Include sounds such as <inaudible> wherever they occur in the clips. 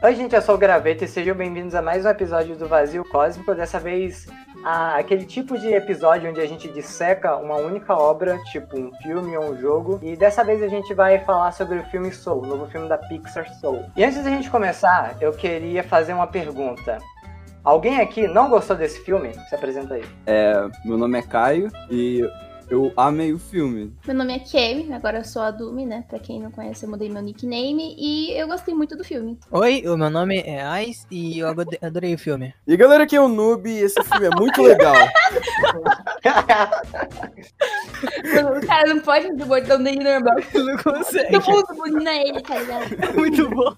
Oi, gente, eu sou o Graveto e sejam bem-vindos a mais um episódio do Vazio Cósmico. Dessa vez, a- aquele tipo de episódio onde a gente disseca uma única obra, tipo um filme ou um jogo. E dessa vez a gente vai falar sobre o filme Soul, o novo filme da Pixar Soul. E antes da gente começar, eu queria fazer uma pergunta. Alguém aqui não gostou desse filme? Se apresenta aí. É, meu nome é Caio e eu amei o filme. Meu nome é Kemi, agora eu sou a Dumi, né? Pra quem não conhece, eu mudei meu nickname e eu gostei muito do filme. Oi, o meu nome é Ice e eu ado- adorei o filme. E galera, aqui é o Noob e esse filme é muito legal. o cara não pode fazer o bordão dele normal. Não consegue. Eu uso bonina ele, tá ligado? <laughs> Muito bom.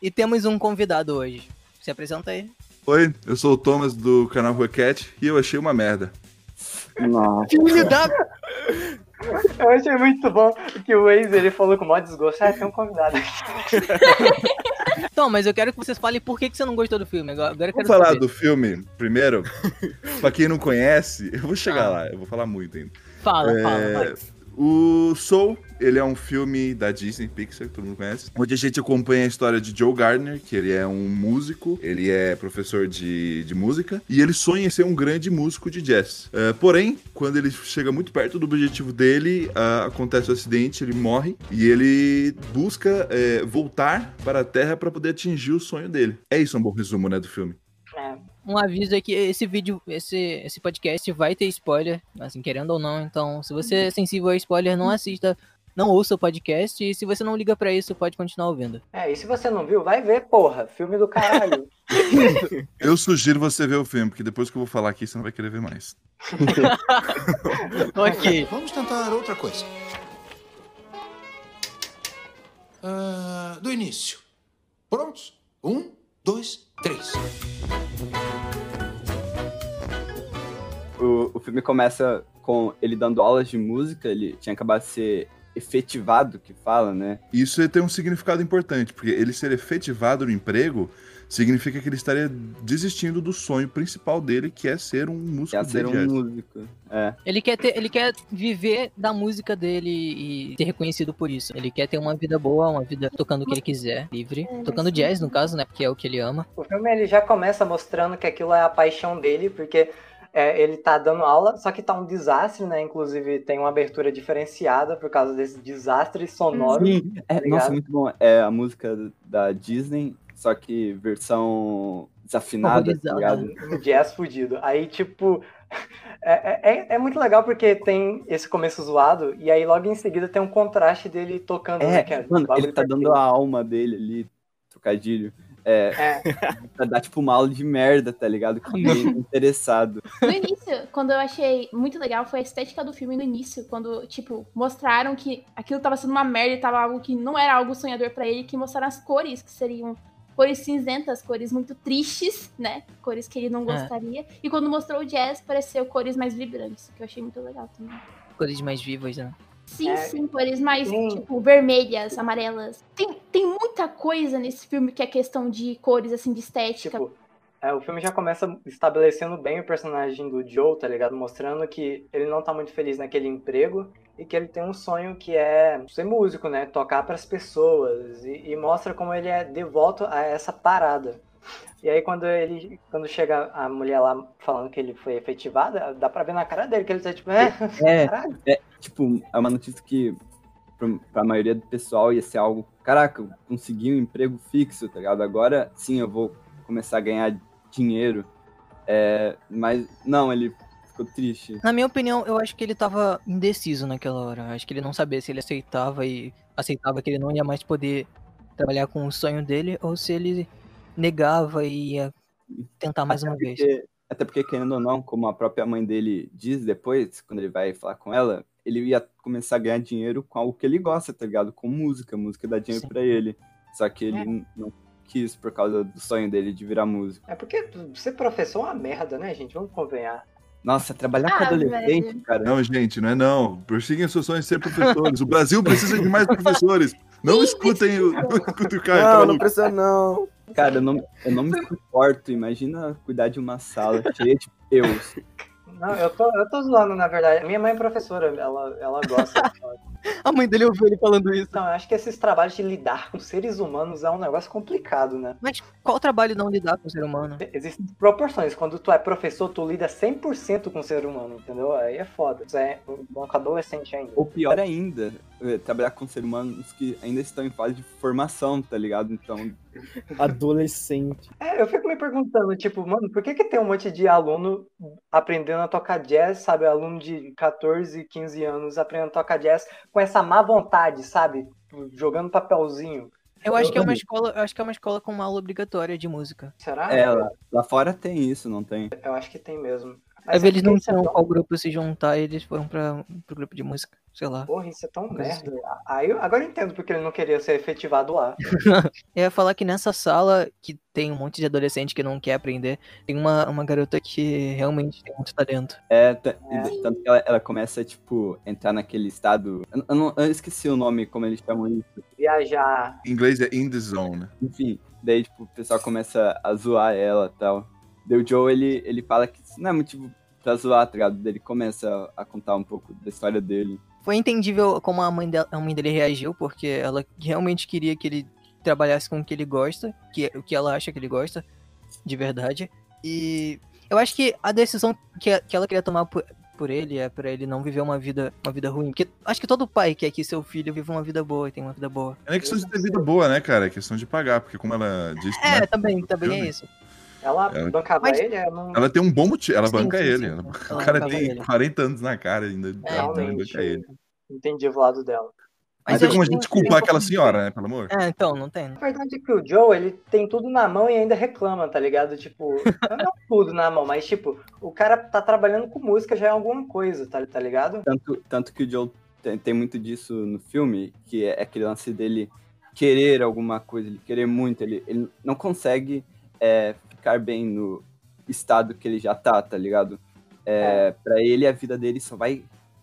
E temos um convidado hoje. Se apresenta aí. Oi, eu sou o Thomas do canal Rocket e eu achei uma merda. Nossa. Filho da... <laughs> Eu achei muito bom que o Waze ele falou com o maior desgosto. Ah, tem um convidado aqui. <laughs> Então, mas eu quero que vocês falem por que, que você não gostou do filme. Agora agora eu quero Vamos falar saber. do filme primeiro. <laughs> pra quem não conhece, eu vou chegar Ah. lá, eu vou falar muito ainda. Fala, É, fala, vai. O Soul, ele é um filme da Disney Pixar, que todo mundo conhece, onde a gente acompanha a história de Joe Gardner, que ele é um músico, ele é professor de, de música, e ele sonha em ser um grande músico de jazz. É, porém, quando ele chega muito perto do objetivo dele, ah, acontece o acidente, ele morre, e ele busca é, voltar para a Terra para poder atingir o sonho dele. É isso um bom resumo, né, do filme. É, Um aviso é que esse vídeo, esse, esse podcast vai ter spoiler, assim, querendo ou não. Então, se você é sensível a spoiler, não assista, não ouça o podcast. E se você não liga pra isso, pode continuar ouvindo. É, e se você não viu, vai ver, porra. Filme do caralho. <laughs> Eu sugiro você ver o filme, porque depois que eu vou falar aqui, você não vai querer ver mais. <laughs> ok. Vamos tentar outra coisa. Ah, do início. Prontos? Um, dois, três. O, o filme começa com ele dando aulas de música, ele tinha acabado de ser efetivado, que fala, né? Isso tem um significado importante, porque ele ser efetivado no emprego significa que ele estaria desistindo do sonho principal dele, que é ser um músico Que é de ser um jazz. músico. É. Ele quer, ter, ele quer viver da música dele e ser reconhecido por isso. Ele quer ter uma vida boa, uma vida tocando o que ele quiser, livre. Tocando jazz, no caso, né? Porque é o que ele ama. O filme ele já começa mostrando que aquilo é a paixão dele, porque é, ele tá dando aula, só que tá um desastre, né? Inclusive tem uma abertura diferenciada por causa desse desastre sonoro. Sim, é, Tá ligado? nossa, muito bom. É a música da Disney, só que versão desafinada, tá ligado? Jazz fudido. Aí, tipo. É, é, é muito legal porque tem esse começo zoado, e aí logo em seguida tem um contraste dele tocando, né? Que É, é mano, ele tá dando a alma dele ali, trocadilho. É, É, <laughs> pra dar tipo uma aula de merda, tá ligado? Com tá <laughs> interessado. No início, quando eu achei muito legal, foi a estética do filme no início, quando, tipo, mostraram que aquilo tava sendo uma merda e tava algo que não era algo sonhador pra ele, que mostraram as cores, que seriam cores cinzentas, cores muito tristes, né? Cores que ele não É. gostaria. E quando mostrou o jazz, pareceu cores mais vibrantes, que eu achei muito legal também. Coisas mais vivas, né? Sim, É. sim, cores mais, Sim. tipo, vermelhas, amarelas. Tem, tem muita coisa nesse filme que é questão de cores, assim, de estética. tipo. É, o filme já começa estabelecendo bem o personagem do Joe, tá ligado? Mostrando que ele não tá muito feliz naquele emprego e que ele tem um sonho que é ser músico, né? Tocar pras pessoas. E, e mostra como ele é devoto a essa parada. E aí quando ele. Quando chega a mulher lá falando que ele foi efetivado, dá pra ver na cara dele que ele tá tipo, é, É, caralho. tipo, é uma notícia que pra, pra maioria do pessoal ia ser algo, caraca, eu consegui um emprego fixo, tá ligado? Agora sim eu vou começar a ganhar dinheiro. É, mas não, ele ficou triste. Na minha opinião, eu acho que ele tava indeciso naquela hora. Eu Acho que ele não sabia se ele aceitava e aceitava que ele não ia mais poder trabalhar com o sonho dele ou se ele negava e ia tentar mais uma vez. Porque- até porque, querendo ou não, como a própria mãe dele diz depois, quando ele vai falar com ela, ele ia começar a ganhar dinheiro com algo que ele gosta, tá ligado? Com música, música dá dinheiro pra ele. Só que ele É. não quis por causa do sonho dele de virar músico. É porque ser professor é uma merda, né, gente? Vamos convenhar. Nossa, trabalhar com Ah, adolescente, velho. cara. Não, gente, não é não. Persiguem seus sonhos de ser professores. O Brasil precisa de mais professores. Não escutem o, <laughs> não escutem o cara. tá maluco. precisa não. Cara, eu não, eu não me suporto. Imagina cuidar de uma sala cheia de peus. Não, eu tô, eu tô zoando, na verdade. Minha mãe é professora, ela, ela gosta. <laughs> A mãe dele ouviu ele falando isso. Então, eu acho que esses trabalhos de lidar com seres humanos é um negócio complicado, né? Mas qual trabalho não lidar com o ser humano? Existem proporções. Quando tu é professor, tu lida 100% com o ser humano, entendeu? Aí é foda. Isso é um banco adolescente ainda. Ou pior ainda, é, trabalhar com seres humanos que ainda estão em fase de formação, tá ligado? Então, Adolescente. É, eu fico me perguntando, tipo, mano, por que que tem um monte de aluno aprendendo a tocar jazz, sabe? Aluno de 14, 15 anos aprendendo a tocar jazz com essa má vontade, sabe? Jogando papelzinho. Eu acho que é uma escola, eu acho que é uma escola com aula obrigatória de música. Será? é, lá, lá fora tem isso, não tem? Eu acho que tem mesmo. Aí Mas eles é não é tinham qual grupo se juntar e eles foram pra, pro grupo de música. Sei lá. Porra, isso é tão merda. Aí, agora eu entendo porque ele não queria ser efetivado lá. <laughs> Eu ia falar que nessa sala, que tem um monte de adolescente que não quer aprender, tem uma, uma garota que realmente tem muito talento. É, É. tanto que ela, ela começa, tipo, entrar naquele estado. Eu, eu não, eu esqueci o nome, como eles chamam isso. Viajar. Em inglês é in the zone. Enfim, daí, tipo, o pessoal começa a zoar ela e tal. Daí o Joe, ele, ele fala que isso não é motivo pra zoar, tá ligado? Daí ele começa a contar um pouco da história dele. Foi entendível como a mãe, dela, a mãe dele reagiu, porque ela realmente queria que ele trabalhasse com o que ele gosta, que, o que ela acha que ele gosta, de verdade. E eu acho que a decisão que, que ela queria tomar por, por ele é pra ele não viver uma vida, uma vida ruim. Porque acho que todo pai quer que seu filho viva uma vida boa e tenha uma vida boa. É questão de ter vida boa, né, cara? É questão de pagar, porque como ela disse, É, né, também, também é isso. Ela É. bancava Mas- ele, eu não. ela tem um bom motivo, ela Sim, banca sim, ele. sim. ela- Ela o cara tem ele. 40 anos na cara ainda, É, ela Realmente. banca ele. Entendi o lado dela. Não Mas tem eu como a gente tem- culpar aquela senhora, né, pelo amor? É, então, não tem. A verdade é que o Joe, ele tem tudo na mão e ainda reclama, tá ligado? Tipo, <laughs> não tudo na mão, mas tipo, o cara tá trabalhando com música já é alguma coisa, tá, tá ligado? Tanto, tanto que o Joe tem, tem muito disso no filme, que é aquele lance dele querer alguma coisa, ele querer muito, ele, ele não consegue é, ficar bem no estado que ele já tá, tá ligado? É, Pra ele, a vida dele só vai,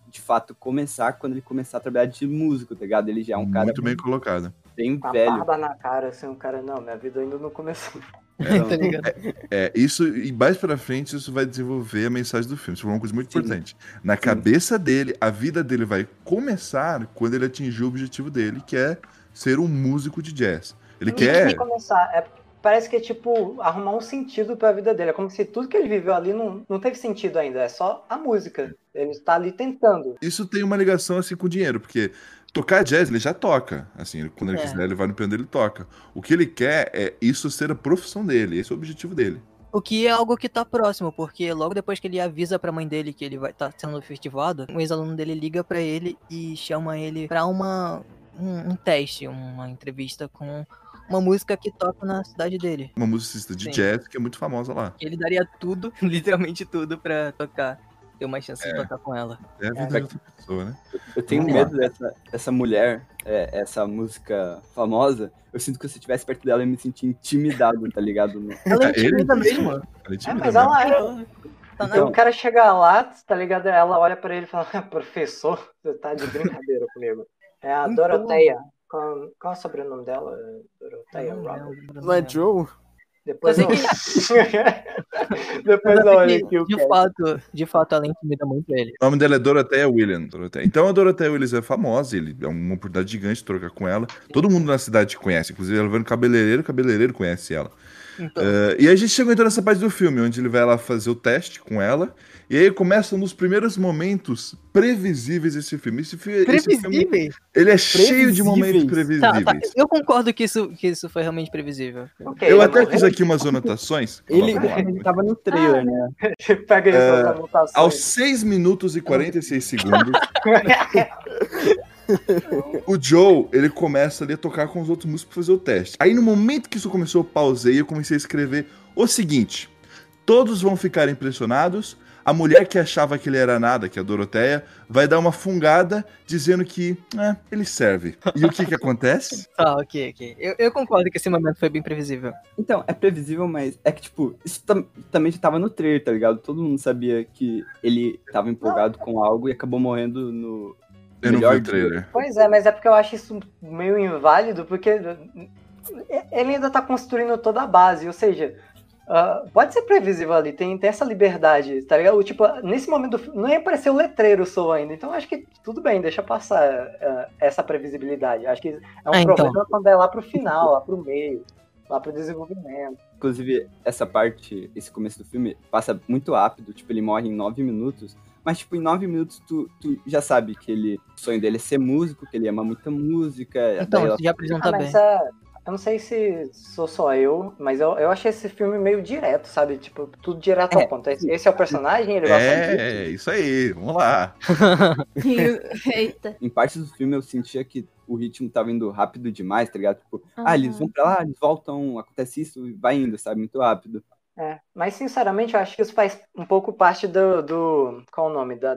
de fato, começar quando ele começar a trabalhar de músico, tá ligado? Ele já é um cara Muito bem colocado. bem Com a velho. barba na cara, assim, o cara, não, minha vida ainda não começou. Então, <laughs> tá ligado? É, isso, e mais pra frente, isso vai desenvolver a mensagem do filme. Isso é uma coisa muito Sim. importante. Na cabeça dele, a vida dele vai começar quando ele atingir o objetivo dele, que é ser um músico de jazz. Ele Não tem quer. que começar. É, parece que é tipo arrumar um sentido pra vida dele. É como se tudo que ele viveu ali não, não teve sentido ainda. É só a música. Ele está ali tentando. Isso tem uma ligação assim com o dinheiro, porque tocar jazz ele já toca. Assim, quando ele É. quiser, ele vai no piano dele e toca. O que ele quer é isso ser a profissão dele. Esse é o objetivo dele. O que é algo que tá próximo, porque logo depois que ele avisa pra mãe dele que ele vai estar sendo festivado, um ex-aluno dele liga pra ele e chama ele pra uma um, um teste, uma entrevista com uma música que toca na cidade dele. Uma musicista de Sim. jazz que é muito famosa lá. Ele daria tudo, <laughs> literalmente tudo, pra tocar, ter uma chance de tocar com ela. É a vida de outra pessoa, né? Eu tenho Vamos lá. medo dessa, dessa mulher, é, essa música famosa. Eu sinto que se eu estivesse perto dela, eu me sentia intimidado, tá ligado? Ela é Ele- intimida mesmo. Ela é É, tímida mas mesmo. ela é. Tá na- Então, o cara chega lá, tá ligado? Ela olha pra ele e fala, <laughs> professor, você tá de brincadeira comigo. É a Então- Doroteia. Qual, qual é o sobrenome dela? Doroteia Não Robert. lembro, Não é. Joe? Depois Eu. <laughs> Depois eu é olho que, aqui o de fato, de fato, ela intimida muito ele. O nome dela é Dorothea Williams. Dorothea. Então a Dorothea Williams é famosa, ele é uma oportunidade gigante de trocar com ela. Todo mundo na cidade conhece, inclusive ela vai no cabeleireiro, o cabeleireiro conhece ela. Então, Eh, e aí a gente chegou então nessa parte do filme, onde ele vai lá fazer o teste com ela. E aí começa um dos primeiros momentos previsíveis desse filme. Esse, fi- esse filme ele é cheio de momentos Previsíveis. Tá, tá, eu concordo que isso, que isso foi realmente previsível. Ok, Eu até fiz aqui umas anotações. <laughs> Ele, ele tava no trailer, né? <laughs> Pega aí É, suas anotações. Aos 6 minutos e 46 segundos, <laughs> o Joe, ele começa ali a tocar com os outros músicos pra fazer o teste. Aí no momento que isso começou, eu pausei e eu comecei a escrever o seguinte: todos vão ficar impressionados. A mulher que achava que ele era nada, que é a Doroteia, vai dar uma fungada dizendo que é, ele serve. E o que que acontece? Tá, <laughs> ok, ok. Eu, eu concordo que esse momento foi bem previsível. Então, é previsível, mas é que, tipo, isso tam- também já tava no trailer, tá ligado? Todo mundo sabia que ele tava empolgado com algo e acabou morrendo no. Eu não vi o trailer. Pois é, mas é porque eu acho isso meio inválido, porque ele ainda tá construindo toda a base, ou seja, ah, pode ser previsível ali, tem, tem essa liberdade, tá ligado? Tipo, nesse momento do filme, não ia aparecer o letreiro Soul ainda, então acho que tudo bem, deixa passar ah, essa previsibilidade. Acho que é um Ah, então. problema quando é lá pro final, lá pro meio, lá pro desenvolvimento. Inclusive, essa parte, esse começo do filme, passa muito rápido. Tipo, ele morre em nove minutos. Mas, tipo, em nove minutos, tu, tu já sabe que ele, o sonho dele é ser músico, que ele ama muita música. Então, ela- já apresenta Ah, bem. é, eu não sei se sou só eu, mas eu, eu achei esse filme meio direto, sabe? Tipo, tudo direto É. ao ponto. Esse, é o personagem, ele. É, isso aí, vamos lá. <laughs> Eita. Em partes do filme eu sentia que o ritmo tava indo rápido demais, tá ligado? Tipo, ah, eles Aham. vão pra lá, eles voltam, acontece isso e vai indo, sabe? Muito rápido. É, mas sinceramente eu acho que isso faz um pouco parte do, do qual é o nome, da,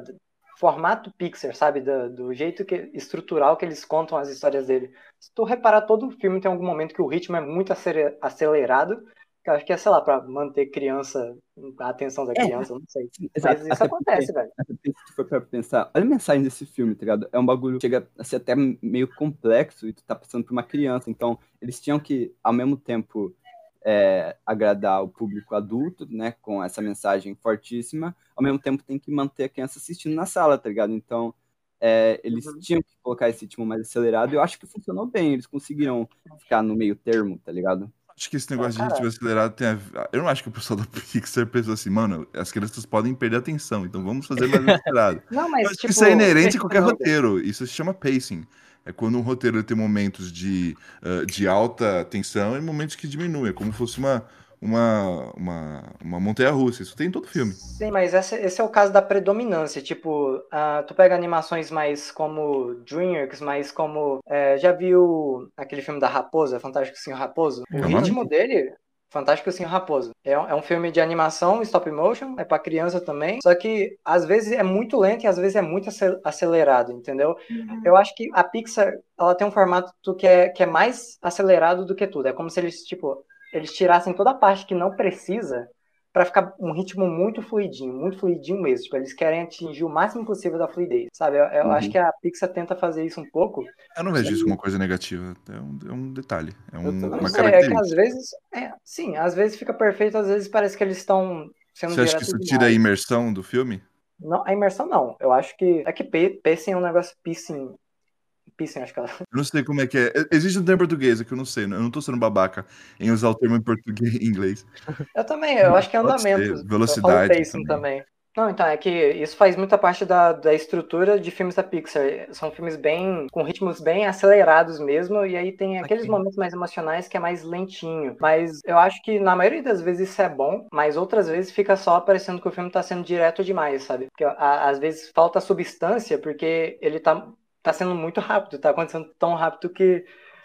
formato Pixar, sabe, do, do jeito que, estrutural que eles contam as histórias dele. Se tu reparar, todo o filme tem algum momento que o ritmo é muito acelerado, que eu acho que é, sei lá, pra manter criança, a atenção da É. criança, eu não sei. Sim, Mas exato. isso Até acontece, velho. Até porque se tu for pra pensar, olha a mensagem desse filme, tá ligado? É um bagulho que chega a ser até meio complexo e tu tá passando por uma criança. Então, eles tinham que, ao mesmo tempo, é, agradar o público adulto, né? Com essa mensagem fortíssima, ao mesmo tempo tem que manter a criança assistindo na sala, tá ligado? Então, é, eles Uhum. tinham que colocar esse ritmo mais acelerado e eu acho que funcionou bem. Eles conseguiram ficar no meio termo, tá ligado? Acho que esse negócio de Ah, ritmo acelerado tem a... ver- Eu não acho que o pessoal da <laughs> Pixar pensou assim, mano, as crianças podem perder a atenção, então vamos fazer mais acelerado. Não, mas Eu acho que tipo, isso é inerente a <laughs> qualquer roteiro. Isso se chama pacing. É quando um roteiro tem momentos de, ah, de alta tensão e momentos que diminuem. É como se fosse uma, uma, uma, uma montanha-russa. Isso tem em todo filme. Sim, mas esse, esse é o caso da predominância. Tipo, ah, tu pega animações mais como DreamWorks, mais como. é, já viu aquele filme da Raposa, Fantástico Senhor Raposo? O Não. ritmo dele. Fantástico Senhor Raposo. É, um- é um filme de animação, stop motion, é pra criança também. Só que às vezes é muito lento e às vezes é muito acel- acelerado, entendeu? Eu acho que a Pixar, ela tem um formato que é, que é mais acelerado do que tudo. É como se eles, tipo, eles tirassem toda a parte que não precisa pra ficar um ritmo muito fluidinho, muito fluidinho mesmo. Tipo, eles querem atingir o máximo possível da fluidez, sabe? Eu, eu Uhum. acho que a Pixar tenta fazer isso um pouco. Eu não vejo isso como uma coisa negativa. É um, é um detalhe. É um- uma sei, é que característica. às vezes, é, sim, às vezes fica perfeito, às vezes parece que eles estão sendo Você acha que isso tira a imersão do filme? Não, a imersão não. Eu acho que é que pa- pacing é um negócio pacing, pacing acho que ela Eu não sei como é que é. Existe um termo em português, é que eu não sei. Eu não tô sendo babaca em usar o termo em português <laughs> em inglês. Eu também, eu acho que é andamento. velocidade Eu falo pacing também. também. Não, então, é que isso faz muita parte da, da estrutura de filmes da Pixar. São filmes bem, com ritmos bem acelerados mesmo, e aí tem aqueles Aqui. momentos mais emocionais que é mais lentinho. Mas eu acho que na maioria das vezes isso é bom, mas outras vezes fica só parecendo que o filme tá sendo direto demais, sabe? Porque a- às vezes falta substância, porque ele tá, tá sendo muito rápido, tá acontecendo tão rápido que,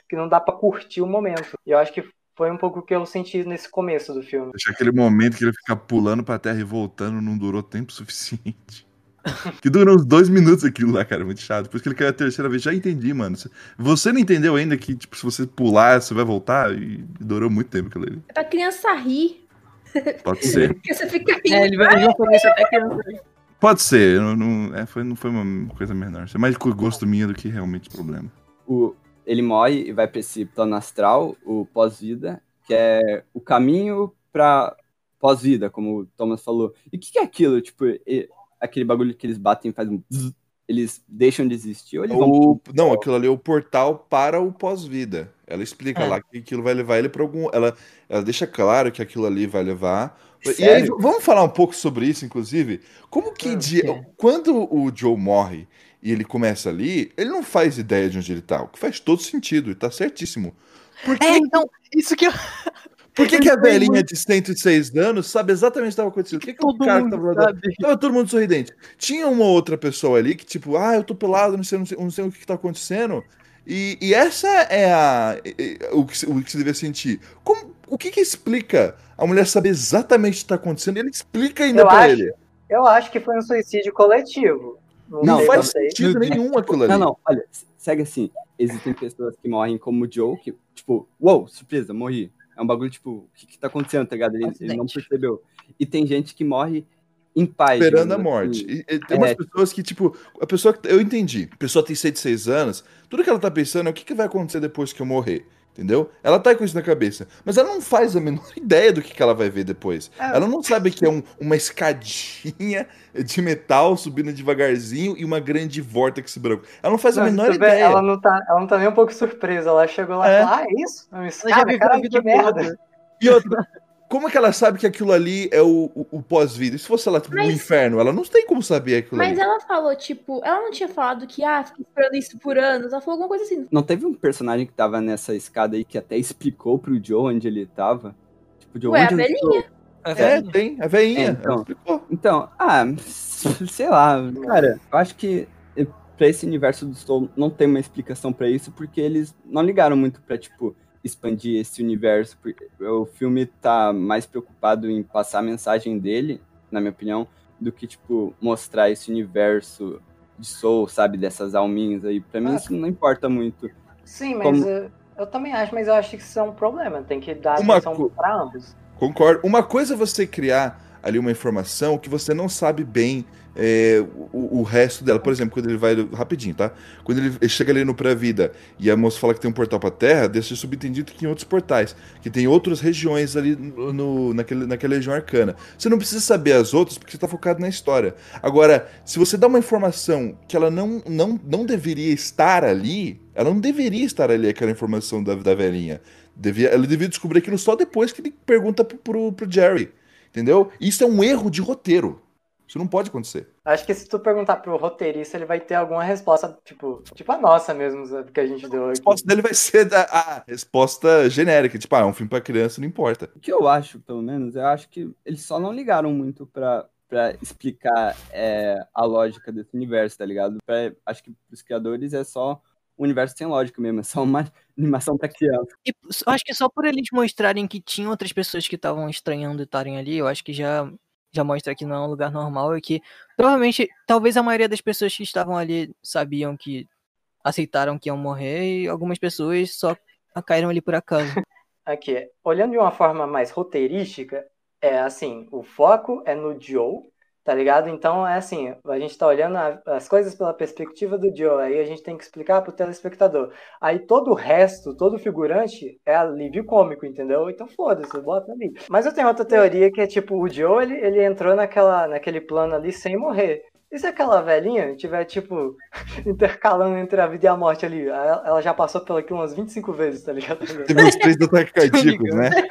que não dá pra curtir o momento. E eu acho que foi um pouco o que eu senti nesse começo do filme. Acho que aquele momento que ele fica pulando pra terra e voltando não durou tempo suficiente. <laughs> Que durou uns dois minutos aquilo lá, cara. Muito chato. Depois que ele caiu a terceira vez, já entendi, mano. Você não entendeu ainda que, tipo, se você pular, você vai voltar? E durou muito tempo aquilo ali. É pra criança rir. Pode ser. <laughs> Porque você fica rindo. É, ele vai ele vai fazer isso até criança. Pode ser. Eu não, é, foi, não foi uma coisa menor. Isso é mais com gosto minha do que realmente problema. O, ele morre e vai pra esse plano astral, o pós-vida, que é o caminho pra pós-vida, como o Thomas falou. E o que, que é aquilo? Tipo, e- aquele bagulho que eles batem e fazem um zzz, eles deixam de existir ou eles vão... O, não, aquilo ali é o portal para o pós-vida. Ela explica É. lá que aquilo vai levar ele para algum. Ela, ela deixa claro que aquilo ali vai levar. E aí, Sério? vamos falar um pouco sobre isso, inclusive. Como que de- sim. quando o Joe morre e ele começa ali, ele não faz ideia de onde ele tá. O que faz todo sentido, e tá certíssimo. Por que, É, então, isso que eu. <laughs> por que, que a velhinha muito. de 106 anos sabe exatamente o que estava acontecendo? Por que, que o Todo cara que tava lá sabe. Tava todo mundo sorridente. Tinha uma outra pessoa ali que, tipo, ah, eu tô pelado, não sei, não sei, não sei o que, que tá acontecendo. E, e essa é a, é- o, que, se- o que você devia sentir. Como, o que que explica a mulher saber exatamente o que tá acontecendo? Ele explica ainda Eu pra acho- ele. Eu acho que foi um suicídio coletivo. Não, Não, sei, Não não faz sei. sentido nenhum aquilo ali. Não, não, olha, segue assim. Existem pessoas que morrem como o Joe, que, tipo, uou, surpresa, morri. É um bagulho, tipo, o que, que tá acontecendo, tá ligado? Ele, ele não percebeu. E tem gente que morre em paz. Esperando a digamos morte. assim. E- e tem umas É. pessoas que, tipo, a pessoa que. Eu entendi. A pessoa tem 106 anos, tudo que ela tá pensando é o que, que vai acontecer depois que eu morrer. Entendeu? Ela tá com isso na cabeça. Mas ela não faz a menor <laughs> ideia do que, que ela vai ver depois. É. Ela não sabe que é um- uma escadinha <laughs> de metal subindo devagarzinho e uma grande vórtex branco. Ela não faz a Não, menor tu vê, ideia. Ela não, tá, ela não tá nem um pouco surpresa. Ela chegou lá É. e falou: Ah, é isso? É já escada? a vida que merda. E outra, como é que ela sabe que aquilo ali é o, o- o pós-vida? E se fosse ela tipo, Mas- um inferno, ela não tem como saber aquilo Mas ali. ela falou, tipo, ela não tinha falado que, ah, fiquei esperando isso por anos. Ela falou alguma coisa assim. Não teve um personagem que tava nessa escada aí que até explicou pro Joe onde ele tava? Tipo, de Ué, a onde eu velhinha? É, É, velho. tem, a veinha. É, então. Então, ah, sei lá, cara, eu acho que eh, pra esse universo do Soul não tem uma explicação pra isso, porque eles não ligaram muito pra, tipo, expandir esse universo. porque O filme tá mais preocupado em passar a mensagem dele, na minha opinião, do que, tipo, mostrar esse universo de Soul, sabe, dessas alminhas aí. Pra mim Ah. isso não importa muito. Sim, mas Como- eh, eu também acho, mas eu acho que isso é um problema. Tem que dar Uma atenção co- pra ambos. Concordo. Uma coisa é você criar ali uma informação que você não sabe bem é, o, o resto dela. Por exemplo, quando ele vai. Rapidinho, tá? Quando ele chega ali no pré-vida e a moça fala que tem um portal pra Terra, deixa subentendido que tem outros portais, que tem outras regiões ali no- naquele, naquela região arcana. Você não precisa saber as outras porque você tá focado na história. Agora, se você dá uma informação que ela não, não, não deveria estar ali, ela não deveria estar ali, aquela informação da, da velhinha. Devia, ela devia descobrir aquilo só depois que ele pergunta pro, pro, pro Jerry. Entendeu? Isso é um erro de roteiro. Isso não pode acontecer. Acho que se tu perguntar pro roteirista, ele vai ter alguma resposta, tipo, tipo a nossa mesmo, sabe, que a gente deu A aqui. resposta dele vai ser da, a resposta genérica. Tipo, ah, é um filme pra criança, não importa. O que eu acho, pelo menos, eu acho que eles só não ligaram muito pra, pra explicar é, a lógica desse universo, tá ligado? Pra- acho que pros criadores é só um universo sem lógica mesmo, é só uma <laughs> animação pra criança. E acho que só por eles mostrarem que tinham outras pessoas que estavam estranhando estarem ali, eu acho que já, já mostra que não é um lugar normal e que provavelmente, talvez a maioria das pessoas que estavam ali sabiam que aceitaram que iam morrer e algumas pessoas só caíram ali por acaso. <laughs> Aqui, olhando de uma forma mais roteirística, é assim, o foco é no Joe, tá ligado? Então é assim, a gente tá olhando a- as coisas pela perspectiva do Joe, aí a gente tem que explicar pro telespectador. Aí todo o resto, todo figurante é alívio cômico, entendeu? Então foda-se, bota ali. Mas eu tenho outra teoria que é tipo, o Joe, ele, ele entrou naquela, naquele plano ali sem morrer. E se aquela velhinha tiver, tipo, <laughs> intercalando entre a vida e a morte ali? Ela ela já passou pelo aqui umas 25 vezes, tá ligado? Teve os três ataques cardíacos, né? <laughs>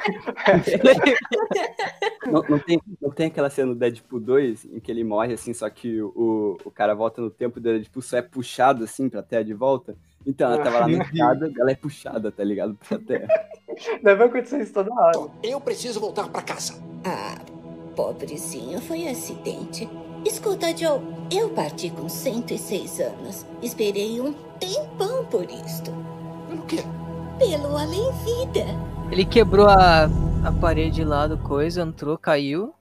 Não, não tem, não tem aquela cena do Deadpool 2 em que ele morre assim, só que o, o cara volta no tempo do Deadpool só é puxado assim pra terra de volta? Então, ela tava lá na escada, ela é puxada, tá ligado? Pra terra. <laughs> Deve acontecer isso toda hora. Eu preciso voltar pra casa. Ah, pobrezinho, foi acidente. Escuta, Joe, eu parti com 106 anos. Esperei um tempão por isto. Pelo quê? Pelo além-vida. Ele quebrou a, a parede lá do coisa, entrou, caiu.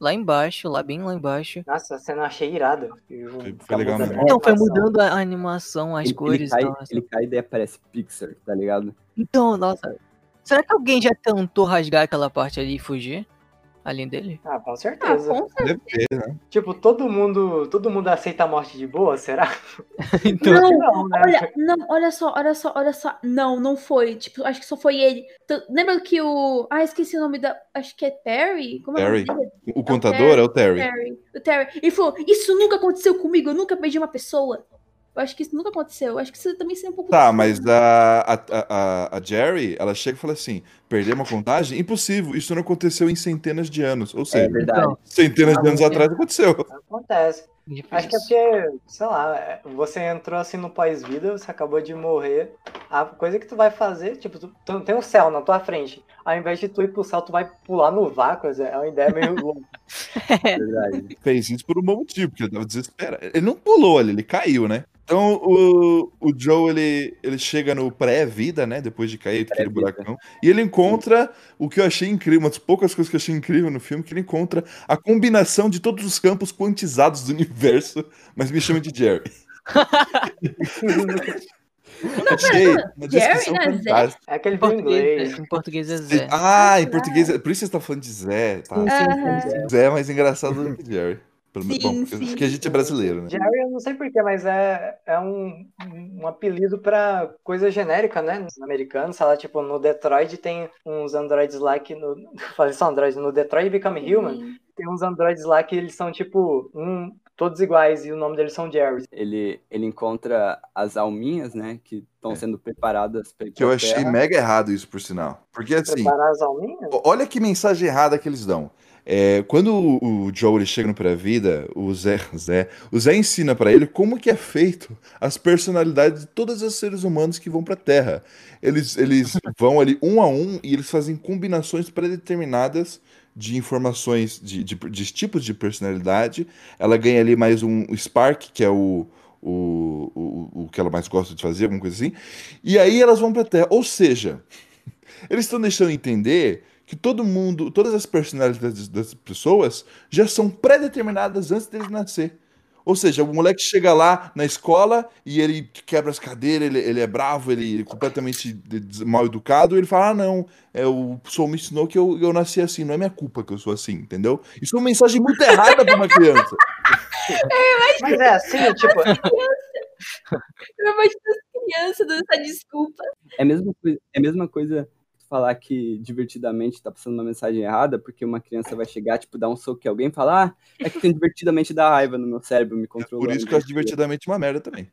Lá embaixo, lá bem lá embaixo. Nossa, essa cena eu achei irada. Foi- foi legal mesmo. Então, foi mudando a animação, as Ele, ele cores cai, e tal. assim. ele cai e daí aparece Pixar, tá ligado? Então, nossa. Será que alguém já tentou rasgar aquela parte ali e fugir? Além dele? Ah, com Ah, certeza. com Deve ter, né? Tipo, todo mundo, todo mundo aceita a morte de boa, será? <laughs> Então, Não, Não, né? Olha, não, olha só, olha só, olha só. Não, não foi. Tipo, acho que só foi ele. Lembra que o. Ah, esqueci o nome da. Acho que é Terry? Como é o Terry. dele? O contador é o Terry. Terry. O Terry. E falou: Isso nunca aconteceu comigo, eu nunca perdi uma pessoa. Eu acho que isso nunca aconteceu. Eu acho que isso também seria um pouco. Tá, mas a, a, a, a Jerry, ela chega e fala assim: perder uma contagem? Impossível, isso não aconteceu em centenas de anos. Ou É seja, verdade. então, centenas de anos atrás aconteceu. Acontece. Acho que é difícil. porque, sei lá, é, você entrou assim no pós-vida, você acabou de morrer. A coisa que tu vai fazer, tipo, tu, tu tem um céu na tua frente. Ao invés de tu ir pro céu, tu vai pular no vácuo. É uma ideia meio <laughs> louca. É verdade. Fez isso por um bom motivo, porque ele tava desesperado. Ele não pulou ali, ele caiu, né? Então o, o Joe, ele, ele chega no pré-vida, né? Depois de cair aquele buracão. E ele encontra o que eu achei incrível, uma das poucas coisas que eu achei incrível no filme, que ele encontra a combinação de todos os campos quantizados do universo, mas me chama de Jerry. achei uma descrição Jerry, né? Zé? fantástica. É aquele Em filme inglês. português, em português é Zé. Ah, em português, é- por isso você tá falando de Zé, tá? Zé é mais engraçado do que Jerry. Pelo Sim, bom, sim. porque a gente é brasileiro, né? Jerry, eu não sei porquê, mas é, é um, um apelido pra coisa genérica, né? No americano, sei lá, tipo, no Detroit tem uns androides lá que no. <laughs> Falei só android, no Detroit Become Human, Sim. tem uns androides lá que eles são, tipo, um, todos iguais e o nome deles são Jerry. Ele, ele encontra as alminhas, né? Que estão É. sendo preparadas para Que eu achei mega errado isso, por sinal. Porque assim, Preparar as alminhas? olha que mensagem errada que eles dão. É, quando o, o Joe ele chega no pré-vida, o Zé, <laughs> Zé, o Zé ensina pra ele como que é feito as personalidades de todos os seres humanos que vão pra Terra. Eles, eles <laughs> vão ali um a um e eles fazem combinações predeterminadas de informações, de, de, de tipos de personalidade. Ela ganha ali mais um Spark, que é o, o, o, o que ela mais gosta de fazer, alguma coisa assim. E aí elas vão pra Terra. Ou seja, <laughs> eles estão deixando entender que todo mundo, todas as personalidades das pessoas já são pré-determinadas antes deles nascer. Ou seja, o moleque chega lá na escola e ele quebra as cadeiras, ele, ele é bravo, ele é completamente mal educado, e ele fala: Ah, não, é, o Sol me ensinou que eu, eu nasci assim, não é minha culpa que eu sou assim, entendeu? Isso é uma mensagem muito errada pra uma criança. <laughs> Mas é assim, tipo, Eu imagino as crianças dando essa desculpa. É a mesma coisa, é a mesma coisa falar que divertidamente tá passando uma mensagem errada, porque uma criança vai chegar, tipo, dar um soco em alguém e falar, ah, é que tem divertidamente dá raiva no meu cérebro, me controlando. Por isso que eu acho divertidamente uma merda também.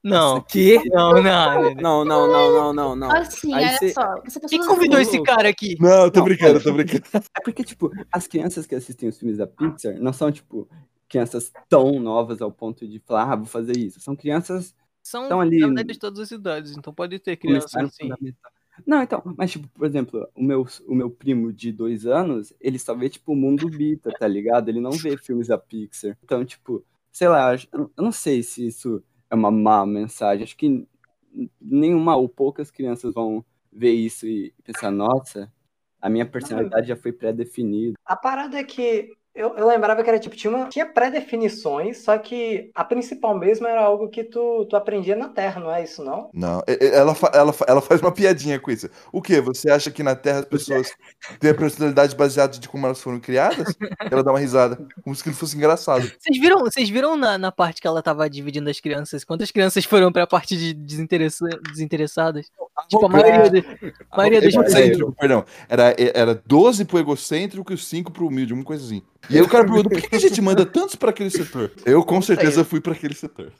Não. Que? Não, não, não. Não, não, não, não, não, não. Assim, Aí olha cê- só. Você Quem convidou esse cara aqui? Não, eu tô Não, brincando, eu tô brincando. É porque, tipo, as crianças que assistem os filmes da Pixar não são, tipo, crianças tão novas ao ponto de falar, ah, vou fazer isso. São crianças São, ali- verdade, de todas as idades, então pode ter crianças assim. Não, então, mas, tipo, por exemplo, o meu, o meu primo de dois anos, ele só vê, tipo, o mundo Bita, tá ligado? Ele não vê filmes da Pixar. Então, tipo, sei lá, eu não sei se isso é uma má mensagem. Acho que nenhuma ou poucas crianças vão ver isso e pensar, nossa, a minha personalidade já foi pré-definida. a parada é que eu, eu lembrava que era tipo, tinha, uma, tinha pré-definições, só que a principal mesmo era algo que tu, tu aprendia na Terra, não é isso, não? Não, ela, fa- ela, ela faz uma piadinha com isso. O quê? Você acha que na Terra as pessoas têm a personalidade baseada de como elas foram criadas? Ela dá uma risada, como se aquilo fosse engraçado. Vocês viram, vocês viram na, na parte que ela tava dividindo as crianças? Quantas crianças foram pra parte de desinteressa- desinteressadas? Tipo, a maioria, de- a maioria das crianças. Egocêntrico, perdão. Era, era 12 pro egocêntrico e 5 pro humilde, uma coisa assim. E aí o cara pergunta, por que a gente manda tantos pra aquele setor? Eu com certeza fui pra aquele setor.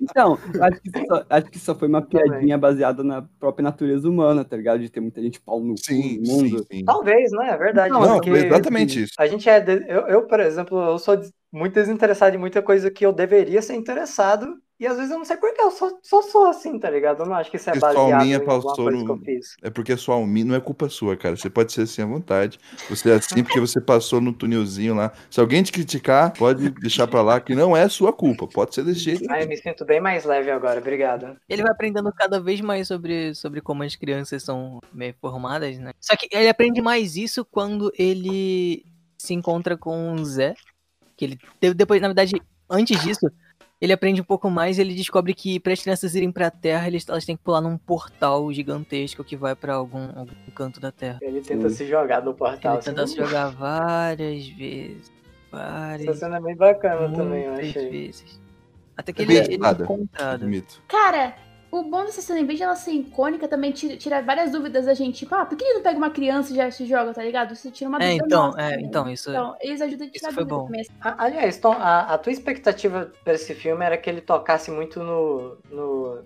Então, acho que, só, acho que só foi uma Também. piadinha baseada na própria natureza humana, tá ligado? De ter muita gente pau no Sim, no mundo. sim, sim. Talvez, né? É verdade. Não, porque foi exatamente isso. A gente é. de- Eu, eu, por exemplo, eu sou muito desinteressado em muita coisa que eu deveria ser interessado. E às vezes eu não sei porquê, eu só, só sou assim, tá ligado? Eu não acho que isso é sua baseado em alminha passou coisa no- que eu fiz. É porque a sua alminha não é culpa sua, cara. Você pode ser assim à vontade. Você é assim porque você passou no tunelzinho lá. Se alguém te criticar, pode deixar pra lá que não é sua culpa. Pode ser desse jeito. Ah, eu me sinto bem mais leve agora, obrigado. Ele vai aprendendo cada vez mais sobre, sobre como as crianças são meio formadas, né? Só que ele aprende mais isso quando ele se encontra com o Zé. Que ele de- depois, na verdade, antes disso, ele aprende um pouco mais e ele descobre que para as crianças irem pra Terra, eles, elas têm que pular num portal gigantesco que vai pra algum, algum canto da Terra. Ele tenta se jogar no portal. Ele tenta assim. se jogar várias vezes. Essa Várias cena é bem bacana também, eu achei. vezes. Até que É ele, ele é encontrado. Cara, o bom dessa cena, em vez de ela ser icônica, também tira, tira várias dúvidas da gente. Tipo, ah, por que ele não pega uma criança e já se joga, tá ligado? Você tira uma É, dúvida então, nossa é, também. então, isso- Então, eles ajudam a tirar isso foi dúvida bom. também. A- Aliás, Tom, a, a tua expectativa pra esse filme era que ele tocasse muito no, no,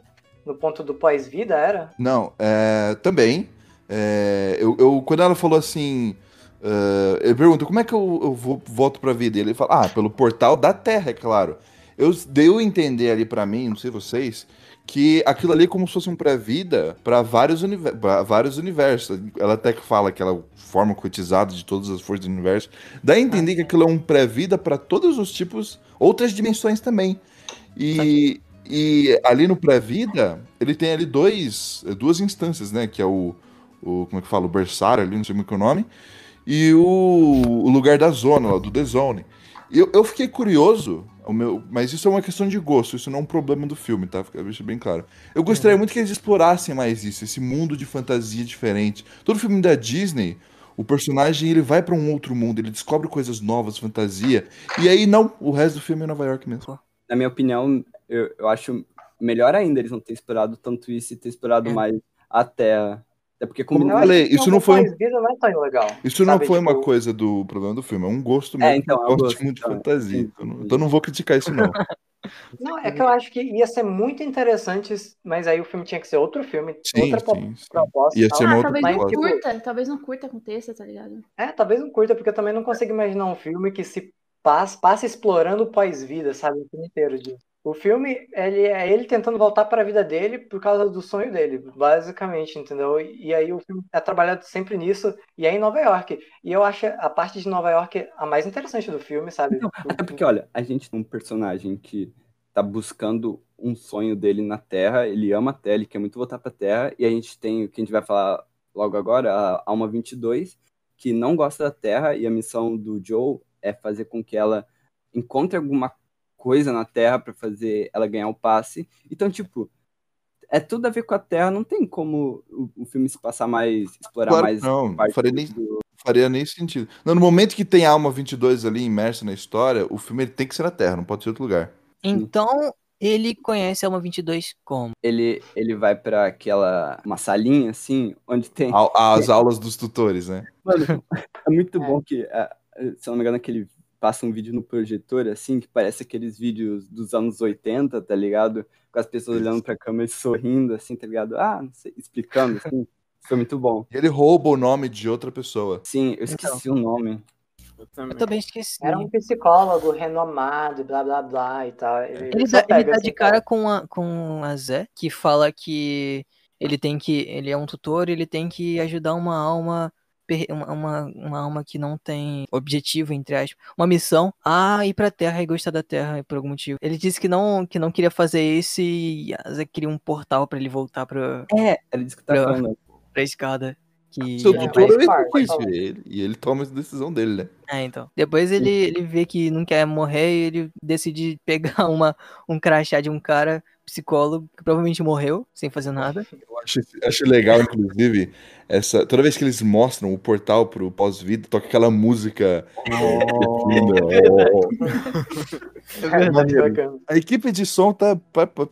no ponto do pós-vida, era? Não, é, também. é, eu, eu- quando ela falou assim. é, ele pergunta como é que eu, eu vou, volto pra vida? E ele fala, ah, pelo portal da Terra, é claro. Eu deu a entender ali pra mim, não sei vocês, que aquilo ali é como se fosse um pré-vida pra vários, pra vários universos. Ela até que fala aquela forma cotizada de todas as forças do universo. Dá a entender que aquilo é um pré-vida pra todos os tipos, outras dimensões também. E, e ali no pré-vida, ele tem ali dois, duas instâncias, né? Que é o, o como é que fala? O berçário ali, não sei como é que é o nome. E o, o lugar da zona, lá, do The Zone. Eu, eu fiquei curioso, o meu, mas isso é uma questão de gosto, isso não é um problema do filme, tá? Fica deixa bem claro. Eu gostaria muito que eles explorassem mais isso, esse mundo de fantasia diferente. Todo filme da Disney, O personagem ele vai pra um outro mundo, ele descobre coisas novas, fantasia. E aí não, o resto do filme é Nova York mesmo. Na minha opinião, eu, eu acho melhor ainda eles não terem explorado tanto isso e ter explorado É. mais a Terra. Até porque como Como Eu falei, isso não foi um- Vida não é tão legal. Isso não sabe? foi uma Tipo, coisa do problema do filme, é um gosto É, mesmo. então, eu é um gosto gosto, muito de então, fantasia. entendi. Então, não- então não vou criticar isso, não. <laughs> Não, é que eu acho que ia ser muito interessante, mas aí o filme tinha que ser outro filme, Sim, outra sim, sim. proposta. e Ia ser uma Ah, outra talvez não proposta. curta, talvez não curta com texto, tá ligado? É, talvez não curta, porque eu também não consigo imaginar um filme que se passa, passa explorando o pós-vida, sabe? O filme inteiro disso. O filme, ele é ele tentando voltar para a vida dele por causa do sonho dele, basicamente, entendeu? E aí o filme é trabalhado sempre nisso, e é em Nova York. E eu acho a parte de Nova York a mais interessante do filme, sabe? Então, Até porque, olha, a gente tem um personagem que tá buscando um sonho dele na Terra, ele ama a Terra, ele quer muito voltar pra Terra, e a gente tem o que a gente vai falar logo agora, a Alma 22, que não gosta da Terra, e a missão do Joe é fazer com que ela encontre alguma coisa na Terra pra fazer ela ganhar o passe. Então, tipo, é tudo a ver com a Terra, não tem como o, o filme se passar mais, explorar Claro mais não, parte faria nem- do- Faria nem sentido. Não, no momento que tem a Alma 22 ali imersa na história, o filme ele tem que ser na Terra, não pode ser outro lugar. Então, ele conhece a Alma 22 como? ele, ele vai pra aquela uma salinha assim, onde tem A- As aulas dos tutores, né? Mano, é muito bom que, é, se eu não me engano, que ele passa um vídeo no projetor, assim, que parece aqueles vídeos dos anos 80, tá ligado? Com as pessoas olhando pra câmera e sorrindo, assim, tá ligado? Ah, não sei, explicando, <laughs> assim. Foi muito bom. E ele rouba o nome de outra pessoa. Sim, eu esqueci o nome. Eu também. Eu também esqueci. Era um psicólogo renomado, e blá blá blá e tal. Ele, Ele dá, ele dá assim, de cara com a, com a Zé, que fala que ele tem que. Ele é um tutor, ele tem que ajudar uma alma. Uma, uma, uma alma que não tem objetivo, entre aspas, uma missão a ir pra Terra e gostar da Terra por algum motivo. Ele disse que não, que não queria fazer isso e a Zé queria um portal pra ele voltar pra, É, era disso que tava Pra- falando. pra escada. Que Seu É, tutor é e ele, e ele toma essa decisão dele, né? É, então. Depois ele, ele vê que não quer morrer e ele decide pegar <laughs> uma, um crachá de um cara, psicólogo, que provavelmente morreu, sem fazer nada. <laughs> Eu acho, acho legal, inclusive, essa, toda vez que eles mostram o portal pro pós-vida, toca aquela música. É muito bacana. A equipe de som tá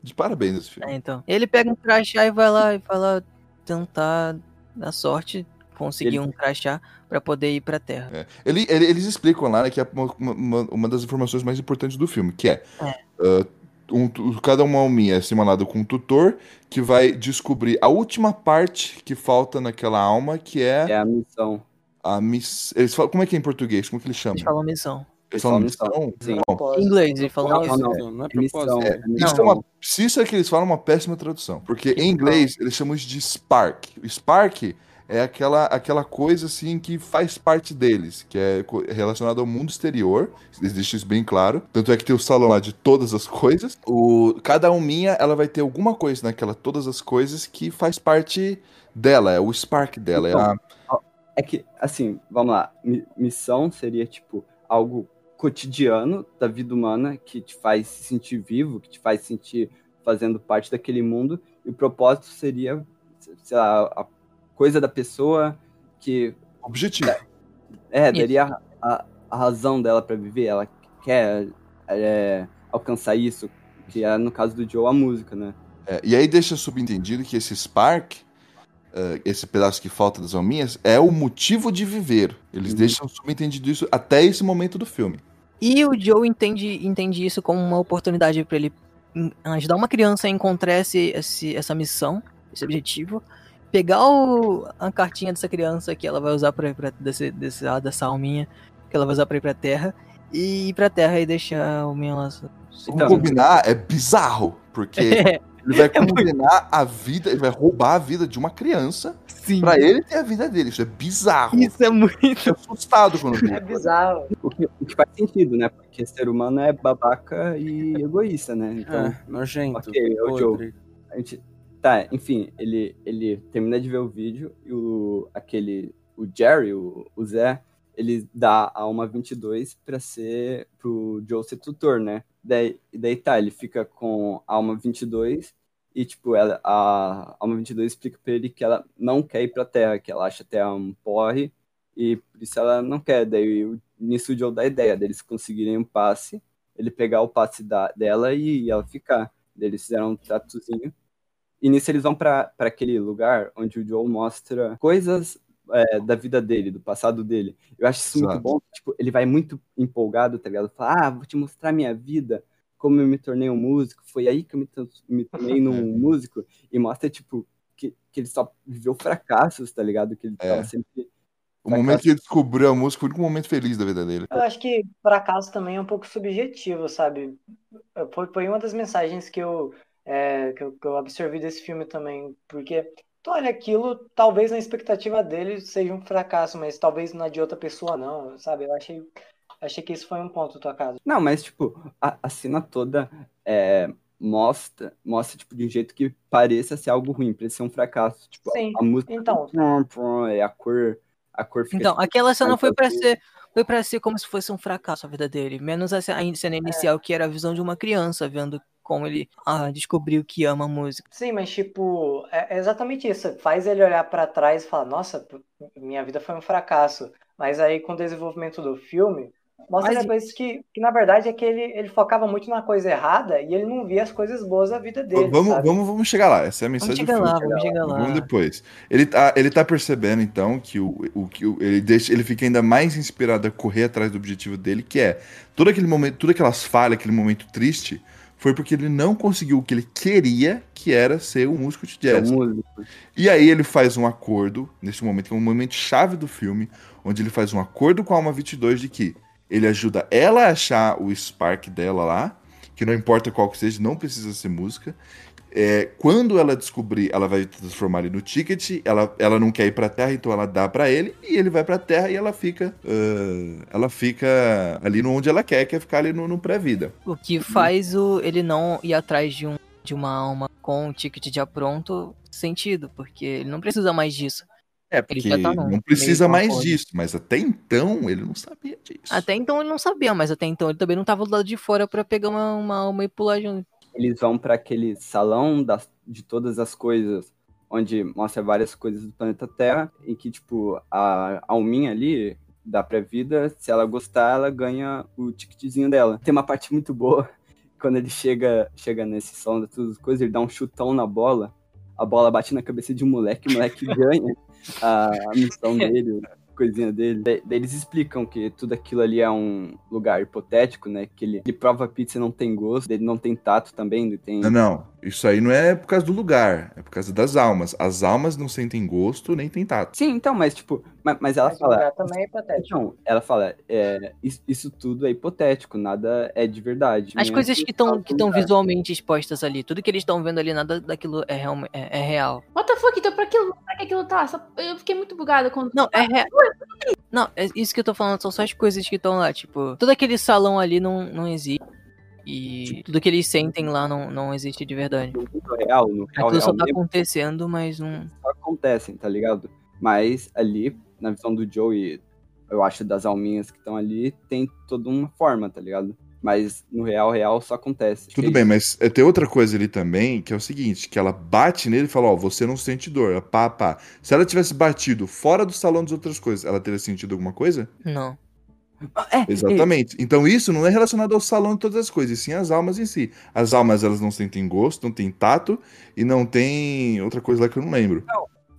de parabéns nesse filme. É, então. Ele pega um crachá e vai lá e vai lá tentar, na sorte, conseguir Ele- um crachá pra poder ir pra Terra. É. Ele- ele- eles explicam lá né, que é uma, uma- uma das informações mais importantes do filme, que é, É. ah, um cada uma alminha é simulada com um tutor que vai descobrir a última parte que falta naquela alma, que é É a missão. a miss... Eles falam, como é que é em português? Como que eles chamam? Eles falam missão. Eles falam falam missão? Sim. Não, Em inglês, eles falam Não, missão. não, Não, não é É missão. propósito. É Isso missão. é uma, se isso é que eles falam, é uma péssima tradução. Porque em inglês eles chamam isso de Spark. O Spark é aquela, aquela coisa assim que faz parte deles, que é relacionado ao mundo exterior. Deixam isso bem claro. Tanto é que tem o salão lá de todas as coisas. O, cada alminha ela vai ter alguma coisa naquela todas as coisas que faz parte dela, é o Spark dela. É a, É que, assim, vamos lá. mi- Missão seria, tipo, algo cotidiano da vida humana que te faz se sentir vivo, que te faz sentir fazendo parte daquele mundo. E o propósito seria, sei lá, a coisa da pessoa que objetivo. é, Isso. daria a, a- a razão dela pra viver. Ela quer é, alcançar isso, que é, no caso do Joe, a música, né? É, e aí deixa subentendido que esse Spark, eh, esse pedaço que falta das alminhas, é o motivo de viver. Eles Uhum. deixam subentendido isso até esse momento do filme. E o Joe entende, entende isso como uma oportunidade pra ele em- ajudar uma criança a encontrar esse, esse- essa missão, esse objetivo, pegar o- a cartinha dessa criança que ela vai usar pra ir pra desse, desse, ah, dessa alminha, que ela vai usar pra ir pra Terra, e ir pra Terra e deixar a alminha lá. Vamos combinar, é bizarro, porque <laughs> É, ele vai combinar a vida, ele vai roubar a vida de uma criança sim. pra ele ter a vida dele. Isso é bizarro. Isso é muito. Assustado quando. É bizarro. O que, o que faz sentido, né? Porque ser humano é babaca e egoísta, né? Então, É, nojento. Ok, é o podre. a gente. Tá, enfim, ele, ele termina de ver o vídeo e o, aquele. O Jerry, o, o Zé, ele dá a Alma 22 pra ser. pro Joe ser tutor, né? Daí, e daí tá, ele fica com a Alma 22 e, tipo, ela, a Alma 22 explica pra ele que ela não quer ir pra Terra, que ela acha a Terra um porre E por isso ela não quer. Daí o- nisso o Joe dá a ideia deles conseguirem um passe, ele pegar o passe da, dela e ela ficar. Daí eles fizeram um tratozinho. E nisso eles vão pra pra aquele lugar onde o Joe mostra coisas é, da vida dele, do passado dele. Eu acho isso muito Exato. bom. Tipo, ele vai muito empolgado, tá ligado? Fala, ah, vou te mostrar minha vida, como eu me tornei um músico. Foi aí que eu me, me tornei <laughs> num músico. E mostra, tipo, que, que ele só viveu fracassos, tá ligado? Que ele É. tava sempre. O momento que ele descobriu a música foi o único momento feliz da vida dele. Eu acho que fracasso também é um pouco subjetivo, sabe? Foi, foi uma das mensagens que eu, é, que eu, que eu absorvi desse filme também, porque tu olha aquilo, talvez na expectativa dele seja um fracasso, mas talvez na de outra pessoa não, sabe? Eu achei, achei que isso foi um ponto do tua casa. Não, mas, tipo, a, a cena toda é, mostra, mostra, tipo, de um jeito que pareça ser algo ruim, pareça ser um fracasso. Tipo, Sim, a, a música. então. É a cor. A cor fica. Então, tipo, aquela cena foi pra azul. ser foi para ser como se fosse um fracasso a vida dele, menos a a É. cena inicial que era a visão de uma criança vendo como ele ah, descobriu que ama música. Sim, mas tipo, é é exatamente isso. Faz ele olhar pra trás e falar, nossa, minha vida foi um fracasso. Mas aí com o desenvolvimento do filme, mostra Mas- depois que, que na verdade é que ele, ele focava muito na coisa errada e ele não via as coisas boas da vida dele, vamos, sabe? vamos, vamos chegar lá. Essa é a Vamos mensagem do chegar filme. lá, vamos chegar lá. Vamos depois. Ele tá, ele tá percebendo, então, que, o, o, que o- ele, deixa, ele fica ainda mais inspirado a correr atrás do objetivo dele, que é todo aquele momento, todas aquelas falhas, aquele momento triste, foi porque ele não conseguiu o que ele queria, que era ser um músico de É jazz. um músico. E aí ele faz um acordo, nesse momento, que é um momento chave do filme, onde ele faz um acordo com a Alma 22 de que ele ajuda ela a achar o spark dela lá, que não importa qual que seja, não precisa ser música. É, quando ela descobrir, ela vai transformar ele no ticket, ela, ela não quer ir pra Terra, então ela dá pra ele, e ele vai pra Terra e ela fica ah, ela fica ali no onde ela quer, que é ficar ali no, no pré-vida. O que faz o ele não ir atrás de um de uma alma com um ticket já pronto sentido, porque ele não precisa mais disso. É, porque já tá não precisa mais disso, mas até então ele não sabia disso. Até então ele não sabia, mas até então ele também não tava do lado de fora pra pegar uma, uma alma e pular junto. Eles vão pra aquele salão das, de todas as coisas, onde mostra várias coisas do planeta Terra, e que, tipo, a alminha ali da pré-vida, se ela gostar, ela ganha o ticketzinho dela. Tem uma parte muito boa, <laughs> quando ele chega, chega nesse salão de todas as coisas, ele dá um chutão na bola, a bola bate na cabeça de um moleque, o moleque <laughs> ganha a, a missão dele, coisinha dele. Da- Daí eles explicam que tudo aquilo ali é um lugar hipotético, né? Que ele, ele prova a pizza e não tem gosto, ele não tem tato também, ele tem. Não, não. Isso aí não é por causa do lugar, é por causa das almas. As almas não sentem gosto nem tem tato. Sim, então, mas tipo, mas, mas ela Mas o fala. lugar também é hipotético. Então, ela fala, é, isso, isso tudo é hipotético, nada é de verdade. As Nem coisas que estão que estão visualmente expostas ali, tudo que eles estão vendo ali, nada daquilo é, real, é, é real. What the fuck? Então pra que, pra que aquilo tá? Só- eu fiquei muito bugada quando. Não, é real. Não, é isso que eu tô falando, são só as coisas que estão lá, tipo, todo aquele salão ali não, não existe. E tudo que eles sentem lá não, não existe de verdade. No mundo real, no real, Aquilo só real tá mesmo, acontecendo, mas não. só acontecem, tá ligado? Mas ali, na visão do Joe e eu acho das alminhas que estão ali, tem toda uma forma, tá ligado? Mas no real, real só acontece. Tudo Tem- bem, mas é, tem outra coisa ali também, que é o seguinte, que ela bate nele e fala, ó, você não sente dor, ela pá, pá. Se ela tivesse batido fora do salão das outras coisas, ela teria sentido alguma coisa? Não. Ah, é, Exatamente. Então isso não é relacionado ao salão de todas as coisas, e sim às almas em si. As almas, elas não sentem gosto, não têm tato, e não tem outra coisa lá que eu não lembro.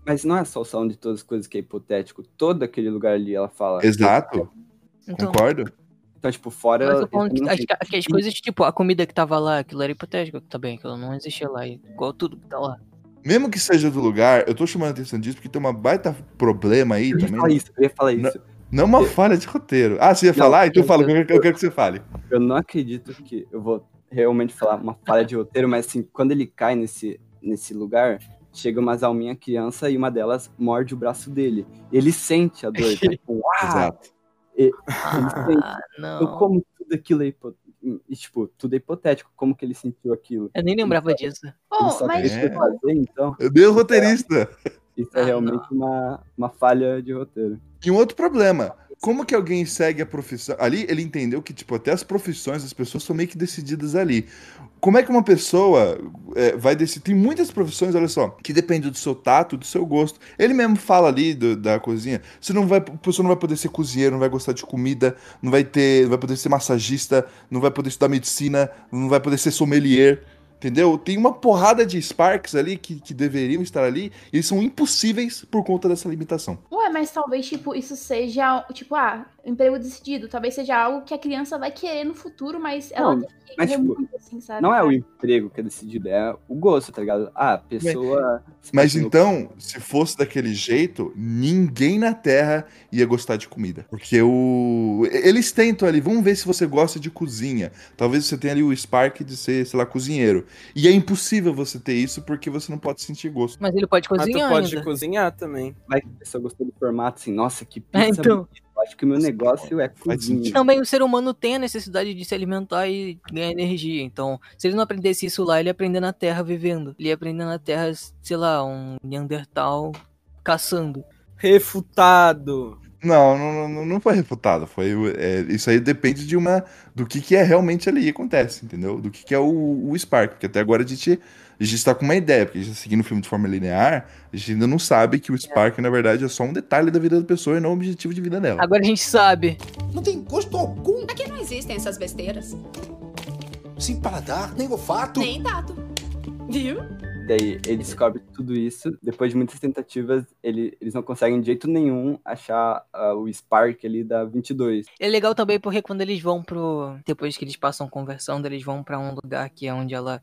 Mas não é só o salão de todas as coisas que é hipotético. Todo aquele lugar ali, ela fala. Exato, Então, concordo? Então, tipo, fora. mas eu tô falando que não as, que as coisas, tipo, a comida que tava lá, aquilo era hipotético também, aquilo não existia lá, igual tudo que tá lá. Mesmo que seja do lugar, eu tô chamando a atenção disso porque tem uma baita problema aí Eu ia também. falar isso, eu ia falar Não. isso. Não é uma falha de roteiro. Ah, você ia Não, falar? Então eu- fala, eu- eu quero, eu quero que você fale. Eu não acredito que eu vou realmente falar uma falha de roteiro, mas assim, quando ele cai nesse, nesse lugar, chega umas alminhas criança e uma delas morde o braço dele. Ele sente a dor, tá? tipo, <laughs> ah, Ah, não. como tudo aquilo é hipo... e, tipo, tudo é hipotético, como que ele sentiu aquilo? Eu nem lembrava disso. Ele Oh, mas É. fazer, então. Eu dei o roteirista. Isso é Ah, realmente uma, uma falha de roteiro. E um outro problema. Como que alguém segue a profissão? Ali ele entendeu que, tipo, até as profissões das pessoas são meio que decididas ali. Como é que uma pessoa é, vai decidir? Tem muitas profissões, olha só, que depende do seu tato, do seu gosto. Ele mesmo fala ali do- da cozinha. Você não vai, a pessoa não vai poder ser cozinheiro, não vai gostar de comida, não vai ter, não vai poder ser massagista, não vai poder estudar medicina, não vai poder ser sommelier. Entendeu? Tem uma porrada de Sparks ali que, que deveriam estar ali e eles são impossíveis por conta dessa limitação. Ué, mas talvez, tipo, isso seja, tipo, ah, emprego decidido. Talvez seja algo que a criança vai querer no futuro, mas ela Não, tem que mas, tipo, muito, assim, sabe? Não é o emprego que é decidido, é o gosto, tá ligado? Ah, a pessoa. Mas então, se fosse daquele jeito, ninguém na Terra ia gostar de comida. Porque o. Eles tentam ali, vamos ver se você gosta de cozinha. Talvez você tenha ali o Spark de ser, sei lá, cozinheiro. E é impossível você ter isso porque você não pode sentir gosto. Mas ele pode Mas tu cozinhar pode ainda. cozinhar também. Vai que a pessoa gostou do formato assim, nossa, que <laughs> pizza. É, então. Eu acho que o meu negócio é Faz cozinha. sentido. Também o ser humano tem a necessidade de se alimentar e ganhar energia. Então, se ele não aprendesse isso lá, ele ia aprender na Terra vivendo. Ele ia aprender na Terra, sei lá, um Neandertal caçando. Refutado. Não, não, não, não foi refutado. Foi, é, isso aí depende de uma. do que, que é realmente ali que acontece, entendeu? Do que, que é o, o Spark. Porque até agora a gente, a gente tá com uma ideia, porque a gente tá seguindo o filme de forma linear, a gente ainda não sabe que o Spark, na verdade, é só um detalhe da vida da pessoa e não o objetivo de vida dela. Agora a gente sabe. Não tem gosto algum, Aqui não existem essas besteiras. sem paladar, nem olfato. Nem tato. Viu? Daí ele descobre tudo isso. Depois de muitas tentativas, ele- eles não conseguem de jeito nenhum achar ah, o Spark ali da 22. É legal também porque quando eles vão pro. Depois que eles passam conversando, eles vão pra um lugar que é onde ela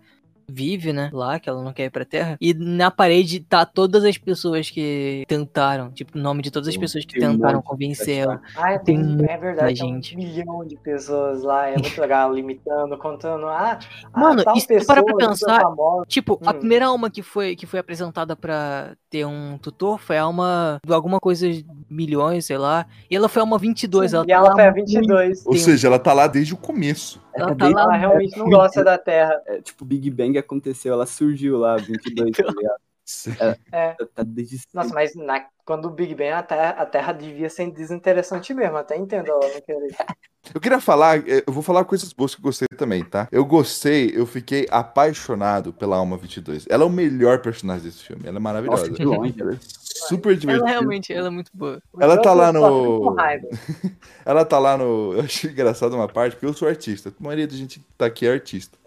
vive, né? Lá, que ela não quer ir pra terra. E na parede tá todas as pessoas que tentaram. Tipo, o nome de todas as pessoas que tem um tentaram monte convencer ela. Ah, Tem tem, é verdade, tem um milhão de pessoas lá, é muito legal, <laughs> limitando, contando, ah, Mano, ah, e parar pra super pensar. Tipo, a Hum. primeira alma que foi, que foi apresentada pra ter um tutor foi a alma de alguma coisa de milhões, sei lá. E ela foi a alma 22. ela e ela tá foi a lá 22. Ou seja, ela tá lá desde o começo. Ela É tá bem- lá Ela realmente não gosta da Terra. É, tipo, Big Bang aconteceu, ela surgiu lá, 22, <laughs> tá ligado? É. Tá desde Nossa, mas na- quando o Big Bang, a terra, a terra devia ser desinteressante mesmo, até entendo ela não querer. Eu queria falar, eh, eu vou falar coisas boas que eu gostei também, tá? Eu gostei, eu fiquei apaixonado pela Alma 22. Ela é o melhor personagem desse filme, ela é maravilhosa. Nossa, longe. Ela é super divertida. Ela realmente, ela é muito boa. Ela tá lá no- com raiva. <laughs> Ela tá lá no. Eu achei engraçado uma parte, porque eu sou artista. A maioria da gente que tá aqui é artista.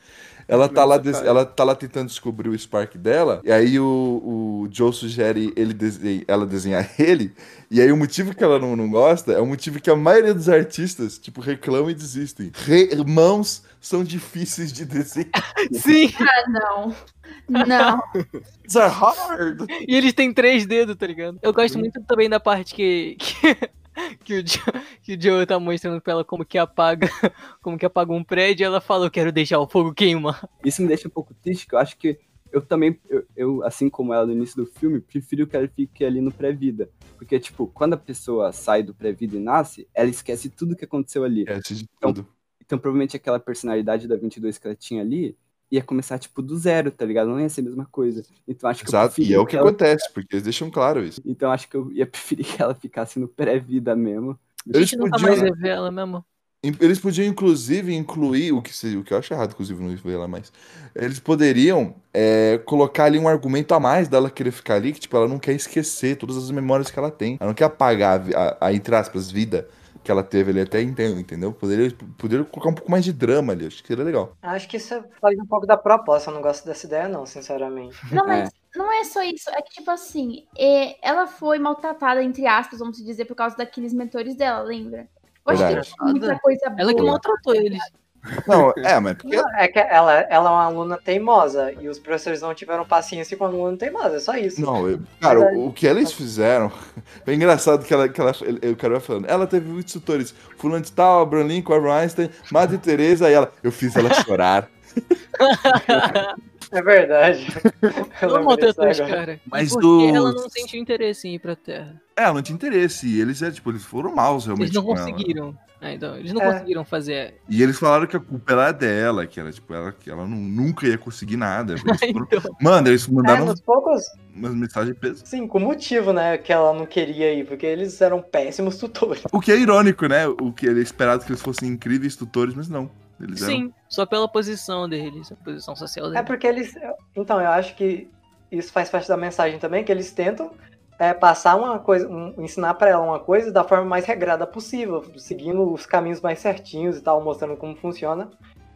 Ela tá, lá, des- ela tá lá tentando descobrir o Spark dela, e aí o, o Joe sugere ele desen- ela desenhar <laughs> ele, e aí o motivo que ela não, não gosta é o motivo que a maioria dos artistas, tipo, reclamam e desistem. Re- mãos são difíceis de desenhar. <laughs> Sim! Ah, não. Não. <laughs> It's are hard! E eles têm três dedos, tá ligado? Eu gosto muito também da parte que. que... Que o, Joe, que o Joe tá mostrando pra ela como que apaga <laughs> como que apaga um prédio e ela fala, eu quero deixar o fogo queimar. Isso me deixa um pouco triste, que eu acho que eu também, eu, eu, assim como ela no início do filme, prefiro que ela fique ali no pré-vida. Porque, tipo, quando a pessoa sai do pré-vida e nasce, ela esquece tudo que aconteceu ali. Esquece de Então, tudo. Então, provavelmente aquela personalidade da 22 que ela tinha ali ia começar, tipo, do zero, tá ligado? Não ia ser a mesma coisa. Então, acho que eu Exato, e é o que ela- acontece, porque eles deixam claro isso. Então, acho que eu ia <laughs> preferir que ela ficasse no pré-vida mesmo. A Eles gente nunca podiam- mais ia ver ela mesmo. Eles podiam, inclusive, incluir, o que, o que eu acho errado, inclusive, não ver lá mais. Eles poderiam é, colocar ali um argumento a mais dela querer ficar ali, que, tipo, ela não quer esquecer todas as memórias que ela tem. Ela não quer apagar a, a, a, entre aspas, vida que ela teve ali até então, entendeu? Poderia, poderia colocar um pouco mais de drama ali, acho que seria legal. Acho que isso faz um pouco da proposta, eu não gosto dessa ideia não, sinceramente. Não, mas não é só isso. É que, tipo assim, é, ela foi maltratada, entre aspas, vamos dizer, por causa daqueles mentores dela, lembra? Eu acho que muita coisa boa. Ela que maltratou eles. Não, é, mas porque Não, é que ela, ela é uma aluna teimosa e os professores não tiveram paciência com a aluna teimosa, é só isso. Não, eu- cara, o, o que eles fizeram. <laughs> É engraçado que ela, que ela, o cara vai falando. Ela teve muitos tutores. Fulano de tal, Abraham Lincoln, Albert Einstein, Madre Teresa, e ela. Eu fiz ela chorar. <laughs> É verdade. Eu dois agora. caras. Mas Porque do- ela não sentiu interesse em ir pra Terra. É, ela não tinha interesse. E eles, é, tipo, eles foram maus realmente. Eles não com ela. conseguiram. Ah, então, eles não É. conseguiram fazer. E eles falaram que a culpa era dela, que ela, tipo, ela, que ela não- nunca ia conseguir nada. <laughs> Eles foram- Então, Mano, eles É, mandaram nos poucos, umas mensagens pesadas. sim, com motivo, né, que ela não queria ir, porque eles eram péssimos <laughs> tutores. O que é irônico, né? O que ele esperado que eles fossem incríveis tutores, mas não. Eles eram sim, só pela posição deles, a posição social É deles. porque eles. Então, eu acho que isso faz parte da mensagem também, que eles tentam é, passar uma coisa, um- ensinar pra ela uma coisa da forma mais regrada possível, seguindo os caminhos mais certinhos e tal, mostrando como funciona.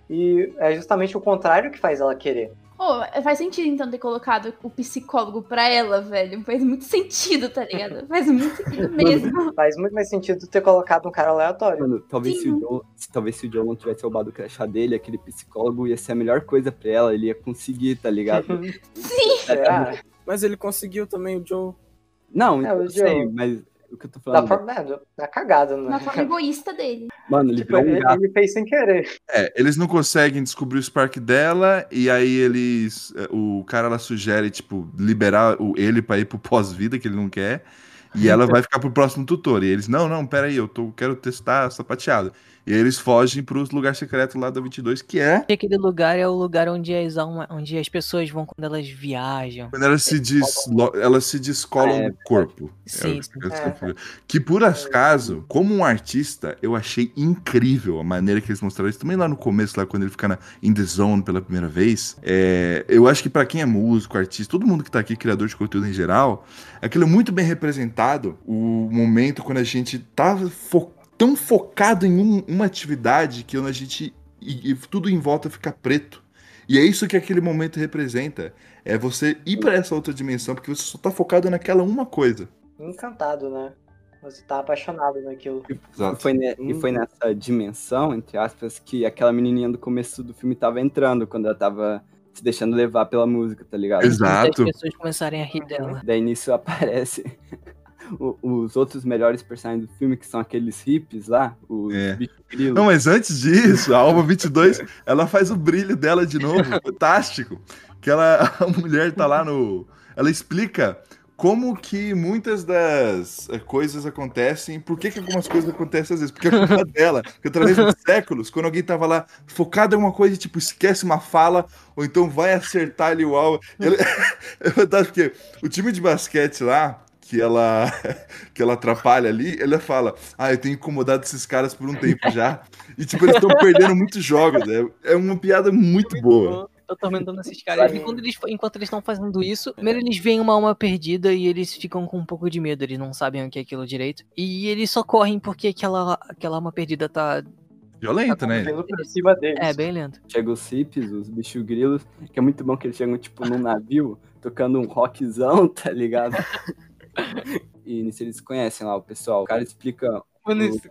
E é justamente o contrário que faz ela querer. Pô, faz sentido então ter colocado o psicólogo pra ela, velho. Faz muito sentido, tá ligado? Faz muito sentido <laughs> mesmo. Faz muito mais sentido ter colocado um cara aleatório. Mano, talvez se, o. Joe, se, talvez se o Joe não tivesse roubado o crachá dele, aquele psicólogo ia ser a melhor coisa pra ela, ele ia conseguir, tá ligado? <laughs> Sim! Será? Mas ele conseguiu também o Joe. Não, É, o eu sei, mas o que eu tô Da falando, forma, é, da cagada, né? Na forma egoísta dele. mano, ele Tipo, um ele fez sem querer. É, eles não conseguem descobrir o Spark dela, e aí eles. é, O cara ela sugere, tipo, liberar o, ele pra ir pro pós-vida, que ele não quer. E ela <laughs> vai ficar pro próximo tutor. E eles, não, não, peraí, eu tô, quero testar sapateado. E aí eles fogem pros lugar secreto lá da 22, que é Aquele lugar é o lugar onde as, alma, onde as pessoas vão quando elas viajam. quando elas se, deslo- elas se descolam é do corpo. Sim, É, sim. é, Que por acaso, como um artista, eu achei incrível a maneira que eles mostraram isso. Também lá no começo, lá quando ele fica na In The Zone pela primeira vez. É, eu acho que pra quem é músico, artista, todo mundo que tá aqui, criador de conteúdo em geral, aquilo é muito bem representado. O momento quando a gente tava fo- tão focado em um- uma atividade que a gente. E, e tudo em volta fica preto. E é isso que aquele momento representa. É você ir pra essa outra dimensão, porque você só tá focado naquela uma coisa. Encantado, né? Você tá apaixonado naquilo. E foi, ne- e Hum. foi nessa dimensão, entre aspas, que aquela menininha do começo do filme tava entrando, quando ela tava se deixando levar pela música, tá ligado? Exato. As pessoas começarem a rir dela. Daí nisso <laughs> aparece o- os outros melhores personagens do filme, que são aqueles hippies lá, os É. Não, mas antes disso, a Alma 22, ela faz o brilho dela de novo, <laughs> fantástico. Que ela, a mulher tá lá no. Ela explica como que muitas das eh, coisas acontecem, por que, que algumas coisas acontecem às vezes, porque é culpa dela. Porque através dos séculos, quando alguém tava lá focado em alguma coisa, tipo, esquece uma fala, ou então vai acertar ali o alvo. <laughs> É fantástico, porque o time de basquete lá, que ela, <laughs> que ela atrapalha ali, ela fala: Ah, eu tenho incomodado esses caras por um <laughs> tempo já. E, tipo, eles estão perdendo muitos jogos. É, é uma piada muito boa. Tô atormentando esses caras. E quando eles, enquanto eles estão fazendo isso, primeiro eles veem uma alma perdida e eles ficam com um pouco de medo. Eles não sabem o que é aquilo direito. E eles só correm porque aquela, aquela alma perdida tá. Violenta, né? Vindo por cima deles. É, bem lento. Chega os hippies, os bichos grilos, que é muito bom que eles chegam, tipo, num navio, tocando um rockzão, <laughs> tá ligado? E nisso eles conhecem lá o pessoal. O cara explica Mano, o- isso,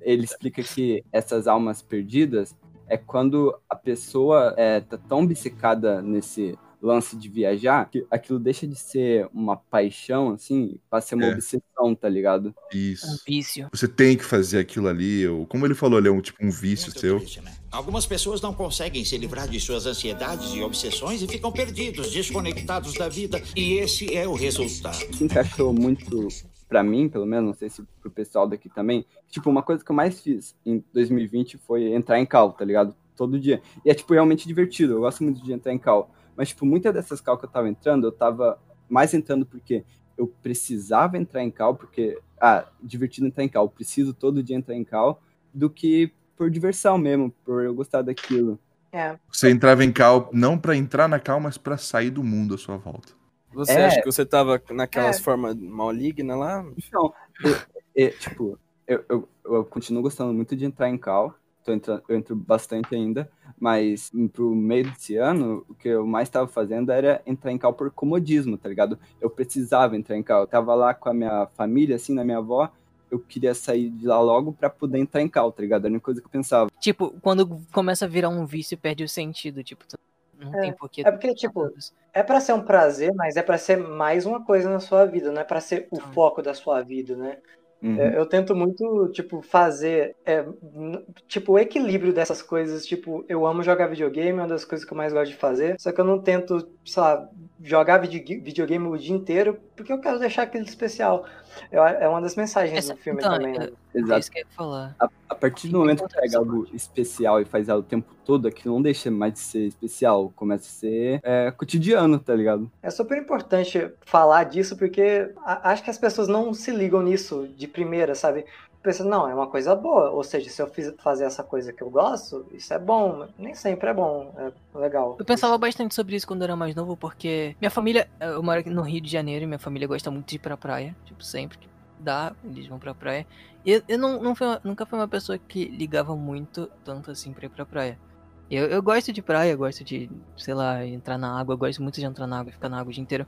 ele explica que essas almas perdidas é quando a pessoa é, tá tão obcecada nesse lance de viajar que aquilo deixa de ser uma paixão, assim, passa a ser uma É. obsessão, tá ligado? um Isso. vício. Você tem que fazer aquilo ali. Ou, como ele falou, ele é um tipo um vício Muito seu. triste, né? Algumas pessoas não conseguem se livrar de suas ansiedades e obsessões e ficam perdidos, desconectados da vida. E esse é o resultado. se encaixou muito pra mim, pelo menos, não sei se pro pessoal daqui também. Tipo, uma coisa que eu mais fiz em 2020 foi entrar em cal, tá ligado? Todo dia. E é, tipo, realmente divertido. Eu gosto muito de entrar em cal. Mas, tipo, muitas dessas cal que eu tava entrando, eu tava mais entrando porque eu precisava entrar em cal, porque, ah, divertido entrar em cal, eu preciso todo dia entrar em cal, do que por diversão mesmo, por eu gostar daquilo. É. Você entrava em cal não pra entrar na cal, mas pra sair do mundo à sua volta. Você É. acha que você tava naquelas É. formas malignas lá? Então, eu- eu- tipo, eu, eu, eu continuo gostando muito de entrar em cal. Tô entrando, eu entro bastante ainda, mas pro meio desse ano, o que eu mais estava fazendo era entrar em cal por comodismo, tá ligado? Eu precisava entrar em cal. Eu tava lá com a minha família, assim, na minha avó, eu queria sair de lá logo pra poder entrar em cal, tá ligado? Era a única coisa que eu pensava. Tipo, quando começa a virar um vício, perde o sentido. Tipo, não É, tem porquê. é porque, tipo, É pra ser um prazer, mas é pra ser mais uma coisa na sua vida, não é pra ser o Então. foco da sua vida, né? Uhum. É, eu tento muito, tipo, fazer, é, tipo, o equilíbrio dessas coisas. Tipo, eu amo jogar videogame, é uma das coisas que eu mais gosto de fazer. Só que eu não tento, sei lá, jogar vide- videogame o dia inteiro, porque eu quero deixar aquilo especial. É uma das mensagens Essa- do filme então, também, né? é, é Exato. isso que eu ia falar. A, a partir do momento que pega algo especial e faz ela o tempo todo, aquilo não deixa mais de ser especial, começa a ser é, cotidiano, tá ligado? É super importante falar disso porque a- acho que as pessoas não se ligam nisso de primeira, sabe? Pensa, não, é uma coisa boa. Ou seja, se eu fiz, fazer essa coisa que eu gosto, isso é bom. Nem sempre é bom, é legal. Eu pensava bastante sobre isso quando eu era mais novo, porque minha família, eu moro aqui no Rio de Janeiro e minha família gosta muito de ir pra praia. Tipo, sempre que dá, eles vão pra praia. E eu, eu não, não fui nunca fui uma pessoa que ligava muito, tanto assim, pra ir pra praia. Eu, eu gosto de praia, gosto de, sei lá, entrar na água, gosto muito de entrar na água, ficar na água o dia inteiro.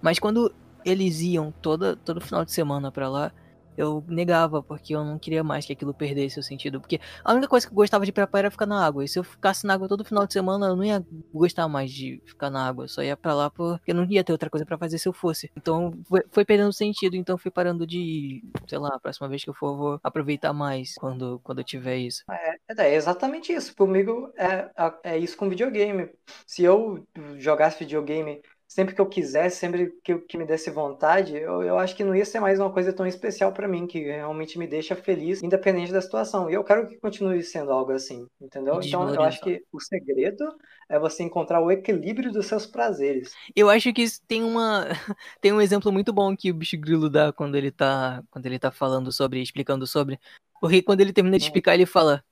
Mas quando eles iam toda, todo final de semana pra lá, eu negava, porque eu não queria mais que aquilo perdesse o sentido. Porque a única coisa que eu gostava de praia era ficar na água. E se eu ficasse na água todo final de semana, eu não ia gostar mais de ficar na água. Eu só ia pra lá porque eu não ia ter outra coisa pra fazer se eu fosse. Então foi, foi perdendo sentido. Então fui parando de ir. Sei lá, a próxima vez que eu for, eu vou aproveitar mais quando, quando eu tiver isso. É, é exatamente isso. Comigo é, é isso com videogame. Se eu jogasse videogame sempre que eu quisesse, sempre que, eu- que me desse vontade, eu, eu acho que não ia ser mais uma coisa tão especial pra mim, que realmente me deixa feliz, independente da situação. E eu quero que continue sendo algo assim, entendeu? Então eu acho que o segredo é você encontrar o equilíbrio dos seus prazeres. Eu acho que tem uma <laughs> tem um exemplo muito bom que o bicho grilo dá quando ele tá quando ele tá falando sobre, explicando sobre. Porque quando ele termina de explicar, ele fala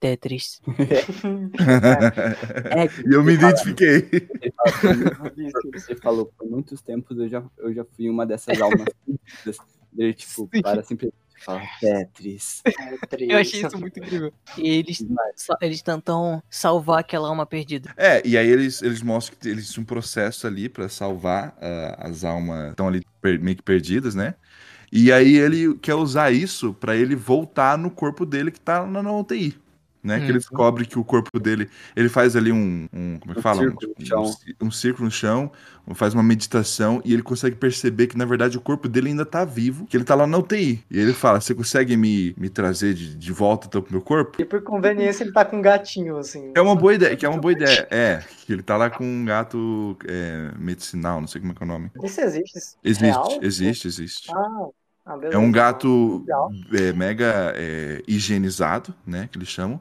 Tetris. <laughs> É, e eu me identifiquei. Fala, Você falou, por muitos tempos eu já, eu já fui uma dessas almas perdidas. Ele, tipo, para simplesmente e fala Tetris. Eu achei isso muito incrível. E eles, tentam salvar aquela alma perdida. É, e aí eles, eles mostram que eles um processo ali pra salvar ah, as almas que estão ali per- meio que perdidas, né? E aí ele quer usar isso pra ele voltar no corpo dele que tá na, na UTI. Né? Que ele Uhum. descobre que o corpo dele. Ele faz ali um. um como é que Um fala? círculo no chão. Um, um círculo no chão, faz uma meditação e ele consegue perceber que, na verdade, o corpo dele ainda tá vivo, que ele tá lá na UTI. E ele fala: Você consegue me, me trazer de, de volta então, pro meu corpo? E por conveniência ele tá com um gatinho, assim. É uma boa ideia, que é uma boa ideia. É, que ele tá lá com um gato é, medicinal, não sei como é que é o nome. Isso existe? Existe, Real? existe, existe. Ah, ah. É um gato é, mega é, higienizado, né, que eles chamam.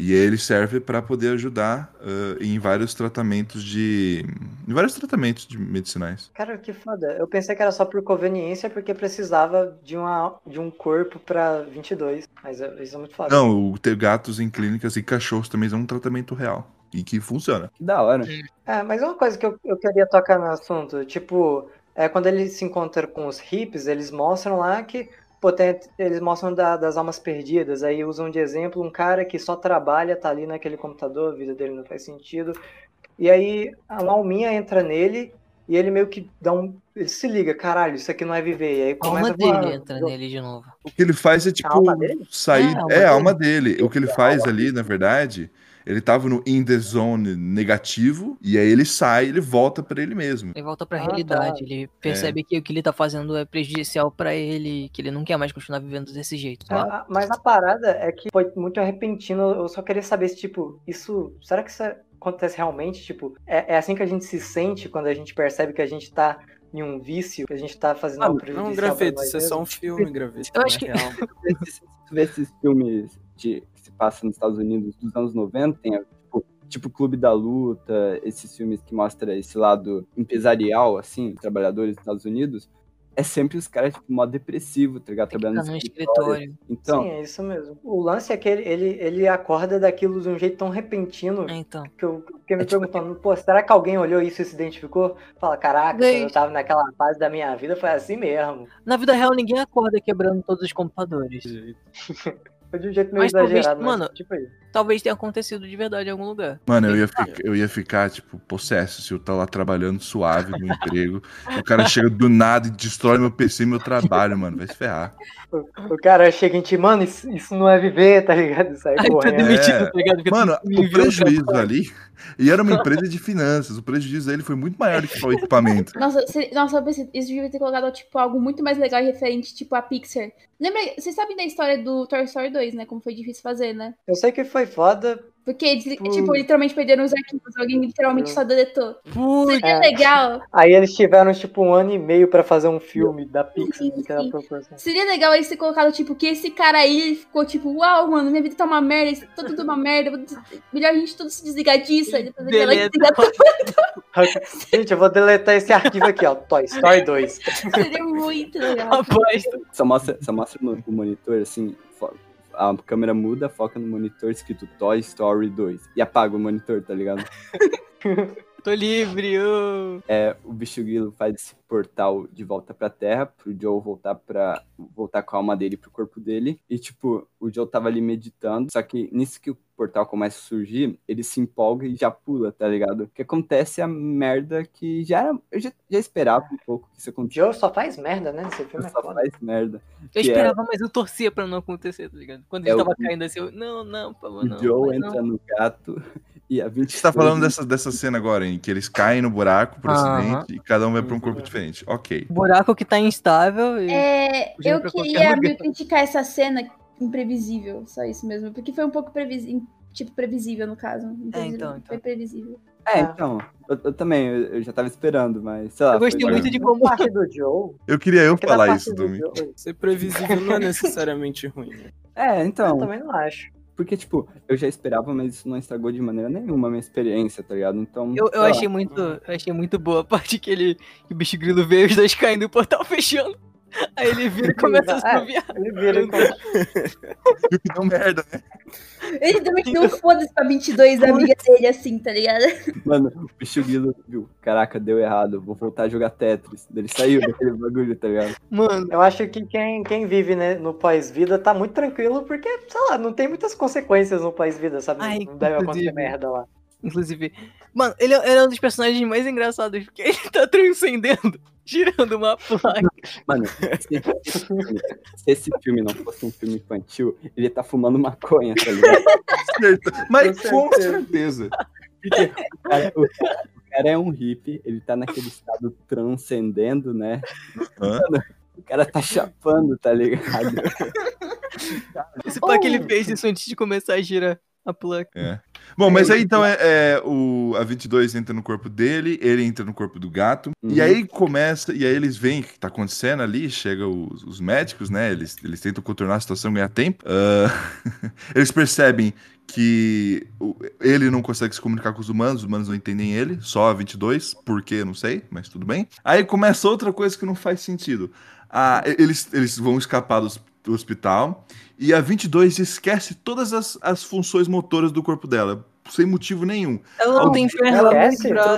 E ele serve para poder ajudar ah, em vários tratamentos de. em vários tratamentos de medicinais. Cara, que foda. Eu pensei que era só por conveniência, porque precisava de, uma, de um corpo pra 22. Mas é- isso é muito fácil. Não, o ter gatos em clínicas e cachorros também é um tratamento real. E que funciona. Que da hora. É, mas uma coisa que eu, eu queria tocar no assunto, tipo, é quando ele se encontra com os hippies, eles mostram lá que, pô, tem- eles mostram da- das almas perdidas, aí usam de exemplo um cara que só trabalha, tá ali naquele computador, a vida dele não faz sentido, e aí uma alminha entra nele, e ele meio que dá um, ele se liga, caralho, isso aqui não é viver, e aí A alma começa dele voar. entra nele de novo. O que ele faz é tipo alma dele? sair. É, a alma É, a dele. alma dele. O que ele faz ali, na verdade, ele tava no in the zone negativo, e aí ele sai, ele volta pra ele mesmo. Ele volta pra Ah, realidade, tá. ele percebe que o que ele tá fazendo é prejudicial pra ele, que ele não quer mais continuar vivendo desse jeito. É, a- mas a parada é que foi muito repentino. Eu só queria saber se, tipo, isso. Será que isso acontece realmente? Tipo, é, é assim que a gente se sente quando a gente percebe que a gente tá em um vício, que a gente tá fazendo algo Não, prejudicial pra graveto, isso é só um filme, graveto. Eu não acho é que-. <laughs> Se vê esses filmes de, passam nos Estados Unidos dos anos 90, tem tipo, tipo Clube da Luta, esses filmes que mostram esse lado empresarial, assim, trabalhadores dos Estados Unidos, é sempre os caras, tipo, modo depressivo, tá ligado? Trabalhando no escritório. escritório. Então, Sim, é isso mesmo. O lance é que ele, ele, ele acorda daquilo de um jeito tão repentino É, então. que eu fiquei me É tipo- perguntando, pô, será que alguém olhou isso e se identificou? Fala, caraca, quando Daí- eu tava naquela fase da minha vida, foi assim mesmo. Na vida real, ninguém acorda quebrando todos os computadores. <laughs> Foi de um jeito meio Mas talvez, exagerado, mas mano, tipo aí. talvez tenha acontecido de verdade em algum lugar. Mano, eu ia, ficar, eu ia ficar, tipo, possesso se eu tá lá trabalhando suave no emprego. o cara chega do nada e destrói meu PC e meu trabalho, mano. Vai se ferrar. O, o cara chega em ti, mano, isso, isso não é viver, tá ligado? Sai Aí é correndo. demitido, É. tá ligado? Porque Mano, o prejuízo ali. E era uma empresa de finanças. O prejuízo dele foi muito maior do que o equipamento. Nossa, se- nossa, eles deviam ter colocado, tipo, algo muito mais legal e referente, tipo, a Pixar. Lembra, vocês sabem da história do Toy Story 2, né? Como foi difícil fazer, né? Eu sei que foi foda. Porque eles, Hum. tipo, literalmente perderam os arquivos, alguém literalmente só deletou. Seria É. legal, Aí eles tiveram, tipo, um ano e meio pra fazer um filme da Pixar Sim, sim. proporção. seria legal eles ter colocado, tipo, que esse cara aí ficou, tipo, uau, mano, minha vida tá uma merda, tá tudo uma merda, melhor a gente tudo se desligar disso. <laughs> Gente, eu vou deletar esse arquivo aqui, ó. Toy Story 2. Seria muito legal. Só mostra, só mostra no, monitor, assim, a câmera muda, foca no monitor escrito Toy Story 2 e apaga o monitor, tá ligado? <laughs> Tô livre. É, o bicho grilo faz esse portal de volta pra Terra, pro Joe voltar para voltar com a alma dele pro corpo dele. E tipo, o Joe tava ali meditando, só que nisso que o portal começa a surgir, ele se empolga e já pula, tá ligado? O que acontece é a merda que já era, eu já, já esperava um pouco que isso acontecesse. Joe só faz merda, né? Nesse filme é Só foda. faz merda. Eu Que é- esperava, mas eu torcia pra não acontecer, tá ligado? Quando ele É o- tava caindo assim, eu, não, não, por favor, O não. Joe mas entra não. no gato e a 20 Você tá falando dessa, dessa cena agora, em que eles caem no buraco por acidente e cada um vai pra um corpo diferente. Ok. Buraco que tá instável e... É, eu queria me criticar essa cena imprevisível, só isso mesmo. Porque foi um pouco previsível, tipo, previsível no caso. Imprevisível, então, então. Foi previsível. É, então, eu, eu também, eu, eu já tava esperando, mas sei lá. Eu gostei muito de como... parte <laughs> do Joe. Eu queria eu falar isso, do Domi. Joe, Ser previsível não é <laughs> necessariamente ruim. Né? É, Eu então, também não acho. Porque, tipo, eu já esperava, mas isso não estragou de maneira nenhuma a minha experiência, tá ligado? Então, Eu, eu lá. achei muito, eu achei muito boa a <laughs> parte que ele, que o bicho grilo veio os dois caindo e o portal <laughs> fechando. Aí ele vira e começa a É. assoviar. Ele vira e começa- <laughs> que deu merda, né? Ele também deu um foda-se pra 22 amigas dele, assim, tá ligado? Mano, o bicho grilo viu, caraca, deu errado, vou voltar a jogar Tetris. Ele saiu daquele bagulho, tá ligado? Mano, Eu acho que quem, quem vive né, no pós-vida tá muito tranquilo, porque, sei lá, não tem muitas consequências no pós-vida, sabe? Ai, não deve acontecer merda lá. Inclusive... Mano, ele, é- ele é um dos personagens mais engraçados, porque ele tá transcendendo, <laughs> girando uma placa. Mano, se, esse filme- se esse filme não fosse um filme infantil, ele ia tá fumando maconha, tá ligado? <laughs> Mas Com certeza. Porque o cara, o cara- o cara é um hippie, ele tá naquele estado transcendendo, né? Mano, o cara tá chapando, tá ligado? Esse pá que ele fez isso antes de começar a girar a placa. É. Bom, mas aí então é, é, o a 22 entra no corpo dele, ele entra no corpo do gato, e Uhum. aí começa, e aí eles veem o que tá acontecendo ali, chega os, os médicos, né? Eles, eles tentam contornar a situação, ganhar tempo. Ah, <laughs> eles percebem que ele não consegue se comunicar com os humanos, os humanos não entendem ele, só a 22, por quê, não sei, mas tudo bem. Aí começa outra coisa que não faz sentido. Ah, e- eles, eles vão escapar do, hos- do hospital e a 22 esquece todas as, as funções motoras do corpo dela, sem motivo nenhum. Ela não tem.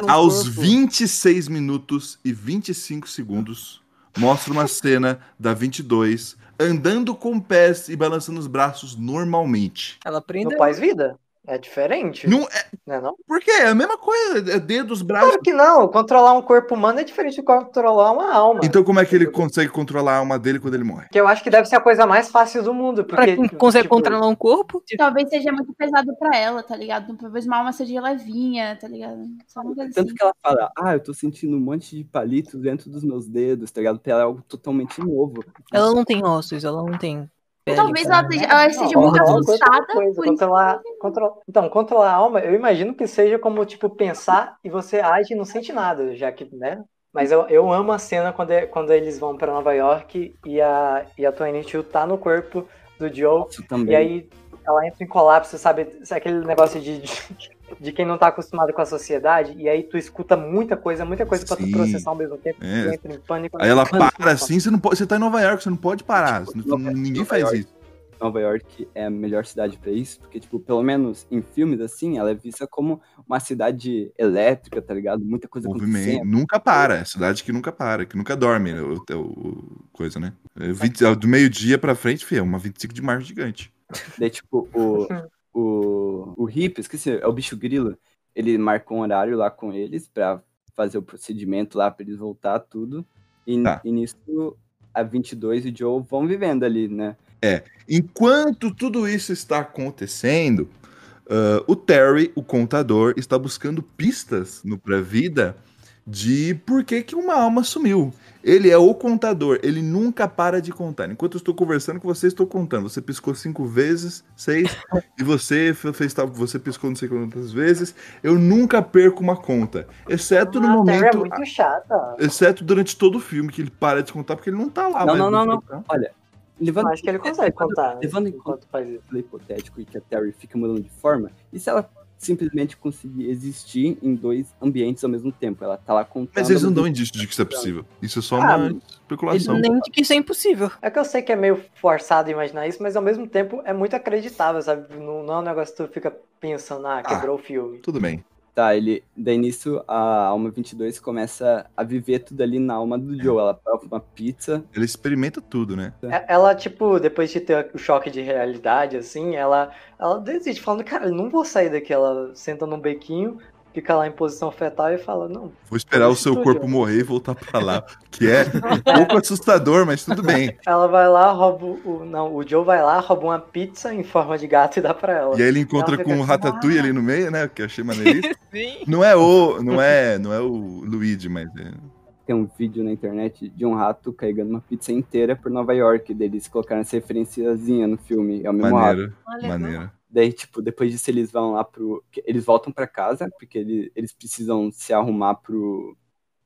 No Aos corpo. 26 minutos e 25 segundos, mostra uma cena da 22 andando com pés e balançando os braços normalmente. Ela No prende. pós-vida? É diferente. Não é, Não é não? por quê? É a mesma coisa, é dedos, braços. Claro que não. Controlar um corpo humano é diferente de controlar uma alma. Então como é que ele consegue controlar a alma dele quando ele morre? Que eu acho que deve ser a coisa mais fácil do mundo. Pra Porque, quem consegue tipo, controlar um corpo, Talvez seja muito pesado pra ela, tá ligado? Talvez uma alma seja levinha, tá ligado? Só uma coisa assim. Tanto que ela fala, ah, eu tô sentindo um monte de palitos dentro dos meus dedos, tá ligado? Pra ela é algo totalmente novo. ela não tem ossos, ela não tem. Pele, Talvez cara. ela seja, ela seja Não, muito controlar outra assustada coisa, por isso. controlar, controlar- Então, controlar a alma, eu imagino que seja como, tipo, pensar e você age e não sente nada, já que, né? Mas eu, eu amo a cena quando, é- quando eles vão pra Nova York e a, e a 22 tá no corpo do Joe. Isso também. E aí ela entra em colapso, sabe? Sabe Aquele negócio de, de, de quem não tá acostumado com a sociedade. E aí tu escuta muita coisa, muita coisa pra tu Sim. processar ao mesmo tempo. É. Tu entra em pânico. Aí ela Mano, para assim, você não pode, você tá em Nova York, você não pode parar. Tipo, Não- Nova- ninguém Nova faz York. isso. Nova York é a melhor cidade pra isso, porque, tipo, pelo menos em filmes, assim, ela é vista como uma cidade elétrica, tá ligado? Muita coisa Movimento acontecendo. nunca para, é cidade que nunca para, que nunca dorme, né, o, o- o- coisa, né? É 20 do meio-dia pra frente, filho, é uma 25 de março gigante. Daí, tipo, o, o, o hippie, esqueci, é o bicho grilo, ele marcou um horário lá com eles pra fazer o procedimento lá, pra eles voltar tudo. E, Tá. e nisso, a 22 e o Joe vão vivendo ali, né? É. Enquanto tudo isso está acontecendo, ah, o Terry, o contador, está buscando pistas no pré-vida de por que, que uma alma sumiu. Ele é o contador, ele nunca para de contar. Enquanto eu estou conversando com você, estou contando. Você piscou cinco vezes, seis, <laughs> e você fe- fez tal, você piscou não sei quantas vezes. Eu nunca perco uma conta, exceto no A Terry é momento, muito chata. exceto durante todo o filme que ele para de contar porque ele não tá lá. Não, não, não, não. tá. Olha, levando, Acho que ele consegue contar. levando em enquanto faz isso. conta hipotético e que a Terry fica mudando de forma, e se ela simplesmente conseguir existir em dois ambientes ao mesmo tempo? Ela tá lá contando. Mas eles não dão indício de que isso é possível. Isso é só Ah, uma especulação. Nem de que isso é impossível. É que eu sei que é meio forçado imaginar isso, mas ao mesmo tempo é muito acreditável, sabe? Não, não é um negócio que tu fica pensando, ah, quebrou o filme. Tudo bem. Tá, ele. Daí nisso a alma 22 começa a viver tudo ali na alma do Joe. Ela prova uma pizza. Ele experimenta tudo, né? É- Ela, tipo, depois de ter o choque de realidade, assim, ela, ela desiste, falando, cara, eu não vou sair daqui. Ela senta num bequinho, fica lá em posição fetal e fala, não. Vou esperar o <laughs> seu corpo morrer e voltar pra lá. <laughs> Que é um pouco assustador, mas tudo bem. Ela vai lá, rouba o. Não, o Joe vai lá, rouba uma pizza em forma de gato e dá pra ela. E aí ele encontra com o assim, Ratatouille ali no meio, né? Que eu achei maneiríssimo. <laughs> Não é o. Não é, não é o Luigi, mas. É... Tem um vídeo na internet de um rato carregando uma pizza inteira por Nova York. Daí eles colocaram essa referenciazinha no filme. É o mesmo rato. Maneiro. Daí, tipo, depois disso eles vão lá pro. Eles voltam pra casa, porque ele- eles precisam se arrumar pro,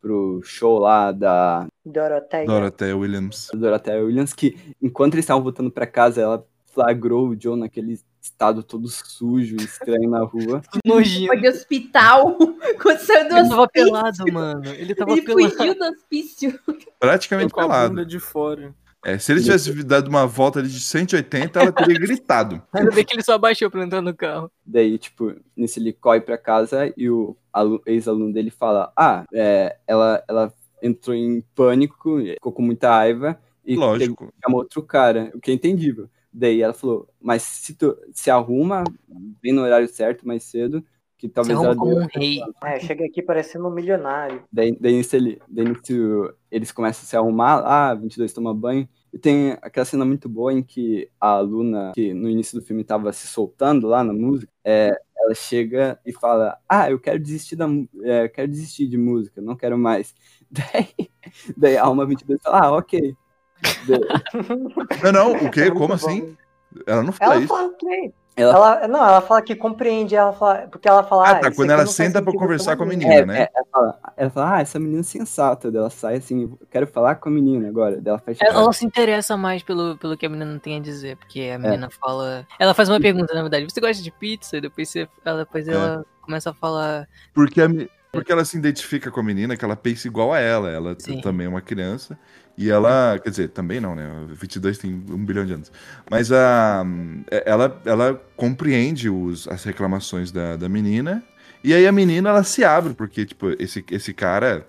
pro show lá da Doroteia. Dorothea Williams. Dorothea Williams, que enquanto eles estavam voltando pra casa, ela flagrou o Joe naquele estado todo sujo, estranho na rua. <laughs> Nojento. Foi de hospital. Quando saiu do Ele tava hospício. pelado, mano. Ele tava Ele pelado. fugiu do hospício. Praticamente Com a pelado. bunda de fora. É, se ele tivesse dado uma volta ali de 180, ela teria <laughs> gritado. Ainda bem que ele só abaixou pra entrar no carro. Daí, tipo, nisso ele corre pra casa e o alu- ex-aluno dele fala: Ah, é, ela, ela entrou em pânico, ficou com muita raiva e Lógico. chamou outro cara, o que é entendível. Daí ela falou: Mas se tu se arruma, vem no horário certo, mais cedo, que talvez ela como um rei. É, chega aqui parecendo um milionário. Daí, daí, nisso ele, daí nisso eles começam a se arrumar, ah, 22 toma banho. E tem aquela cena muito boa em que a aluna, que no início do filme tava se soltando lá na música, é, ela chega e fala, ah, eu quero desistir da é, eu quero desistir de música, não quero mais. <laughs> Daí, daí a Alma 22 fala, ah, ok. Daí- Não, não, o quê? Como assim? Ela não fala Ela isso. fala que. Ela- Ela... não, ela fala que compreende, ela fala, porque ela fala. Ah, ah, tá, isso quando ela não senta pra sentido conversar com a menina. É, né? é, ela, fala, ela fala, ah, essa menina é sensata. Ela sai assim, eu quero falar com a menina agora. Ela faz Ela ela se interessa mais pelo, pelo que a menina tem a dizer, porque a menina fala. Ela faz uma pergunta, na verdade. Você gosta de pizza? Depois, você, ela, depois É. ela começa a falar. Porque, a me- porque ela se identifica com a menina, que ela pensa igual a ela. Ela Sim. também é uma criança. E ela, quer dizer, também não, né? 22 tem um bilhão de anos. Mas a, ela, ela compreende os, as reclamações da, da menina. E aí a menina, ela se abre, porque, tipo, esse, esse cara,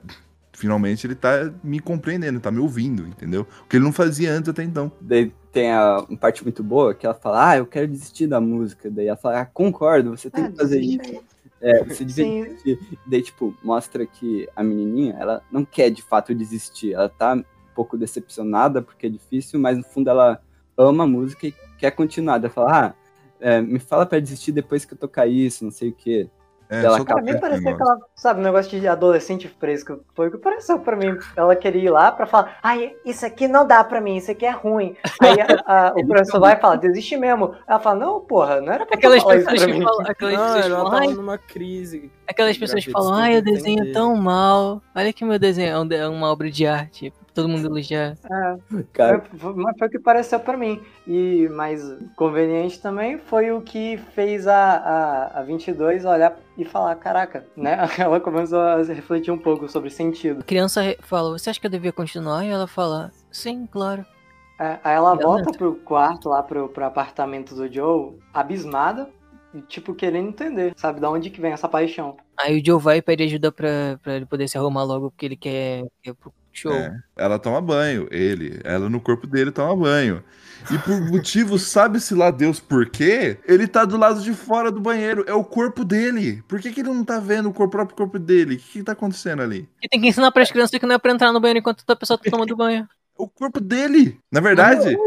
finalmente, ele tá me compreendendo, tá me ouvindo, entendeu? O que ele não fazia antes até então. Daí tem a, uma parte muito boa que ela fala, ah, eu quero desistir da música. Daí ela fala, ah, concordo, você tem Ah, que fazer isso. É, você devia desistir. Daí, tipo, mostra que a menininha, ela não quer de fato desistir. Ela tá pouco decepcionada porque é difícil, mas no fundo ela ama a música e quer continuar. Daí fala, ah, é, me fala pra desistir depois que eu tocar isso, não sei o quê. É, Ela acaba- Pra mim parecia negócio. que ela, sabe, um negócio de adolescente fresco. Foi o que pareceu pra mim. Ela queria ir lá pra falar, ai, isso aqui não dá pra mim, isso aqui é ruim. Aí a- a- <laughs> o professor vai e fala, desiste mesmo. Ela fala, não, porra, não era pra Aquelas falar isso pessoas pra mim. falam. Aquelas Não, pessoas que ela falam, tava ai, numa crise. aquelas pessoas que falam, ai, eu desenho entender. tão mal. Olha que meu desenho é é uma obra de arte. Todo mundo elogia. É, Cara, foi- mas foi o que pareceu pra mim. E mais conveniente também foi o que fez a, a, a 22 olhar e falar, caraca, né? <laughs> Ela começou a refletir um pouco sobre sentido. A criança fala, você acha que eu devia continuar? E ela fala, sim, claro. É, aí ela E volta pro quarto, lá pro, pro apartamento do Joe, abismada, e tipo, querendo entender, sabe, da onde que vem essa paixão. Aí o Joe vai e pede ajuda pra, pra ele poder se arrumar logo, porque ele quer, quer ir pro show. É, ela toma banho, ele, ela no corpo dele toma banho. E por motivo, <laughs> sabe-se lá Deus por quê? Ele tá do lado de fora do banheiro, é o corpo dele. Por que, que ele não tá vendo o próprio corpo dele? O que, que tá acontecendo ali? E tem que ensinar pras crianças que não é pra entrar no banheiro enquanto a pessoa tá tomando banho. O corpo dele. Na verdade,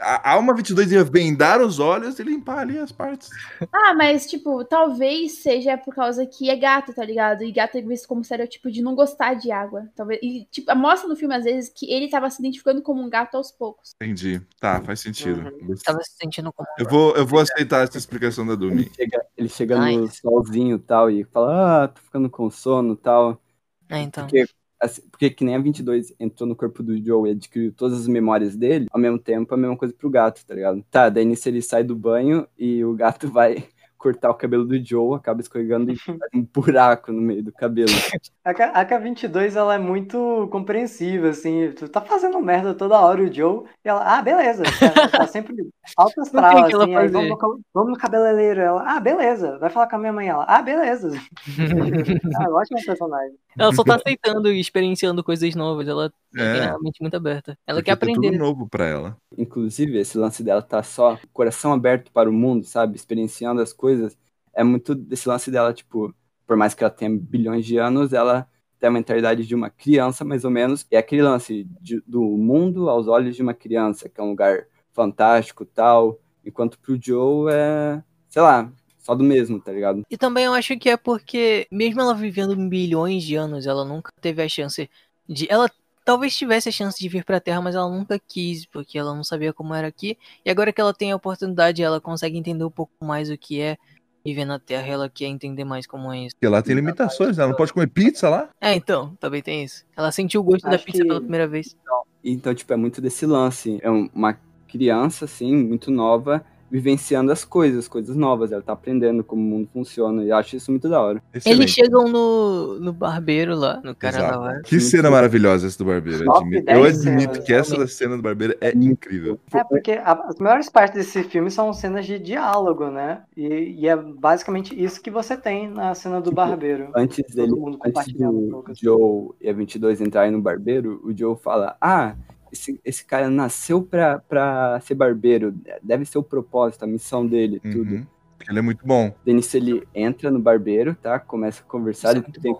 a Alma 22 ia vendar os olhos e limpar ali as partes. Ah, mas, tipo, talvez seja por causa que é gato, tá ligado? E gato é visto como estereotipo de não gostar de água. Talvez. E, tipo, mostra no filme, às vezes, que ele tava se identificando como um gato aos poucos. Entendi. Tá, faz sentido. Tava se sentindo como. Eu vou, eu vou aceitar essa explicação da Dumi. Ele chega, ele chega no solzinho e tal e fala, ah, tô ficando com sono e tal. É, então. Porque, assim, porque que nem a 22 entrou no corpo do Joe e adquiriu todas as memórias dele, ao mesmo tempo, a mesma coisa pro gato, tá ligado? Tá, daí nisso ele sai do banho e o gato <laughs> vai cortar o cabelo do Joe, acaba escorregando e faz um buraco no meio do cabelo. A, K- a K22, ela é muito compreensiva, assim. Tu tá fazendo merda toda hora, o Joe. E ela, ah, beleza. Tá, tá <laughs> sempre astral, que ela assim. Aí vamos no, vamos no cabeleireiro. Ela, ah, beleza. Vai falar com a minha mãe. Ela, ah, beleza. <laughs> ah, ótimo personagem. Ela só tá aceitando e experienciando coisas novas. Ela É. tem a mente muito aberta. Ela Porque quer tá aprender. tudo novo pra ela. Inclusive, esse lance dela tá só coração aberto para o mundo, sabe? Experienciando as coisas. É muito desse lance dela, tipo, por mais que ela tenha bilhões de anos, ela tem a mentalidade de uma criança, mais ou menos. E é aquele lance de- do mundo aos olhos de uma criança, que é um lugar fantástico tal. Enquanto pro Joe é, sei lá, só do mesmo, tá ligado? E também eu acho que é porque, mesmo ela vivendo milhões de anos, ela nunca teve a chance de. Ela talvez tivesse a chance de vir pra Terra, mas ela nunca quis, porque ela não sabia como era aqui. E agora que ela tem a oportunidade, ela consegue entender um pouco mais o que é viver na Terra, ela quer entender mais como é isso. Porque lá tem limitações, ela não pode comer pizza lá. É, então, também tem isso. Ela sentiu o gosto da Acho pizza que- pela primeira vez. Então, tipo, é muito desse lance. É um- uma criança, assim, muito nova, vivenciando as coisas, coisas novas. Ela tá aprendendo como o mundo funciona. E eu acho isso muito da hora. Eles Excelente. chegam no, no barbeiro lá, no cara Exato. da hora. Que cena maravilhosa essa do barbeiro. Top admito, 10 eu admito cenas, que essa cena do barbeiro é incrível. É, porque a- as maiores partes desse filme são cenas de diálogo, né? E, e é basicamente isso que você tem na cena do barbeiro. Antes Todo dele, mundo antes um do assim. Joe e a 22 entrarem no barbeiro, o Joe fala: Ah, esse, esse cara nasceu pra, pra ser barbeiro. Deve ser o propósito, a missão dele, tudo. Uhum. Porque ele é muito bom. Denis ele entra no barbeiro, tá? Começa a conversar. É Ele tem,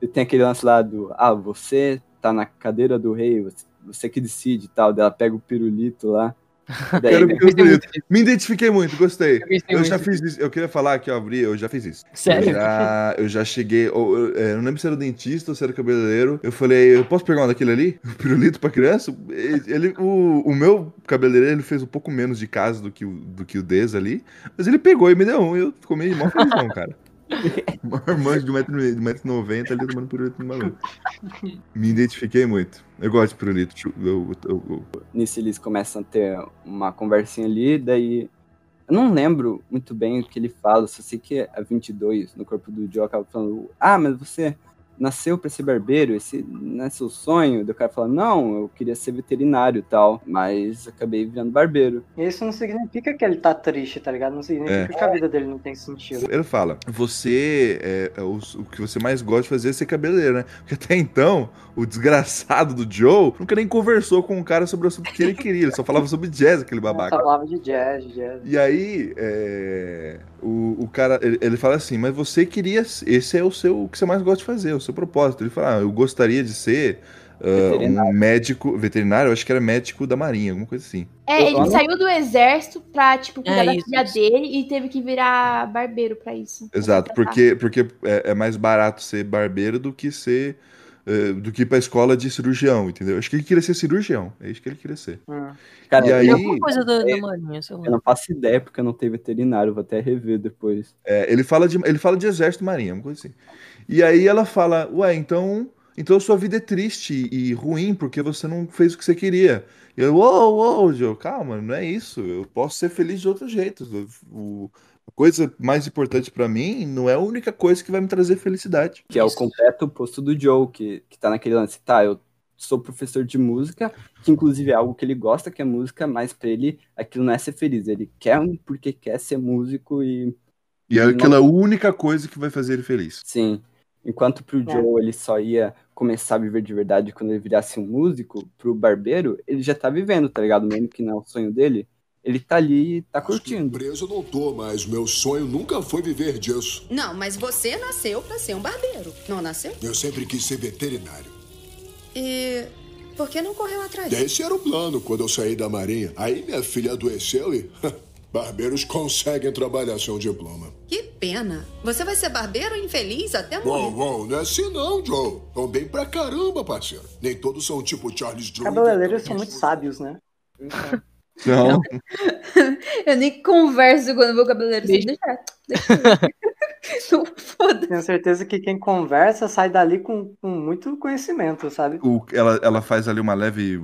ele tem aquele lance lá do: Ah, você tá na cadeira do rei, você, você que decide e tal. Daí ela pega o pirulito lá. <laughs> Daí, Quero eu muito disso. Me identifiquei muito, gostei. Eu Eu já muito fiz isso. Eu queria falar que eu abri, eu já fiz isso. Sério? Eu já, eu já cheguei. Eu, é, eu não lembro se era dentista ou se era cabeleireiro. Eu falei, eu posso pegar um daquele ali? <laughs> O pirulito pra criança? Ele, o, o meu cabeleireiro ele fez um pouco menos de caso do que o, do que o Dez ali. Mas ele pegou e me deu um. E eu comi mó felizão, cara. <laughs> Marmanjo de 1,90m ali tomando pirulito no maluco. Me identifiquei muito. Eu gosto de pirulito. Eu, eu, eu, nisso eles começam a ter uma conversinha ali, daí eu não lembro muito bem o que ele fala, só sei que a 22 no corpo do Joe acaba falando: "Ah, mas você nasceu pra ser barbeiro, esse não é seu sonho?" Daí o cara fala: "Não, eu queria ser veterinário e tal, mas acabei virando barbeiro." E isso não significa que ele tá triste, tá ligado? Não significa É. que a vida dele não tem sentido. Ele fala, você, é, é, o, o que você mais gosta de fazer é ser cabeleireiro, né? Porque até então, o desgraçado do Joe nunca nem conversou com o cara sobre o assunto que ele queria, ele só falava sobre jazz, aquele Só babaca. falava de jazz, de jazz. E aí, é, o, o cara, ele, ele fala assim, mas você queria, esse é o seu, o que você mais gosta de fazer, o seu propósito. Ele fala, ah, eu gostaria de ser ah, um médico, veterinário, eu acho que era médico da marinha, alguma coisa assim. É, ele Olha. saiu do exército pra, tipo, cuidar É, da isso, filha dele e teve que virar barbeiro pra isso. pra Exato, tratar. porque, porque é, é mais barato ser barbeiro do que ser. eh, do que ir pra escola de cirurgião, entendeu? Acho que ele queria ser cirurgião. É isso que ele queria ser. Hum. Cara, E eu- aí- Alguma coisa da, da marinha, sei lá. eu não faço ideia porque eu não tenho veterinário, vou até rever depois. É, ele, fala de, ele fala de exército e marinha, uma coisa assim. E aí ela fala, ué, então. Então sua vida é triste e ruim porque você não fez o que você queria. E eu, uou, uou, Joe, calma, não é isso. Eu posso ser feliz de outros jeitos. O, a coisa mais importante pra mim não é a única coisa que vai me trazer felicidade. Que é o completo oposto do Joe, que, que tá naquele lance, tá, eu sou professor de música, que inclusive é algo que ele gosta, que é música, mas pra ele aquilo não é ser feliz, ele quer um porque quer ser músico e E é Não- aquela única coisa que vai fazer ele feliz. sim. Enquanto pro É. Joe ele só ia começar a viver de verdade quando ele virasse um músico, pro barbeiro ele já tá vivendo, tá ligado? Mesmo que não é o sonho dele, ele tá ali e tá curtindo. Preso eu não tô, mas meu sonho nunca foi viver disso. Não, mas você nasceu pra ser um barbeiro, não nasceu? Eu sempre quis ser veterinário. E Por que não correu atrás? Esse era o plano quando eu saí da marinha. Aí minha filha adoeceu e... <laughs> Barbeiros conseguem trabalhar sem um diploma. Que pena. Você vai ser barbeiro infeliz até morrer. Uou, uou, não é assim não, Joe. Tão bem pra caramba, parceiro. Nem todos são tipo Charles Joe. Cabeleireiros são muito sábios, né? Não. <laughs> Eu nem converso quando eu vou cabeleireiro. Assim, deixa, deixa. <laughs> Não, foda. Tenho certeza que quem conversa sai dali com, com muito conhecimento, sabe? O- ela, ela faz ali uma leve.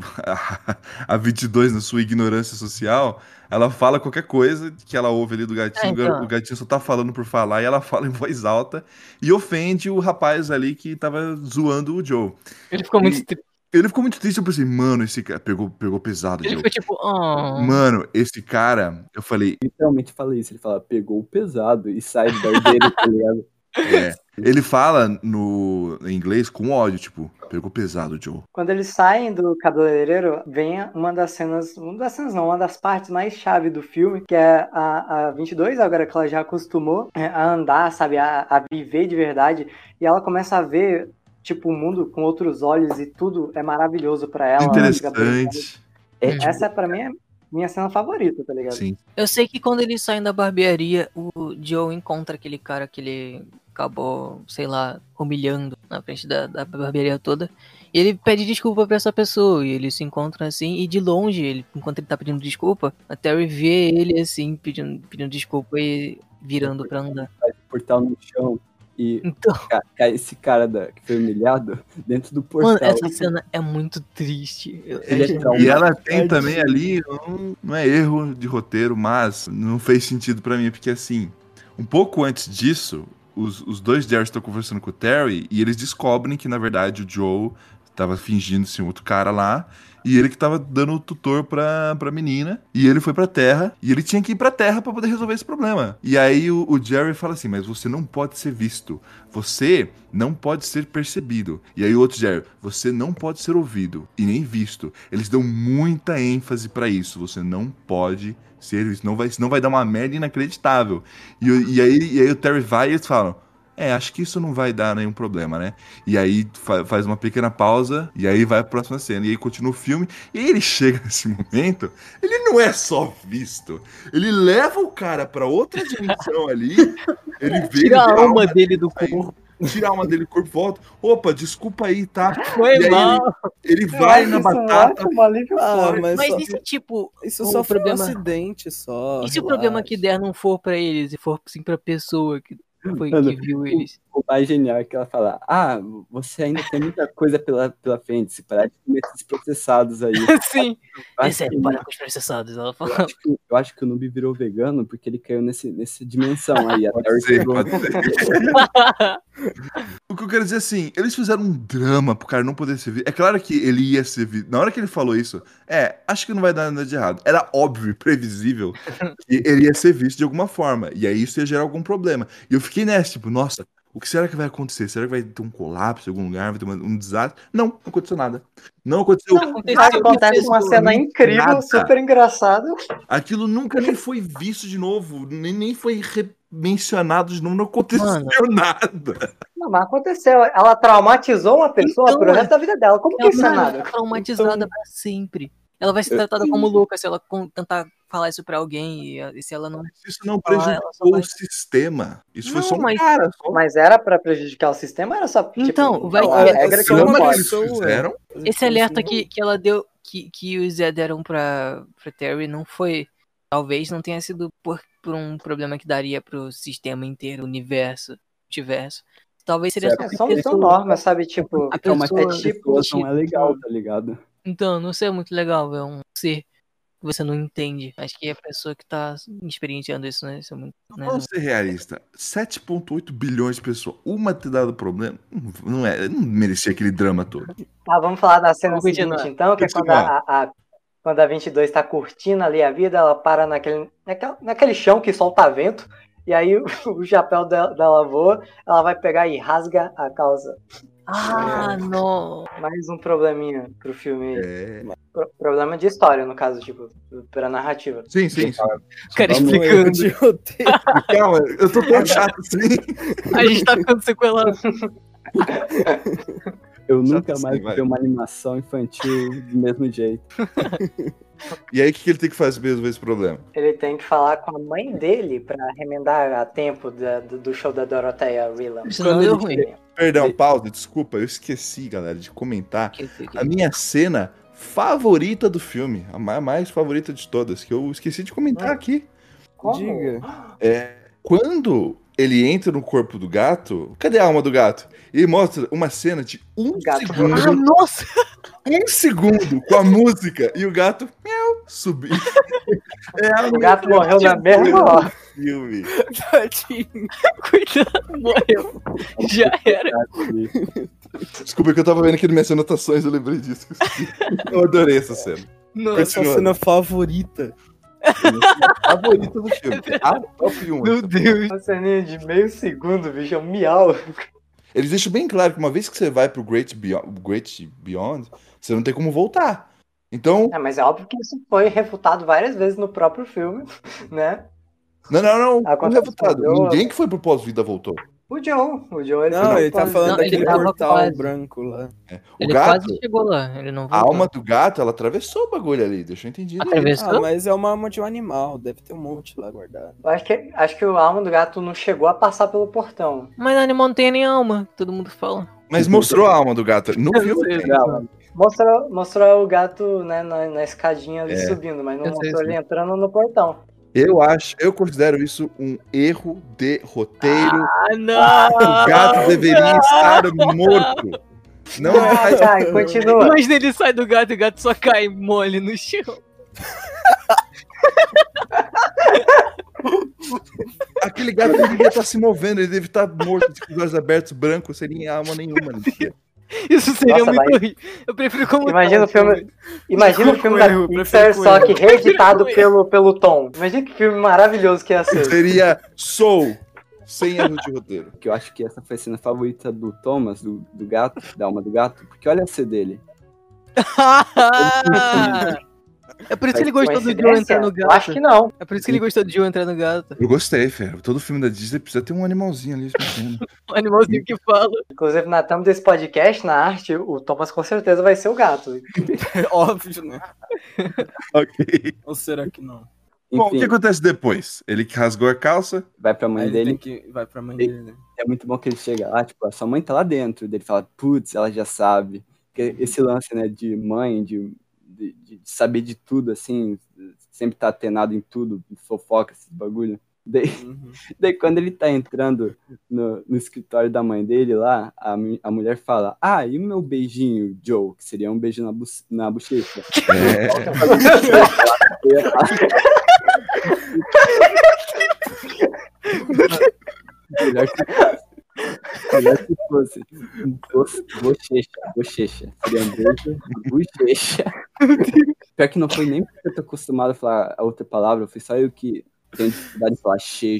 <laughs> A 22 na sua ignorância social. Ela fala qualquer coisa que ela ouve ali do gatinho. É, então. O gatinho só tá falando por falar e ela <laughs> fala em voz alta e ofende o rapaz ali que tava zoando o Joe. Ele ficou muito E- triste. Ele ficou muito triste. Eu pensei, mano, esse cara pegou, pegou pesado, Ele Joe. ficou tipo, oh. Mano, esse cara, eu falei, Literalmente falei isso. Ele fala, pegou o pesado e sai do barbeiro, tá ligado? é. Ele fala no em inglês com ódio, tipo, pegou pesado, Joe. Quando eles saem do cabeleireiro, vem uma das cenas, uma das cenas não, uma das partes mais chave do filme, que é a, a 22, agora que ela já acostumou é, a andar, sabe, a, a viver de verdade, e ela começa a ver, tipo, o mundo com outros olhos e tudo é maravilhoso pra ela. ela pensando- Interessante. É, tipo, Essa pra mim é minha cena favorita, tá ligado? Sim. Eu sei que quando eles saem da barbearia, o Joe encontra aquele cara que ele acabou, sei lá, humilhando na frente da, da barbearia toda. E ele pede desculpa pra essa pessoa. E eles se encontram assim. E de longe, ele, enquanto ele tá pedindo desculpa, a Terry vê ele assim, pedindo, pedindo desculpa e virando pra andar. faz o portal no chão e Então, ca- cai esse cara da, que foi humilhado dentro do portal. mano, essa cena é muito triste. É traumático. E ela tem também ali, um- não é erro de roteiro, mas não fez sentido pra mim, porque assim, um pouco antes disso, os, os dois Jerry estão conversando com o Terry e eles descobrem que, na verdade, o Joe tava fingindo ser outro cara lá. E ele que tava dando o tutor pra, pra menina. E ele foi pra terra. E ele tinha que ir pra terra pra poder resolver esse problema. E aí o, o Jerry fala assim: Mas você não pode ser visto. Você não pode ser percebido. E aí o outro Jerry: Você não pode ser ouvido e nem visto. Eles dão muita ênfase pra isso. Você não pode ser visto. Não vai, senão vai dar uma merda inacreditável. E, e, aí, e aí o Terry vai e eles falam. É, acho que isso não vai dar nenhum problema, né? E aí fa- faz uma pequena pausa e aí vai pra próxima cena. E aí continua o filme. E aí ele <laughs> chega nesse momento, ele não é só visto. Ele leva o cara pra outra dimensão ali. Ele vê Tira a ele- alma dele do corpo. Tira a alma dele do corpo, volta. Opa, desculpa aí, tá? Foi aí mal. Ele, ele vai na isso batata. Ah, mas, Mas só- se, tipo, isso só foi problema- um acidente só. e se o problema relaxa. que der não for pra eles e for sim pra pessoa que foi que viu eles? O mais genial é que ela fala: Ah, você ainda tem muita coisa pela, pela frente, se parar de comer esses processados aí. <laughs> Sim. Eu É sério, para com os processados. Ela eu, fala. acho que, eu acho que o Noob virou vegano porque ele caiu nesse, nessa dimensão aí. Pode ser, pegou- pode ser. O que eu quero dizer assim, eles fizeram um drama pro cara não poder ser visto. É claro que ele ia ser visto. Na hora que ele falou isso, é, acho que não vai dar nada de errado. Era óbvio e previsível <laughs> que ele ia ser visto de alguma forma. E aí isso ia gerar algum problema. E eu fiquei nessa, tipo, nossa, o que será que vai acontecer? Será que vai ter um colapso em algum lugar? Vai ter um desastre? Não, não aconteceu nada. Não aconteceu. Não, aconteceu. Acontece uma cena incrível, Nada. super engraçada. Aquilo nunca nem foi visto de novo, nem, nem foi mencionado de novo, não aconteceu Mano. <laughs> nada. Não, mas aconteceu. Ela traumatizou uma pessoa Então, pro resto da vida dela. Como que isso é vai nada? traumatizada pra sempre. Ela vai ser tratada como louca se ela tentar falar isso pra alguém e, e se ela não. Isso não Ah, só prejudicou vai- o sistema. Isso foi Não, só um mas- cara. Só. Mas era pra prejudicar o sistema? Era só. Tipo, Então, vai não, que- a regra é que Só não fizeram. Esse alerta que, que ela deu, que, que os Zé deram pra, pra Terry não foi. Talvez não tenha sido por, por um problema que daria pro sistema inteiro, universo, multiverso. Talvez seria Certo. É só só, porque são normas, sabe? Tipo, a Traumatizar pessoa. é tipo- pessoas não é legal, tá ligado? Então, não sei, é muito legal, é um ser que você não entende. Acho que a pessoa que tá experienciando isso, né? Isso é muito. né, Vamos ser realista. 7,8 bilhões de pessoas. Uma ter dado problema. não- é. Não merecia aquele drama todo. Tá, vamos falar da cena Vamos continuar. seguinte, então, que é quando a, a- quando a 22 tá curtindo ali a vida, ela para naquele, naquela- naquele chão que solta vento, e aí o, <laughs> o chapéu dela, dela voa, ela vai pegar e rasga a calça. Ah, não. Mais um probleminha pro filme. É. Pro- problema de história, no caso, tipo, pra narrativa. Sim, sim, sim. O cara explicando. Calma, eu tô tão chato assim. A gente tá ficando sequelado. Eu Já nunca sei, mais vi uma animação infantil do mesmo jeito. E aí, o que, que ele tem que fazer mesmo esse problema? Ele tem que falar com a mãe dele pra remendar a tempo da- do, do show da. Senão Quando deu ele ruim. Perdão, pausa, desculpa, eu esqueci, galera, de comentar a minha cena favorita do filme, a ma- mais favorita de todas, que eu esqueci de comentar aqui. Como? Diga. É quando ele entra no corpo do gato, cadê a alma do gato? E mostra uma cena de um Gato segundo, Ah, nossa! um segundo com a música e o gato, miau, subir. É <laughs> a O gato morreu na mesma cena hora. do filme. Tadinho. Cuidado, morreu. Já era. Desculpa que eu tava vendo aqui nas minhas anotações, eu lembrei disso. Eu adorei essa cena. Nossa, essa Continuando. cena favorita. Favorita do filme. A top 1. Meu Deus. Uma ceninha de meio segundo, bicho, é um miau. Eles deixam bem claro que uma vez que você vai pro Great Beyond, Great Beyond você não tem como voltar. Então, É, mas é óbvio que isso foi refutado várias vezes no próprio filme, né? não, não, não, não refutado. Ninguém que foi pro pós-vida voltou. O Joe, o Joe, ele Não, ele tá quase- falando Não, ele daquele portal quase. branco lá. O Ele gato, quase chegou lá. Ele não a alma do gato, ela atravessou o bagulho ali, deixa eu entendido. aí. Atravessou? Ah, mas é uma alma de um animal, deve ter um monte lá guardado. Eu Acho que, acho que o alma do gato não chegou a passar pelo portão. Mas animal não tem nem alma, todo mundo fala. Mas mostrou a alma do gato. Não, Mostrou, mostrou o gato né, na, na escadinha ali É. subindo, mas não Eu mostrou ele entrando no portão. Eu acho, eu considero isso um erro de roteiro. Ah, não! o gato deveria estar morto. Não faz Ai, continua. Imagina ele sai do gato e o gato só cai mole no chão. Aquele gato não devia estar se movendo, ele deve estar morto, com os olhos abertos, branco, sem nem alma nenhuma. né? <laughs> Isso seria Nossa, muito horrível. Eu prefiro como Imagina o filme, imagina o filme da prefiro Pixar, só que <laughs> reeditado pelo, pelo Tom. Imagina que filme maravilhoso que ia ser. Seria Soul, sem erro de roteiro. que eu acho que essa foi a cena favorita do Thomas, do, do gato, da alma do gato, porque olha a C dele. <laughs> É por isso que ele gostou do Joe entrar no gato. acho que não. É por isso que ele gostou do Joe entrar no gato. Eu gostei, Fer. Todo filme da Disney precisa ter um animalzinho ali. O <laughs> animalzinho que fala. Inclusive, na thumb desse podcast, na arte, o Thomas com certeza vai ser o gato. <laughs> Óbvio, né? <laughs> ok. Ou será que não? Bom, o que acontece depois? Ele rasgou a calça. vai pra mãe ele dele. que vai pra mãe dele, né? É muito bom que ele chega lá, tipo, a sua mãe tá lá dentro. Ele fala, putz, ela já sabe. Porque esse lance, né, de mãe, de, de, de saber de tudo, assim, sempre tá atenado em tudo, fofoca, esse bagulho. Daí, Uhum. <laughs> daí quando ele tá entrando no, no escritório da mãe dele lá, a, a mulher fala, ah, e o meu beijinho, Joe? Que seria um beijo na, bu na bochecha. <laughs> É, <laughs> Melhor se fosse. Bochecha, bochecha. Seria um beijo bochecha. Pior que não foi nem porque eu tô acostumado a falar a outra palavra, foi só eu que tenho dificuldade de falar xe,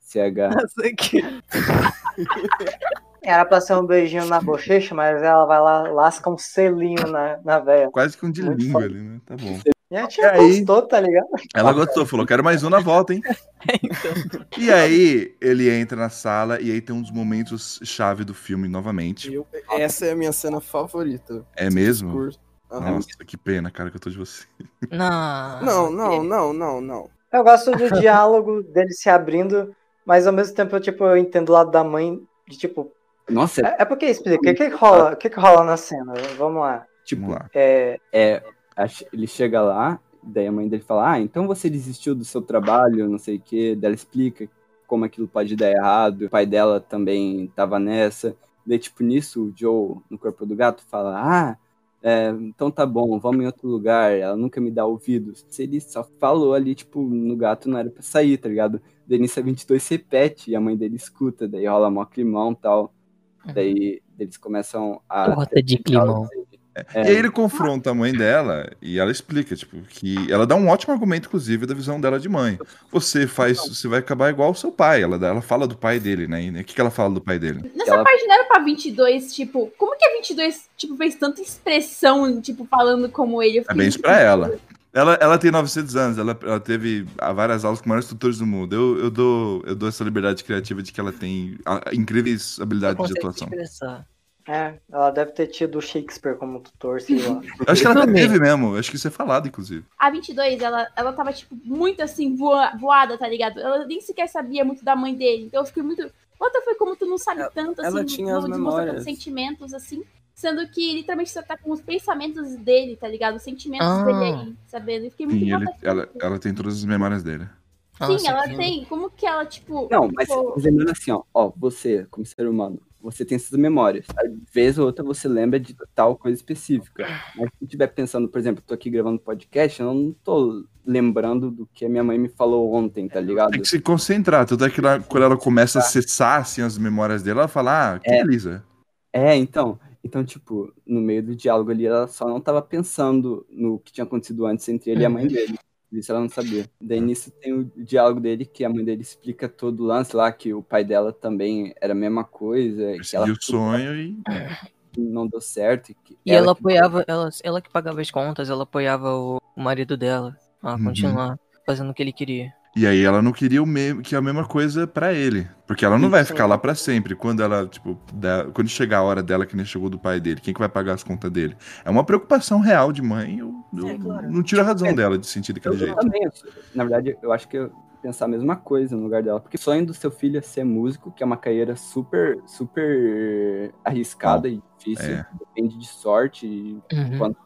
CH. Que... <laughs> Era pra ser um beijinho na bochecha, mas ela vai lá, lasca um selinho na, na veia. quase que um de Muito língua ali, né? Tá bom. E a tia E aí? gostou, tá ligado? Ela gostou, falou, quero mais um na volta, hein? <laughs> E aí, ele entra na sala e aí tem um dos momentos chave do filme novamente. Eu- essa é a minha cena favorita. É mesmo? Nossa, que pena, cara, que eu tô de você. <laughs> Não. Não, não, não, não, não. Eu gosto do diálogo dele se abrindo, mas ao mesmo tempo, eu, tipo, eu entendo o lado da mãe, de tipo. Nossa, É, é porque explica, o que, que rola? O que, que rola na cena? Vamos lá. tipo, Vamos lá. É, é, ele chega lá, daí a mãe dele fala, ah, então você desistiu do seu trabalho, não sei o quê, daí ela explica como aquilo pode dar errado, o pai dela também tava nessa, daí tipo, nisso o Joe, no corpo do gato, fala, ah, é, então tá bom, vamos em outro lugar, ela nunca me dá ouvidos. Se ele só falou ali, tipo, no gato não era pra sair, tá ligado? A 22 repete e a mãe dele escuta, daí rola mó climão e tal. Daí eles começam a. Torta de climão. É. E aí ele confronta a mãe dela e ela explica, tipo, que ela dá um ótimo argumento, inclusive, da visão dela de mãe. Você faz, você vai acabar igual o seu pai. Ela, ela fala do pai dele, né? E o que, que ela fala do pai dele? Nessa Ela- parte não era pra 22, tipo, como que a 22, tipo, fez tanta expressão, tipo, falando como ele? Eu É bem isso pra ela. Ela, ela tem 900 anos, ela, ela teve várias aulas com maiores tutores do mundo. Eu, eu, dou, eu dou essa liberdade criativa de que ela tem ah, incríveis habilidades de atuação. expressar. É, ela deve ter tido o Shakespeare como tutor, sei lá. <laughs> Eu acho que ela teve mesmo. Acho que isso é falado, inclusive. A 22, ela, ela tava, tipo, muito assim, voa- voada, tá ligado? Ela nem sequer sabia muito da mãe dele. Então eu fiquei muito. Outra foi como tu não sabe tanto, assim, ela tinha as memórias. tantos sentimentos, assim. Sendo que literalmente você tá com os pensamentos dele, tá ligado? Os sentimentos Ah. dele aí, sabendo? Eu fiquei muito Sim, ele, ela, ela tem todas as memórias dele. Sim, ela tem. Como que ela, tipo. Não, mas mas lembrando assim, ó, ó, você, como ser humano, você tem essas memórias. Às vez ou outra você lembra de tal coisa específica. Mas se estiver pensando, por exemplo, tô aqui gravando podcast, eu não tô lembrando do que a minha mãe me falou ontem, tá ligado? Tem que se concentrar. Tanto é que ela- quando ela começa a acessar assim, as memórias dela, ela fala, ah, que É. É, então. Então, tipo, no meio do diálogo ali, ela só não tava pensando no que tinha acontecido antes entre ele e a mãe dele. Isso ela não sabia. Daí nisso tem o diálogo dele, que a mãe dele explica todo o lance lá, que o pai dela também era a mesma coisa. Que ela o sonho e. não deu certo. E, que E ela, que- apoiava, ela, ela que pagava as contas, ela apoiava o, marido dela a Uhum. continuar fazendo o que ele queria. E aí ela não queria o mesmo, que a mesma coisa pra ele. Porque ela não vai ficar lá pra sempre. Quando ela, tipo, dá- quando chegar a hora dela, que nem chegou do pai dele, quem que vai pagar as contas dele? É uma preocupação real de mãe. Eu, eu não tiro a razão dela de sentir daquele Eu jeito. também, na verdade, eu acho que eu pensar a mesma coisa no lugar dela. Porque o sonho do seu filho é ser músico, que é uma carreira super, super arriscada e difícil. É. Depende de sorte. e Uhum. quanto-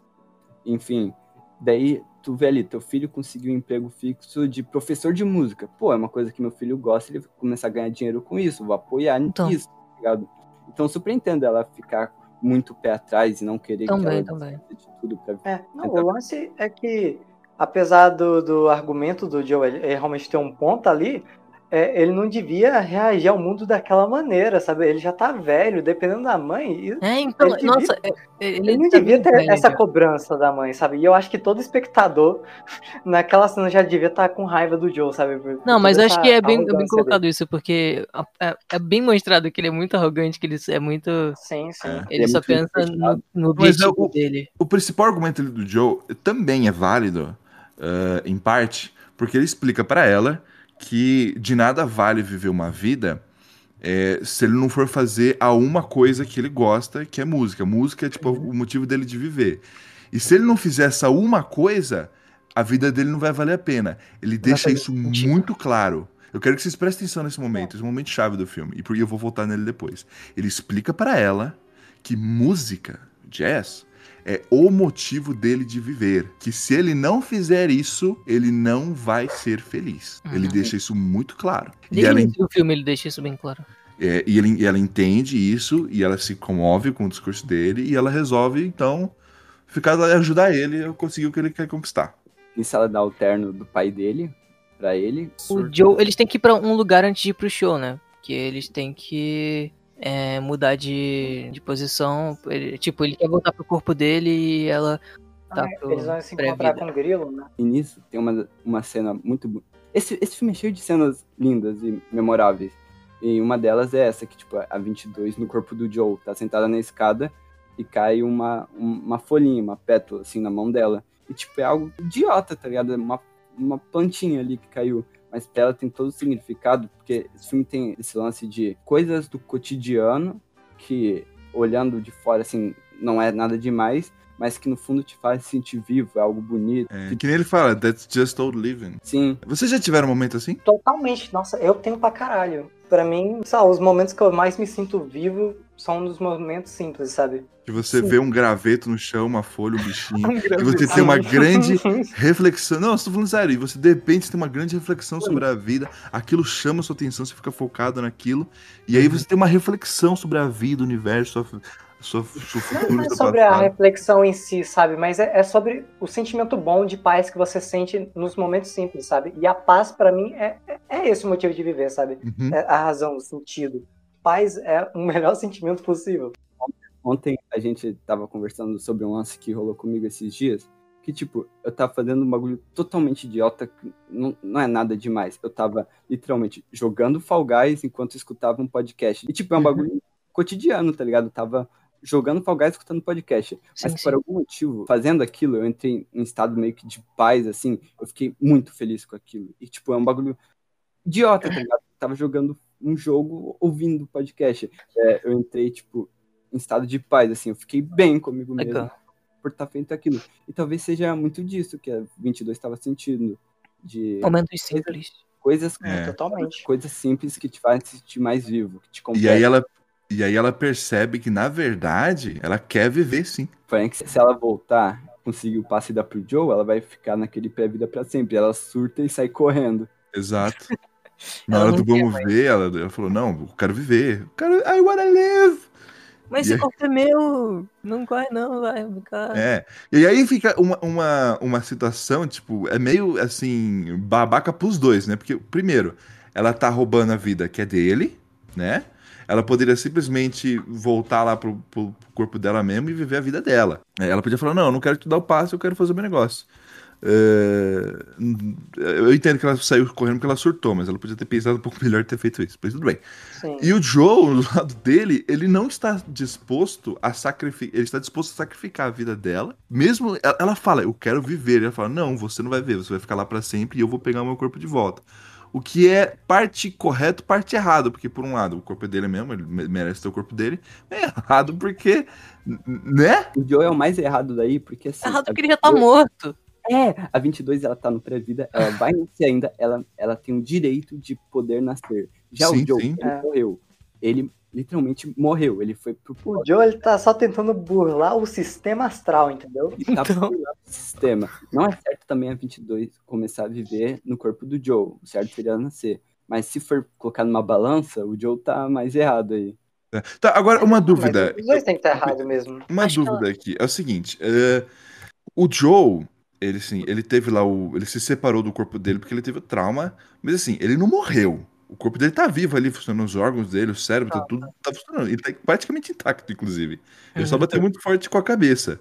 enfim, daí tu vê ali, teu filho conseguiu um emprego fixo de professor de música. Pô, é uma coisa que meu filho gosta, ele vai começar a ganhar dinheiro com isso, vou apoiar Então. nisso, tá ligado? Então super entendo ela ficar muito pé atrás e não querer Também, que ela também. de tudo pra É, não, o lance é que, apesar do, do argumento do Joe ele, ele realmente ter um ponto ali, é, ele não devia reagir ao mundo daquela maneira, sabe? Ele já tá velho, dependendo da mãe. e É, então, ele devia- nossa, é- ele, Ele não tá devia bem ter velho essa cobrança da mãe, sabe? E eu acho que todo espectador <laughs> naquela cena já devia estar com raiva do Joe, sabe? Por- Não, mas toda acho que é bem, é bem colocado dele. isso, porque é, é bem mostrado que ele é muito arrogante, que ele é muito. Sim, sim. Ele, Ele é só pensa no, no é objetivo o, dele. o principal argumento do Joe também é válido, ah, em parte, porque ele explica pra ela que de nada vale viver uma vida é, se ele não for fazer a uma coisa que ele gosta, que é música. Música é tipo o motivo dele de viver. E se ele não fizer essa uma coisa, a vida dele não vai valer a pena. Ele deixa isso muito claro. Eu quero que vocês prestem atenção nesse momento, esse é um momento chave do filme, e porque eu vou voltar nele depois. Ele explica pra ela que música, jazz, é o motivo dele de viver. Que se ele não fizer isso, ele não vai ser feliz. Ele Uhum. deixa isso muito claro. E Desde o ela, do filme ele deixa isso bem claro. é, e, ele- e ela entende isso, e ela se comove com o discurso dele, e ela resolve, então, ficar ajudar ele a conseguir o que ele quer conquistar. Nisso ela dá o terno do pai dele pra ele. O Joe, eles têm que ir pra um lugar antes de ir pro show, né? Que eles têm que é, mudar de, de posição. Ele- tipo, ele quer voltar pro corpo dele e ela tá Ah, pro Eles vão se encontrar com o Grilo, né? E nisso tem uma, uma cena muito. Esse, esse filme é cheio de cenas lindas e memoráveis. E uma delas é essa, que, tipo, a 22 no corpo do Joe, tá sentada na escada e cai uma, um- uma folhinha, uma pétala, assim, na mão dela. E, tipo, é algo idiota, tá ligado? É Uma, uma plantinha ali que caiu. Mas pra ela tem todo o significado, porque esse filme tem esse lance de coisas do cotidiano que, olhando de fora, assim, não é nada demais, mas que no fundo te faz sentir vivo, é algo bonito. É, que nem ele fala, that's just old living. Sim. Vocês já tiveram um momento assim? Totalmente. Nossa, eu tenho pra caralho. Pra mim, lá, os momentos que eu mais me sinto vivo são nos momentos simples, sabe? Que você Sim. vê um graveto no chão, uma folha, um bichinho, <laughs> Um e você tem uma <laughs> grande reflexão. Não, eu tô falando sério. E você, de repente, tem uma grande reflexão sobre a vida, aquilo chama a sua atenção, você fica focado naquilo, e aí você tem uma reflexão sobre a vida, o universo, sua, sua, seu futuro, Não é sobre a reflexão em si, sabe? Mas é, é sobre o sentimento bom de paz que você sente nos momentos simples, sabe? E a paz, pra mim, é, é- é esse o motivo de viver, sabe? Uhum. É a razão, o sentido. Paz é o melhor <laughs> sentimento possível. Ontem a gente tava conversando sobre um lance que rolou comigo esses dias. Que, tipo, eu tava fazendo um bagulho totalmente idiota, que não, não é nada demais. Eu tava, literalmente, jogando Fall Guys enquanto escutava um podcast. E, tipo, é um bagulho cotidiano, tá ligado? Eu tava jogando Fall Guys escutando podcast. Mas, Sim, por algum motivo, fazendo aquilo, eu entrei em um estado meio que de paz, assim. Eu fiquei muito feliz com aquilo. E, tipo, é um bagulho idiota, tá ligado? Eu tava jogando um jogo ouvindo podcast. É, eu entrei, tipo, em estado de paz, assim, eu fiquei bem comigo mesmo Legal. por estar feito aquilo. E talvez seja muito disso que a 22 estava sentindo. De Momentos simples. coisas, É. Totalmente. coisas simples que te fazem se sentir mais vivo, que te E completam. aí ela. E aí ela percebe que, na verdade, ela quer viver sim. Porém, que se ela voltar, conseguir o passe e dar pro Joe, ela vai ficar naquele pré-vida pra sempre. Ela surta e sai correndo. Exato. <laughs> Na Ela hora do vamos ver, ela, ela falou, não, eu quero viver. Eu quero, I wanna live. Mas E esse corpo é meu. Não corre, não, vai ficar. É. E aí fica uma, uma, uma situação, tipo, é meio assim, babaca pros dois, né? Porque, primeiro, ela tá roubando a vida que é dele, né? Ela poderia simplesmente voltar lá pro, pro corpo dela mesmo e viver a vida dela. É, Ela podia falar, não, eu não quero te dar o passe, eu quero fazer o meu negócio. É, Eu entendo que ela saiu correndo porque ela surtou, mas ela podia ter pensado um pouco melhor ter feito isso. Mas tudo bem. Sim. E o Joe, do lado dele, ele não está disposto a sacrificar. Ele está disposto a sacrificar a vida dela. Mesmo. Ela, fala, eu quero viver. Ela fala, não, você não vai ver, você vai ficar lá pra sempre e eu vou pegar o meu corpo de volta. O que é parte correto, parte errado. Porque, por um lado, o corpo é dele mesmo, ele me- merece ter o corpo dele. É errado porque. Né? O Joe é o mais errado daí, porque assim. Errado porque ele já tá 22 morto. É, a 22 ela tá no pré-vida, ela vai nascer ainda, ela, ela tem o direito de poder nascer. Já Sim, o Joe, sim. ele É. morreu. Ele literalmente morreu, ele foi pro O Joe, ele tá só tentando burlar o sistema astral, entendeu? e tá Então. do sistema. Não é certo também a 22 começar a viver no corpo do Joe, o certo seria nascer. Mas se for colocar numa balança, o Joe tá mais errado aí. Tá, agora uma dúvida. Mas os dois têm que estar errado mesmo. Uma Acho que dúvida aqui. É o seguinte: é, o Joe, ele assim, ele teve lá o. Ele se separou do corpo dele porque ele teve o trauma. Mas assim, ele não morreu. O corpo dele tá vivo ali, funcionando os órgãos dele, o cérebro, tá tudo tá funcionando. Ele tá praticamente intacto, inclusive. Ele só bateu muito forte com a cabeça.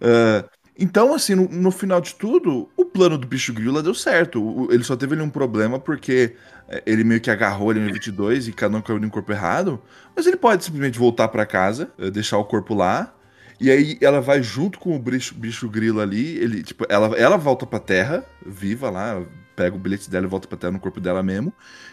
Ah, então, assim, no, no final de tudo, o plano do bicho grila deu certo. O- ele só teve ali um problema porque eh, ele meio que agarrou ele no 22 e cada um caiu no corpo errado. Mas ele pode simplesmente voltar pra casa, eh, deixar o corpo lá. E aí ela vai junto com o bicho, bicho grilo ali. Ele, tipo, ela, ela volta pra terra, viva lá, pega o bilhete dela e volta pra terra no corpo dela mesmo.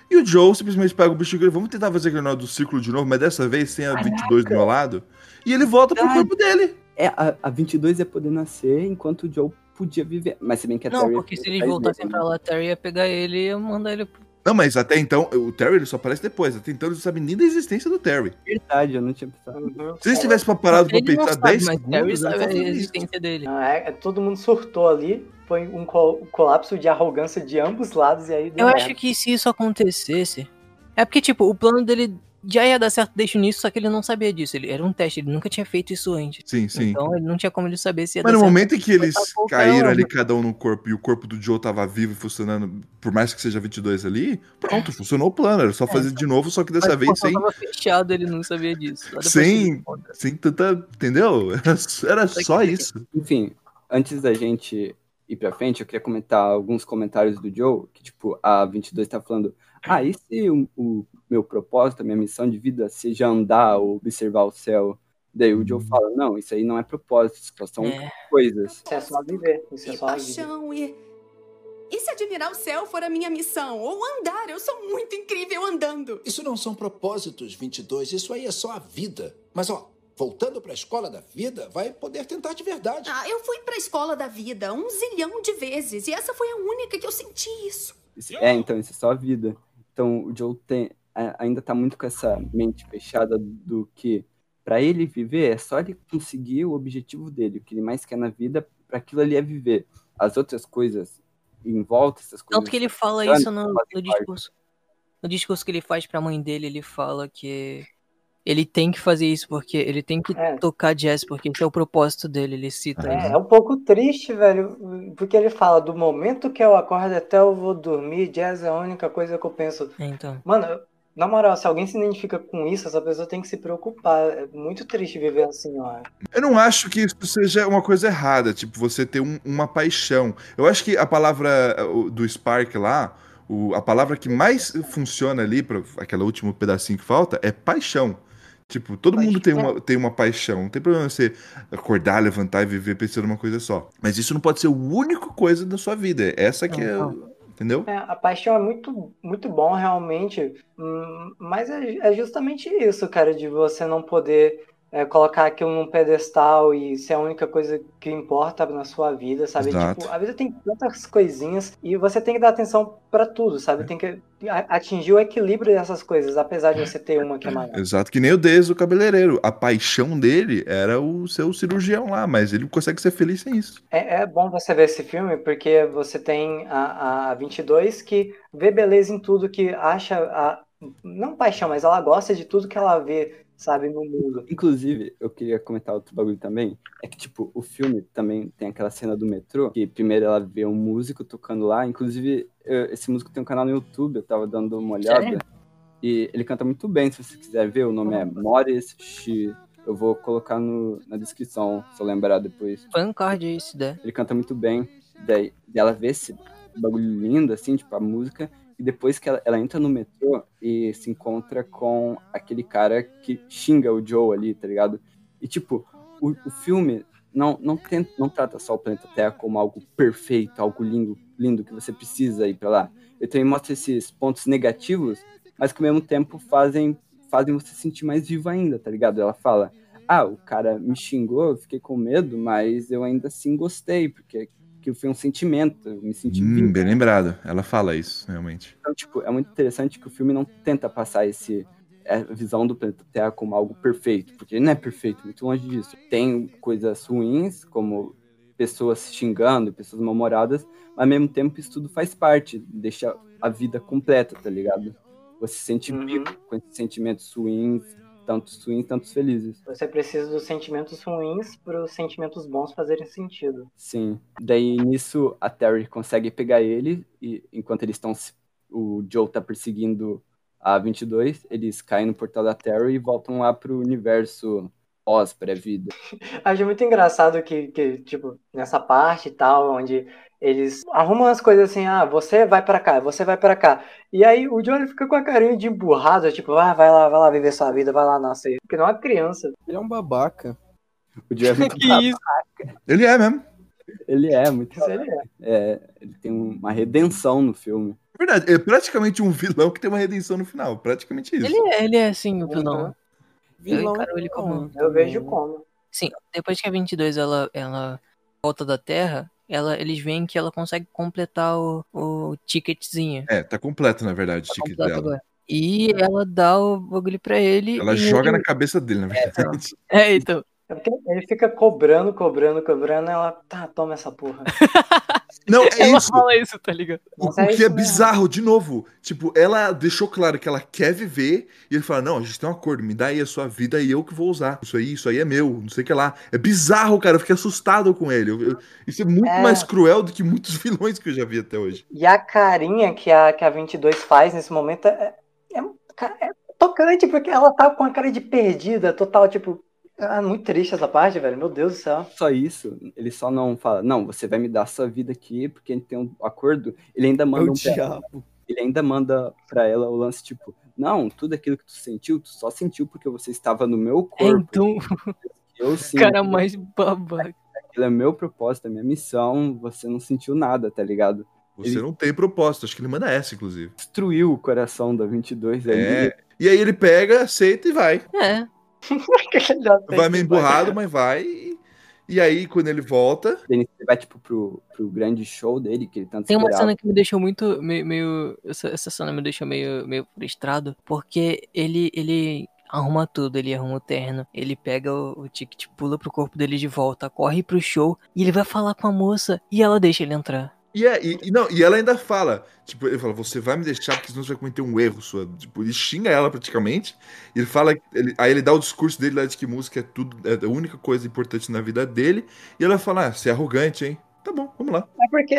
E o Joe simplesmente pega o bicho grilo. Vamos tentar fazer aquele negócio do círculo de novo, mas dessa vez sem a 22 do meu lado. E ele volta pro Verdade. corpo dele. É, a, a 22 ia poder nascer enquanto o Joe podia viver. Mas se bem que a Não, Terry porque se eles faz voltassem mesmo, pra né? lá, a Terry ia pegar ele e ia mandar ele pro. Não, mas até então, o Terry ele só aparece depois. Até então eles não sabem nem da existência do Terry. Verdade, eu não tinha pensado. Se eles tivessem parado pra pensar sabe, 10 mas segundos, Terry sabe a existência dele. Não, é, é- todo mundo surtou ali. Foi um col- colapso de arrogância de ambos lados e aí Eu merda. acho que se isso acontecesse. É porque, tipo, o plano dele já ia dar certo desde o início, só que ele não sabia disso. Ele era um teste, ele nunca tinha feito isso antes. Sim, sim. Então ele não tinha como ele saber se ia Mas dar no certo. momento em que eles caíram ali, cada um no corpo, e o corpo do Joe tava vivo e funcionando, por mais que seja 22 ali, pronto, funcionou o plano. Era só fazer de novo, só que dessa Mas o vez sem, tava fechado, ele não sabia disso. Só que sem, sem tanta. Entendeu? Era, era só isso. Enfim, antes da gente ir pra frente, eu queria comentar alguns comentários do Joe, que, tipo, a 22 tá falando, ah, e se o, o meu propósito, a minha missão de vida seja andar ou observar o céu? Daí o Joe fala, não, isso aí não é propósito, só são É. coisas. Isso é só viver. Isso é E só viver. paixão e. E se admirar o céu for a minha missão? Ou andar? Eu sou muito incrível andando. Isso não são propósitos, 22. Isso aí é só a vida. Mas, ó, voltando pra escola da vida, vai poder tentar de verdade. Ah, eu fui pra escola da vida um zilhão de vezes. E essa foi a única que eu senti isso. Isso- É, então, isso é só a vida. Então, o Joe tem, a- ainda tá muito com essa mente fechada do que, pra ele viver, é só ele conseguir o objetivo dele, o que ele mais quer na vida, para aquilo ali é viver. As outras coisas em volta, essas coisas. Tanto que ele fala externas, isso no, no discurso. No discurso que ele faz pra mãe dele, ele fala que ele tem que fazer isso porque ele tem que É. tocar jazz, porque esse é o propósito dele, ele cita É, isso. é um pouco triste, velho, porque ele fala, do momento que eu acordo até eu vou dormir, jazz é a única coisa que eu penso. Então. Mano, na moral, se alguém se identifica com isso, essa pessoa tem que se preocupar. É muito triste viver assim, ó. Eu não acho que isso seja uma coisa errada, tipo, você ter um- uma paixão. Eu acho que a palavra do Spark lá, o- a palavra que mais funciona ali, para aquele último pedacinho que falta, é paixão. Tipo, todo mundo tem uma, tem uma paixão. Não tem problema você acordar, levantar e viver pensando numa coisa só. Mas isso não pode ser a única coisa da sua vida. Essa que é. Entendeu? É, a paixão é muito, muito bom, realmente, hum, mas é, é justamente isso, cara, de você não poder é, colocar aquilo num pedestal e ser a única coisa que importa na sua vida, sabe? Tipo, a vida tem tantas coisinhas e você tem que dar atenção pra tudo, sabe? Tem que atingir o equilíbrio dessas coisas, apesar de você ter uma que é maior. Exato, que nem o Deus, o cabeleireiro. A paixão dele era o seu cirurgião lá, mas ele consegue ser feliz sem isso. É, é bom você ver esse filme porque você tem a, a 22 que vê beleza em tudo, que acha, a, não paixão, mas ela gosta de tudo que ela vê, sabe, no mundo. Inclusive, eu queria comentar outro bagulho também. É que, tipo, o filme também tem aquela cena do metrô, que primeiro ela vê um músico tocando lá. Inclusive, eu- esse músico tem um canal no YouTube, eu tava dando uma olhada. Sério? E ele canta muito bem, se você quiser ver. O nome é Morris Shi. Eu vou colocar no, na descrição, se eu lembrar depois. Um aí se der. Ele canta muito bem. Daí ela vê esse bagulho lindo, assim, tipo, a música. E depois que ela, ela entra no metrô e se encontra com aquele cara que xinga o Joe ali, tá ligado? E, tipo, o, o filme não, não, tenta, não trata só o planeta Terra como algo perfeito, algo lindo, lindo que você precisa ir pra lá. Ele também mostra esses pontos negativos, mas que ao mesmo tempo fazem, fazem você se sentir mais vivo ainda, tá ligado? Ela fala, ah, o cara me xingou, eu fiquei com medo, mas eu ainda assim gostei, porque aquilo foi um sentimento, eu me senti Hum, vivo. bem lembrado. Ela fala isso, realmente. Então, tipo, é muito interessante que o filme não tenta passar esse a visão do planeta Terra como algo perfeito, porque ele não é perfeito, muito longe disso. Tem coisas ruins, como pessoas se xingando, pessoas mal-humoradas, mas ao mesmo tempo isso tudo faz parte, deixa a vida completa, tá ligado? Você se sente vivo com esses sentimentos ruins, tantos ruins, tantos felizes. Você precisa dos sentimentos ruins para os sentimentos bons fazerem sentido. Sim. Daí nisso a Terry consegue pegar ele e enquanto eles estão o Joe tá perseguindo a 22, eles caem no portal da Terry e voltam lá pro universo pós pré-vida. <laughs> Acho muito engraçado que, que, tipo, nessa parte e tal, onde eles arrumam as coisas assim, ah, você vai pra cá, você vai pra cá. E aí o Johnny fica com a carinha de emburrado, tipo, ah, vai lá, vai lá viver sua vida, vai lá nascer. Porque não é uma criança. Ele é um babaca. O Joe é <laughs> muito Que isso? Ele é mesmo. Ele é muito Isso ele é. é, ele tem uma redenção no filme. Verdade, é praticamente um vilão que tem uma redenção no final. Praticamente isso. Ele é, ele é assim, o vilão. Eu Vilão encaro ele como. Eu vejo como. Sim, depois que a 22 ela, ela volta da Terra, ela, eles veem que ela consegue completar o, o ticketzinho. É, tá completo, na verdade, o Tá ticket completo dela. agora. E ela dá o bagulho pra ele. Ela e joga ele- na cabeça dele, na verdade. É, então. É porque ele fica cobrando, cobrando, cobrando, ela, tá, toma essa porra. <laughs> Não, é <laughs> ela isso. fala isso, tá ligado? O, o é que é bizarro, de novo. Tipo, ela deixou claro que ela quer viver e ele fala: Não, a gente tem um acordo, me dá aí a sua vida e eu que vou usar. Isso aí, isso aí é meu, não sei o que lá. É bizarro, cara. Eu fiquei assustado com ele. Eu- eu- isso é muito É. mais cruel do que muitos <laughs> vilões que eu já vi até hoje. E a carinha que a, que a 22 faz nesse momento é, é, é tocante, porque ela tá com a cara de perdida, total, tipo. É muito triste essa parte, velho. Meu Deus do céu. Só isso, ele só não fala, não, você vai me dar sua vida aqui porque a gente tem um acordo. Ele ainda É manda o um diabo. ele ainda manda pra ela o lance tipo, não, tudo aquilo que tu sentiu, tu só sentiu porque você estava no meu corpo. Então, <laughs> Eu o sim. cara mais babaca. Aquilo é meu propósito, é minha missão, você não sentiu nada, tá ligado? Você Ele- não tem propósito. Acho que ele manda essa, inclusive. Destruiu o coração da 22 ali. É. E aí ele pega, aceita e vai. É. <laughs> Vai meio emburrado, mas vai. E- aí, quando ele volta. Ele vai, tipo, pro, pro grande show dele, que ele tanto Tem uma esperava. cena que me deixou muito. meio. meio- essa, essa cena me deixou meio, meio frustrado. Porque ele, ele arruma tudo, ele arruma o terno, ele pega o, o ticket, pula pro corpo dele de volta, corre pro show e ele vai falar com a moça e ela deixa ele entrar. E, é, e, e não, e ela ainda fala, tipo, ele fala, você vai me deixar porque senão você vai cometer um erro sua. Tipo, ele xinga ela praticamente. E ele fala, ele- aí ele dá o discurso dele lá de que música é tudo, é a única coisa importante na vida dele. E ela fala, ah, você é arrogante, hein? Tá bom, vamos lá. É porque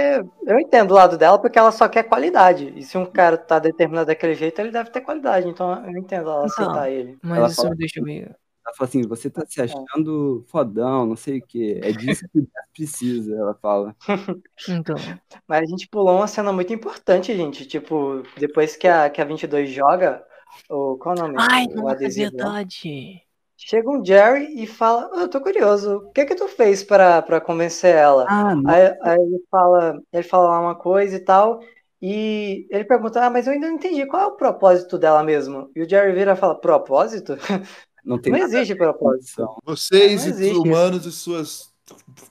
eu entendo o lado dela, porque ela só quer qualidade. E se um cara tá determinado daquele jeito, ele deve ter qualidade. Então eu entendo ela Então, aceitar ele. Mas Ela isso fala- me deixa meio. Ela fala assim, você tá se achando fodão, não sei o que. É disso que precisa, ela fala. Então. Mas a gente pulou uma cena muito importante, gente. Tipo, depois que a, que a 22 joga, o, qual é o nome? Ai, o não, é adesivo lá. verdade. Chega um Jerry e fala: "Ah, Eu tô curioso, o que que tu fez pra, pra convencer ela? Ah. Aí, aí ele fala, ele fala lá uma coisa e tal, e ele pergunta: Ah, mas eu ainda não entendi, qual é o propósito dela mesmo? E o Jerry vira e fala: Propósito? <laughs> Não tem Não existe propósito. Vocês Não existe os humanos e suas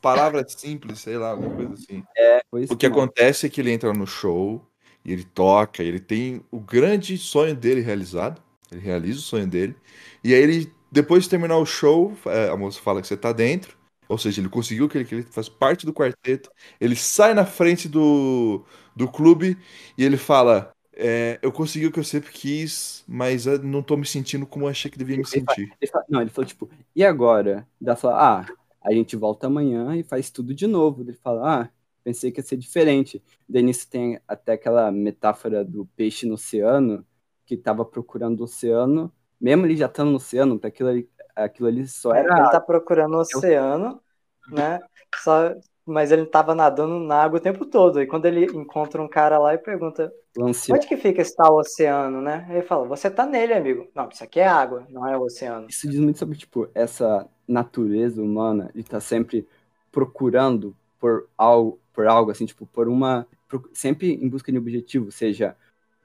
palavras simples, sei lá, alguma coisa assim. É, foi isso O que mesmo. acontece é que ele entra no show e ele toca, ele tem o grande sonho dele realizado. Ele realiza o sonho dele. E aí ele, depois de terminar o show, é, a moça fala que você tá dentro. Ou seja, ele conseguiu que ele, que ele faz parte do quarteto. Ele sai na frente do, do clube e ele fala: é, Eu consegui o que eu sempre quis, mas eu não tô me sentindo como eu achei que devia me Ele sentir. ele fa- não, ele falou, tipo, e agora? Daí falou, ah, a gente volta amanhã e faz tudo de novo. Ele fala, ah, pensei que ia ser diferente. Daí nisso tem até aquela metáfora do peixe no oceano, que tava procurando o oceano, mesmo ele já estando no oceano, aquilo ali, aquilo ali só É, era ele tá procurando o oceano, né? Só, mas ele tava nadando na água o tempo todo. E quando ele encontra um cara lá e pergunta: lance. Onde que fica esse tal oceano, né? Ele fala: Você tá nele, amigo. Não, isso aqui é água, não é o oceano. Isso diz muito sobre, tipo, essa natureza humana de estar sempre procurando por algo, por algo assim, tipo, por uma. sempre em busca de um objetivo, seja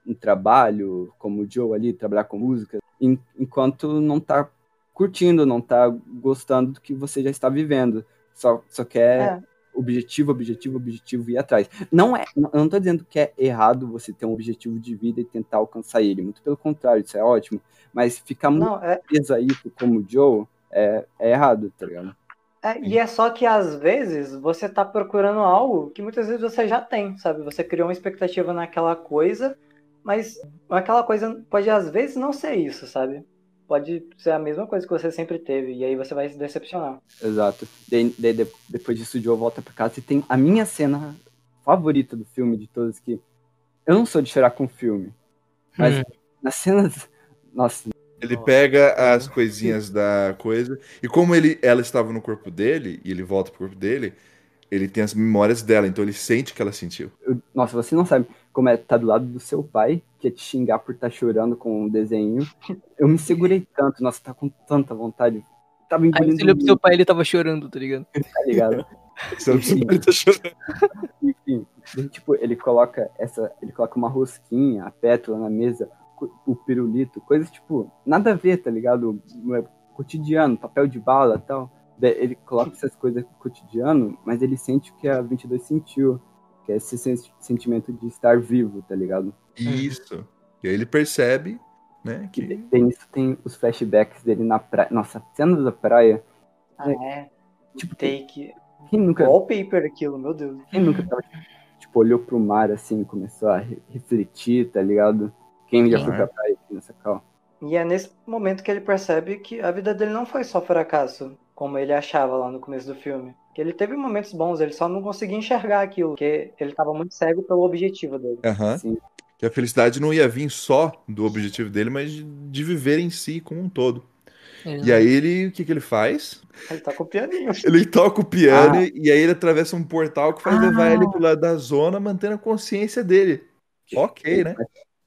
um trabalho, como o Joe ali, trabalhar com música, en- enquanto não tá curtindo, não tá gostando do que você já está vivendo. Só, só quer É. objetivo, objetivo, objetivo e ir atrás. Não é, eu não tô dizendo que é errado você ter um objetivo de vida e tentar alcançar ele, muito pelo contrário, isso é ótimo, mas ficar muito Não, é, preso a isso como o Joe é, é errado, tá ligado? é- e é só que às vezes você tá procurando algo que muitas vezes você já tem, sabe? Você criou uma expectativa naquela coisa, mas aquela coisa pode às vezes não ser isso, sabe? Pode ser a mesma coisa que você sempre teve, e aí você vai se decepcionar. Exato. Daí- daí de- depois disso o Joe volta pra casa e tem a minha cena favorita do filme de todas que eu não sou de chorar com filme, mas Hum. nas cenas, nossa, Ele pega as coisinhas da coisa. E como ele, ela estava no corpo dele, e ele volta pro corpo dele, ele tem as memórias dela, então ele sente o que ela sentiu. nossa, você não sabe como é estar do lado do seu pai, que é te xingar por estar chorando com um desenho. Eu me segurei tanto, nossa, tá com tanta vontade. Tava Aí engolindo você olhou pro seu pai ele tava chorando, tá ligado? tá ligado? Você não precisa ele tá chorando. Enfim, tipo, ele coloca essa, ele coloca uma rosquinha, a pétala na mesa, o pirulito, coisas tipo, nada a ver, tá ligado? É Cotidiano, papel de bala e tal. Ele coloca essas coisas cotidiano, mas ele sente o que a 22 sentiu, que é esse sen- sentimento de estar vivo, tá ligado? Isso. E aí ele percebe, né, Que que... daí nisso tem os flashbacks dele na praia. Nossa, cena da praia, Ah, é. tipo, Take. quem nunca, Wallpaper aquilo, meu Deus. quem nunca tava, tipo, olhou pro mar assim, começou a re- refletir, tá ligado? Quem já foi pra praia aqui nessa cal? E é nesse momento que ele percebe que a vida dele não foi só fracasso, como ele achava lá no começo do filme. Que ele teve momentos bons, ele só não conseguia enxergar aquilo, porque ele estava muito cego pelo objetivo dele. Aham. Sim. Que a felicidade não ia vir só do objetivo dele, mas de, viver em si como um todo. E aí ele, o que que ele faz? Ele com o pianinho. <laughs> Ele toca o piano Ah. e aí ele atravessa um portal que faz levar ele pro lado da zona, mantendo a consciência dele. Ok, né?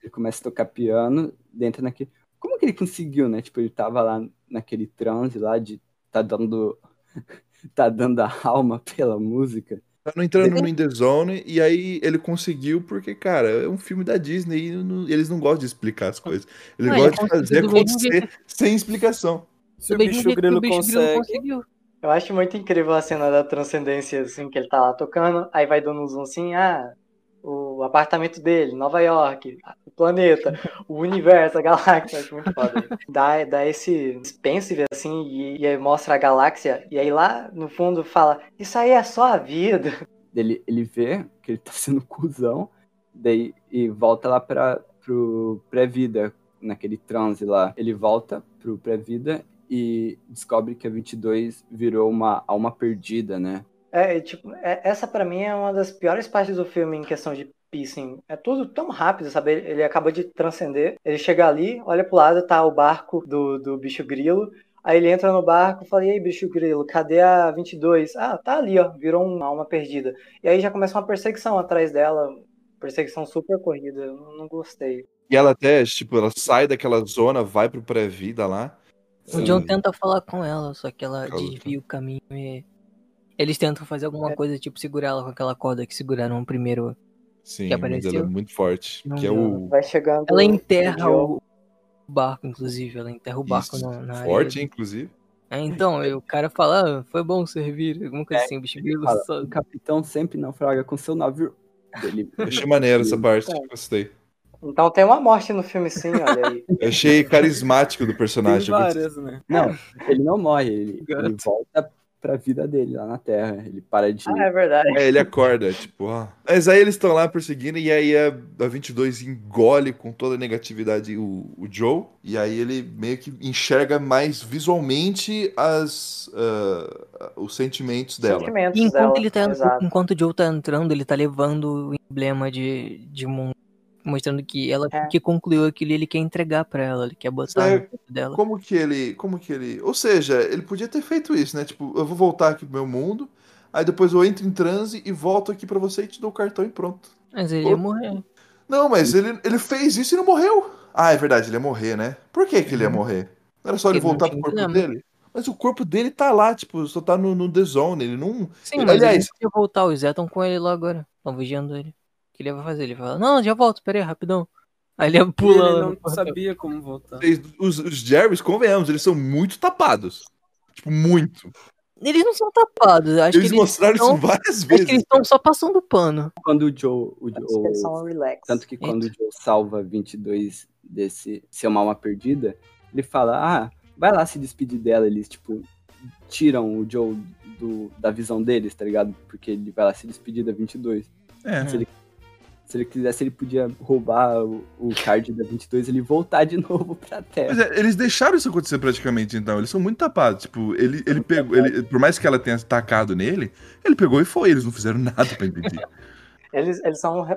Ele começa a tocar piano dentro naquele. Como que ele conseguiu, né? Tipo, ele tava lá naquele transe lá de tá dando. <laughs> tá dando a alma pela música. Tá não entrando no In The Zone e aí ele conseguiu porque, cara, é um filme da Disney e não- eles não gostam de explicar as coisas. Eles Não, ele gostam de conseguiu fazer acontecer sem explicação. Se o bicho grilo grilo consegue. conseguiu. Eu acho muito incrível a cena da transcendência, assim, que ele tá lá tocando, aí vai dando um zoom assim, ah, o apartamento dele, Nova York, o planeta, o universo, a galáxia, acho muito foda. Dá, dá esse suspense, assim, e, e aí mostra a galáxia, e aí lá no fundo fala, isso aí é só a vida. Ele, ele vê que ele tá sendo cuzão, daí e volta lá pra, pro pré-vida, naquele transe lá. Ele volta pro pré-vida e descobre que a 22 virou uma alma perdida, né? É, e, tipo, é- essa pra mim é uma das piores partes do filme em questão de pacing. É tudo tão rápido, sabe? Ele, ele acabou de transcender. Ele chega ali, olha pro lado, tá o barco do, do bicho grilo. Aí ele entra no barco e fala: E aí, bicho grilo, cadê a 22? Ah, tá ali, ó, virou uma alma perdida. E aí já começa uma perseguição atrás dela. Perseguição super corrida. Eu não gostei. E ela até, tipo, ela sai daquela zona, vai pro pré-vida lá. O John tenta falar com ela, só que ela Ela- desvia o caminho e. Eles tentam fazer alguma É. coisa, tipo, segurar ela com aquela corda que seguraram o primeiro. Sim, Que mas ela é apareceu? muito forte. Não que é o. Vai chegando. Ela enterra o. o barco, inclusive. Ela enterra o barco Isso, na, na Forte, areia. inclusive. É, então, o cara fala, ah, foi bom servir, alguma coisa assim, o bicho Fala, só... o capitão sempre naufraga com seu navio. Ele... Eu <laughs> achei maneiro essa parte, É. gostei. Então tem uma morte no filme sim, olha aí. Eu achei carismático do personagem. várias, né? Não, ele não morre, ele, ele volta pra vida dele lá na Terra. Ele para de. Ah, é verdade. É, ele acorda, tipo, ó. Mas aí eles estão lá perseguindo, e aí a, a 22 engole com toda a negatividade o, o Joe, e aí ele meio que enxerga mais visualmente as, ah, os sentimentos dela. Sentimentos enquanto, dela, ele tá, exato. enquanto o Joe tá entrando, ele tá levando o emblema de, de mundo, mostrando que ela É. que concluiu aquilo e ele quer entregar pra ela, ele quer botar É, dela. Como que ele. Como que ele. Ou seja, ele podia ter feito isso, né? Tipo, eu vou voltar aqui pro meu mundo, aí depois eu entro em transe e volto aqui pra você e te dou o cartão e pronto. Mas ele Pô. ia morrer. Não, mas ele, ele fez isso e não morreu. Ah, é verdade, ele ia morrer, né? Por que, que ele ia Uhum. morrer? Não era só ele Ele voltar pro corpo emblema. dele? Mas o corpo dele tá lá, tipo, só tá no, no The Zone, ele não. Sim, ele- mas ele aliás, podia voltar, os Zé estão com ele lá agora. Estão vigiando ele. O que ele vai fazer? Ele fala, não, já volto, peraí, rapidão. Aí ele pula ele não sabia como voltar. Os, os Jerrys, convenhamos, eles são muito tapados. Tipo, muito. Eles não são tapados, acho Eles que eles mostraram estão- isso várias Acho que eles vezes. estão só passando pano. Quando o Joe. O Joe tanto que quando o Joe salva 22 desse seu uma alma perdida, ele fala: Ah, vai lá se despedir dela. Eles, tipo, tiram o Joe do, da visão deles, tá ligado? Porque ele vai lá se despedir da 22. É. Se ele, se ele quisesse, ele podia roubar o, o card da 22 e ele voltar de <laughs> novo pra Terra. Pois é, eles deixaram isso acontecer praticamente, então. Eles são muito tapados. Tipo, ele, ele pegou. Ele, por mais que ela tenha tacado nele, ele pegou e foi. Eles não fizeram nada pra impedir. <laughs> Eles, eles são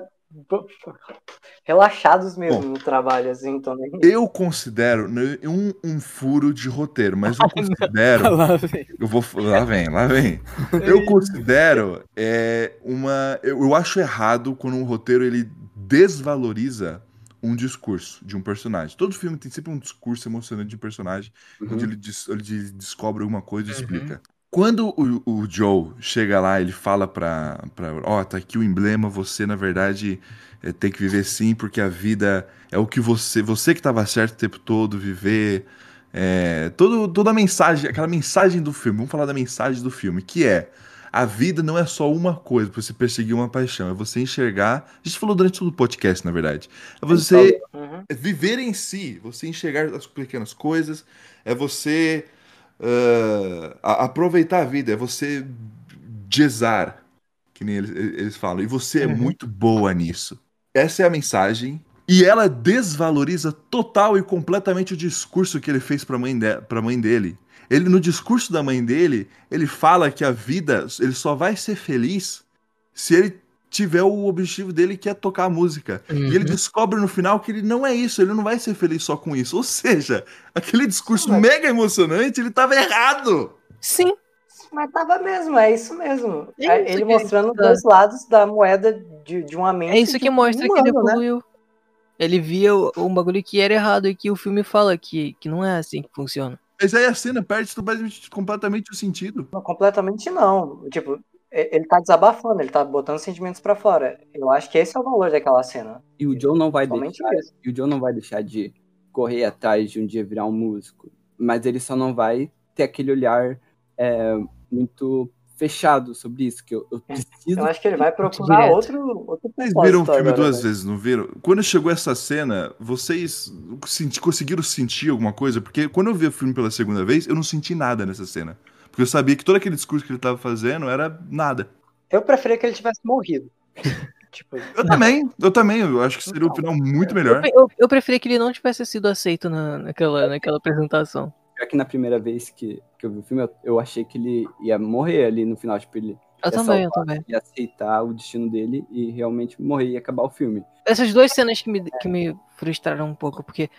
relaxados mesmo no trabalho, assim, então nem... Eu considero né, um, um furo de roteiro, mas eu considero. Lá vem. Eu vou. Lá vem, lá vem. <laughs> Eu considero é, uma. Eu, eu acho errado quando um roteiro ele desvaloriza um discurso de um personagem. Todo filme tem sempre um discurso emocionante de um personagem, Uhum. onde ele, des- ele de- descobre alguma coisa e Uhum. explica. Quando o, o Joe chega lá, ele fala pra. pra ó, tá aqui o emblema, você na verdade é, tem que viver sim, porque a vida é o que você. Você que tava certo o tempo todo, viver. É, todo, toda a mensagem, aquela mensagem do filme, vamos falar da mensagem do filme, que é a vida não é só uma coisa pra você perseguir uma paixão, é você enxergar. A gente falou durante todo o podcast, na verdade. É você Uhum. é viver em si, você enxergar as pequenas coisas, é você a- aproveitar a vida, é você jezar, que nem eles, eles falam, e você é Uhum. muito boa nisso. Essa é a mensagem. E ela desvaloriza total e completamente o discurso que ele fez pra mãe, de, pra mãe dele. Ele, no discurso da mãe dele, ele fala que a vida, ele só vai ser feliz se ele tiver o objetivo dele que é tocar a música. E ele Uhum. descobre no final que ele não é isso, ele não vai ser feliz só com isso. Ou seja, aquele discurso Mas- mega emocionante, ele tava errado. Sim. Mas tava mesmo, é isso mesmo. É É isso ele que- mostrando tá. dois lados da moeda de, de uma mente. É isso que um mostra que ele né? evoluiu. Ele via o- um bagulho que era errado e que o filme fala que, que não é assim que funciona. Mas aí a cena perde completamente- completamente o sentido. Não, completamente não. Tipo, ele tá desabafando, ele tá botando sentimentos pra fora. Eu acho que esse é o valor daquela cena. E o Joe não vai Somente deixar. isso. E o Joe não vai deixar de correr atrás de um dia virar um músico. Mas ele só não vai ter aquele olhar é, muito fechado sobre isso. Que eu, eu preciso. Eu acho que ele vai procurar direto. outro, outro Vocês viram o filme agora, duas né? vezes, não viram? Quando chegou essa cena, vocês senti- conseguiram sentir alguma coisa? Porque quando eu vi o filme pela segunda vez, eu não senti nada nessa cena. Porque eu sabia que todo aquele discurso que ele tava fazendo era nada. Eu preferia que ele tivesse morrido. <laughs> tipo, Eu também, eu também. Eu acho que seria um final muito melhor. Eu, eu preferia que ele não tivesse sido aceito na, naquela, naquela apresentação. Pior que na primeira vez que, que eu vi o filme, eu, eu achei que ele ia morrer ali no final. Tipo, ele Eu ia também, eu também. ia aceitar o destino dele e realmente morrer e acabar o filme. Essas duas cenas que me, que me frustraram um pouco, porque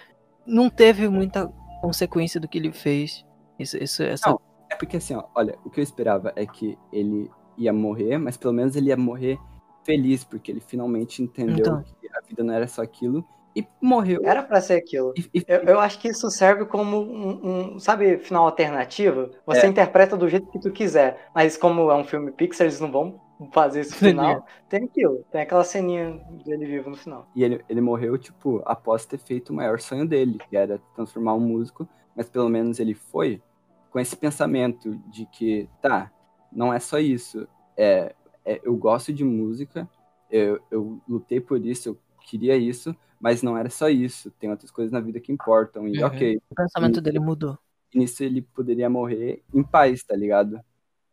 não teve muita consequência do que ele fez. Isso, isso, essa... Não, é porque assim, ó, olha, o que eu esperava é que ele ia morrer, mas pelo menos ele ia morrer feliz, porque ele finalmente entendeu Então. que a vida não era só aquilo e morreu. Era pra ser aquilo. Eu, eu acho que isso serve como um, um, sabe, final alternativo. Você É. interpreta do jeito que tu quiser, mas como é um filme Pixar, eles não vão fazer esse final, tem aquilo. Tem aquela ceninha dele vivo no final. E ele, ele morreu, tipo, após ter feito o maior sonho dele, que era transformar um músico, mas pelo menos ele foi com esse pensamento de que, tá, não é só isso. É, é, eu gosto de música, eu, eu lutei por isso, eu queria isso, mas não era só isso. Tem outras coisas na vida que importam. E Uhum. ok. O pensamento E- dele mudou. e nisso ele poderia morrer em paz, tá ligado?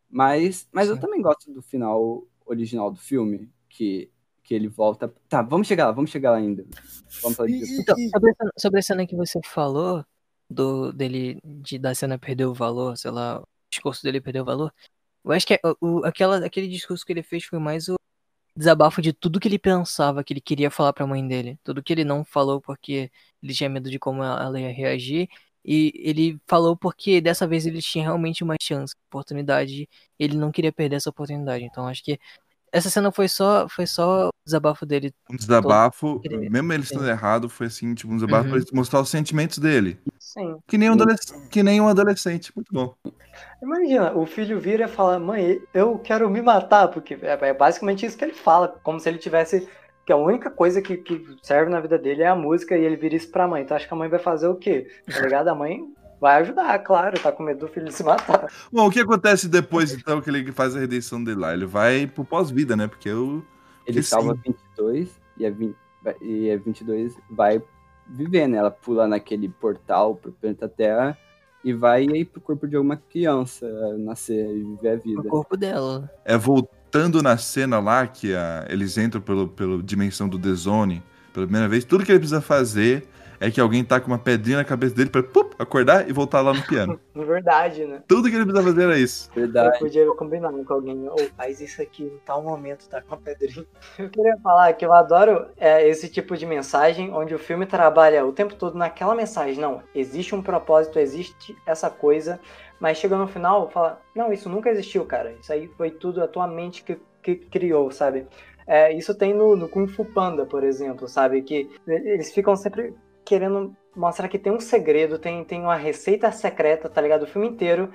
Mas, mas eu também gosto do final original do filme, que, que ele volta. Tá, vamos chegar lá, vamos chegar lá ainda. Vamos falar disso. Então, sobre, essa, sobre a cena que você falou, do, dele, de, da cena perder o valor, sei lá, o discurso dele perder o valor, eu acho que é, o, aquela, aquele discurso que ele fez foi mais o desabafo de tudo que ele pensava que ele queria falar pra mãe dele. Tudo que ele não falou porque ele tinha medo de como ela ia reagir. E ele falou porque dessa vez ele tinha realmente uma chance, oportunidade, ele não queria perder essa oportunidade. Então acho que essa cena foi só, foi só o desabafo dele. Um desabafo, mesmo ele estando errado, foi assim, tipo, um desabafo Uhum. pra ele mostrar os sentimentos dele. Sim. Que nem um, adolesc- que nem um adolescente. Muito bom. Imagina, o filho vira e fala, mãe, eu quero me matar, porque é é basicamente isso que ele fala, como se ele tivesse. Que a única coisa que, que serve na vida dele é a música e ele vira isso pra mãe. Então acho que a mãe vai fazer o quê? Tá ligado? A mãe vai ajudar, claro, tá com medo do filho <laughs> se matar. Bom, o que acontece depois, então, que ele faz a redenção dele lá? Ele vai pro pós-vida, né? Porque eu. Ele salva sim. 22 e a, 20, e a 22 vai viver, né? Ela pula naquele portal pro planeta Terra e vai aí pro corpo de alguma criança nascer e viver a vida. O corpo dela. É voltando na cena lá que a- eles entram pelo, pelo dimensão do The Zone pela primeira vez. Tudo que ele precisa fazer é que alguém tá com uma pedrinha na cabeça dele pra pup, acordar e voltar lá no piano. Na <laughs> verdade, né? Tudo que ele precisa fazer era isso. Eu Verdade. podia combinar com alguém, ou faz isso aqui em tal momento, tá com a pedrinha. <laughs> Eu queria falar que eu adoro é, esse tipo de mensagem, onde o filme trabalha o tempo todo naquela mensagem. Não, existe um propósito, existe essa coisa, mas chega no final, fala, não, isso nunca existiu, cara. Isso aí foi tudo a tua mente que, que criou, sabe? É, isso tem no, no Kung Fu Panda, por exemplo, sabe? Que eles ficam sempre querendo mostrar que tem um segredo, tem, tem uma receita secreta, tá ligado? O filme inteiro.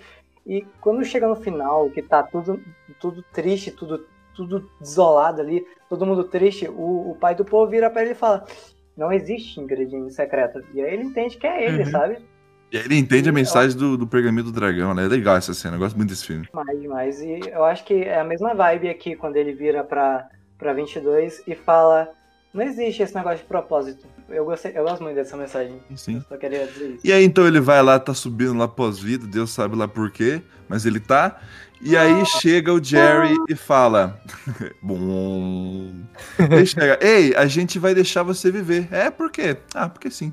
E quando chega no final, que tá tudo, tudo triste, tudo, tudo desolado ali, todo mundo triste, o, o pai do povo vira pra ele e fala: Não existe ingrediente secreto. E aí ele entende que é ele, Uhum. sabe? E aí ele entende a mensagem do, do pergaminho do dragão, né? É legal essa cena, eu gosto muito desse filme. Demais, demais. E eu acho que é a mesma vibe aqui quando ele vira pra, pra 22 e fala: Não existe esse negócio de propósito. Eu, gostei, eu gosto muito dessa mensagem. Sim. Só queria dizer isso. E aí então ele vai lá, tá subindo lá pós-vida, Deus sabe lá por quê, mas ele tá. E aí chega o Jerry e fala: <laughs> Bom. Ele chega, ei, a gente vai deixar você viver. É, por quê? Ah, porque sim.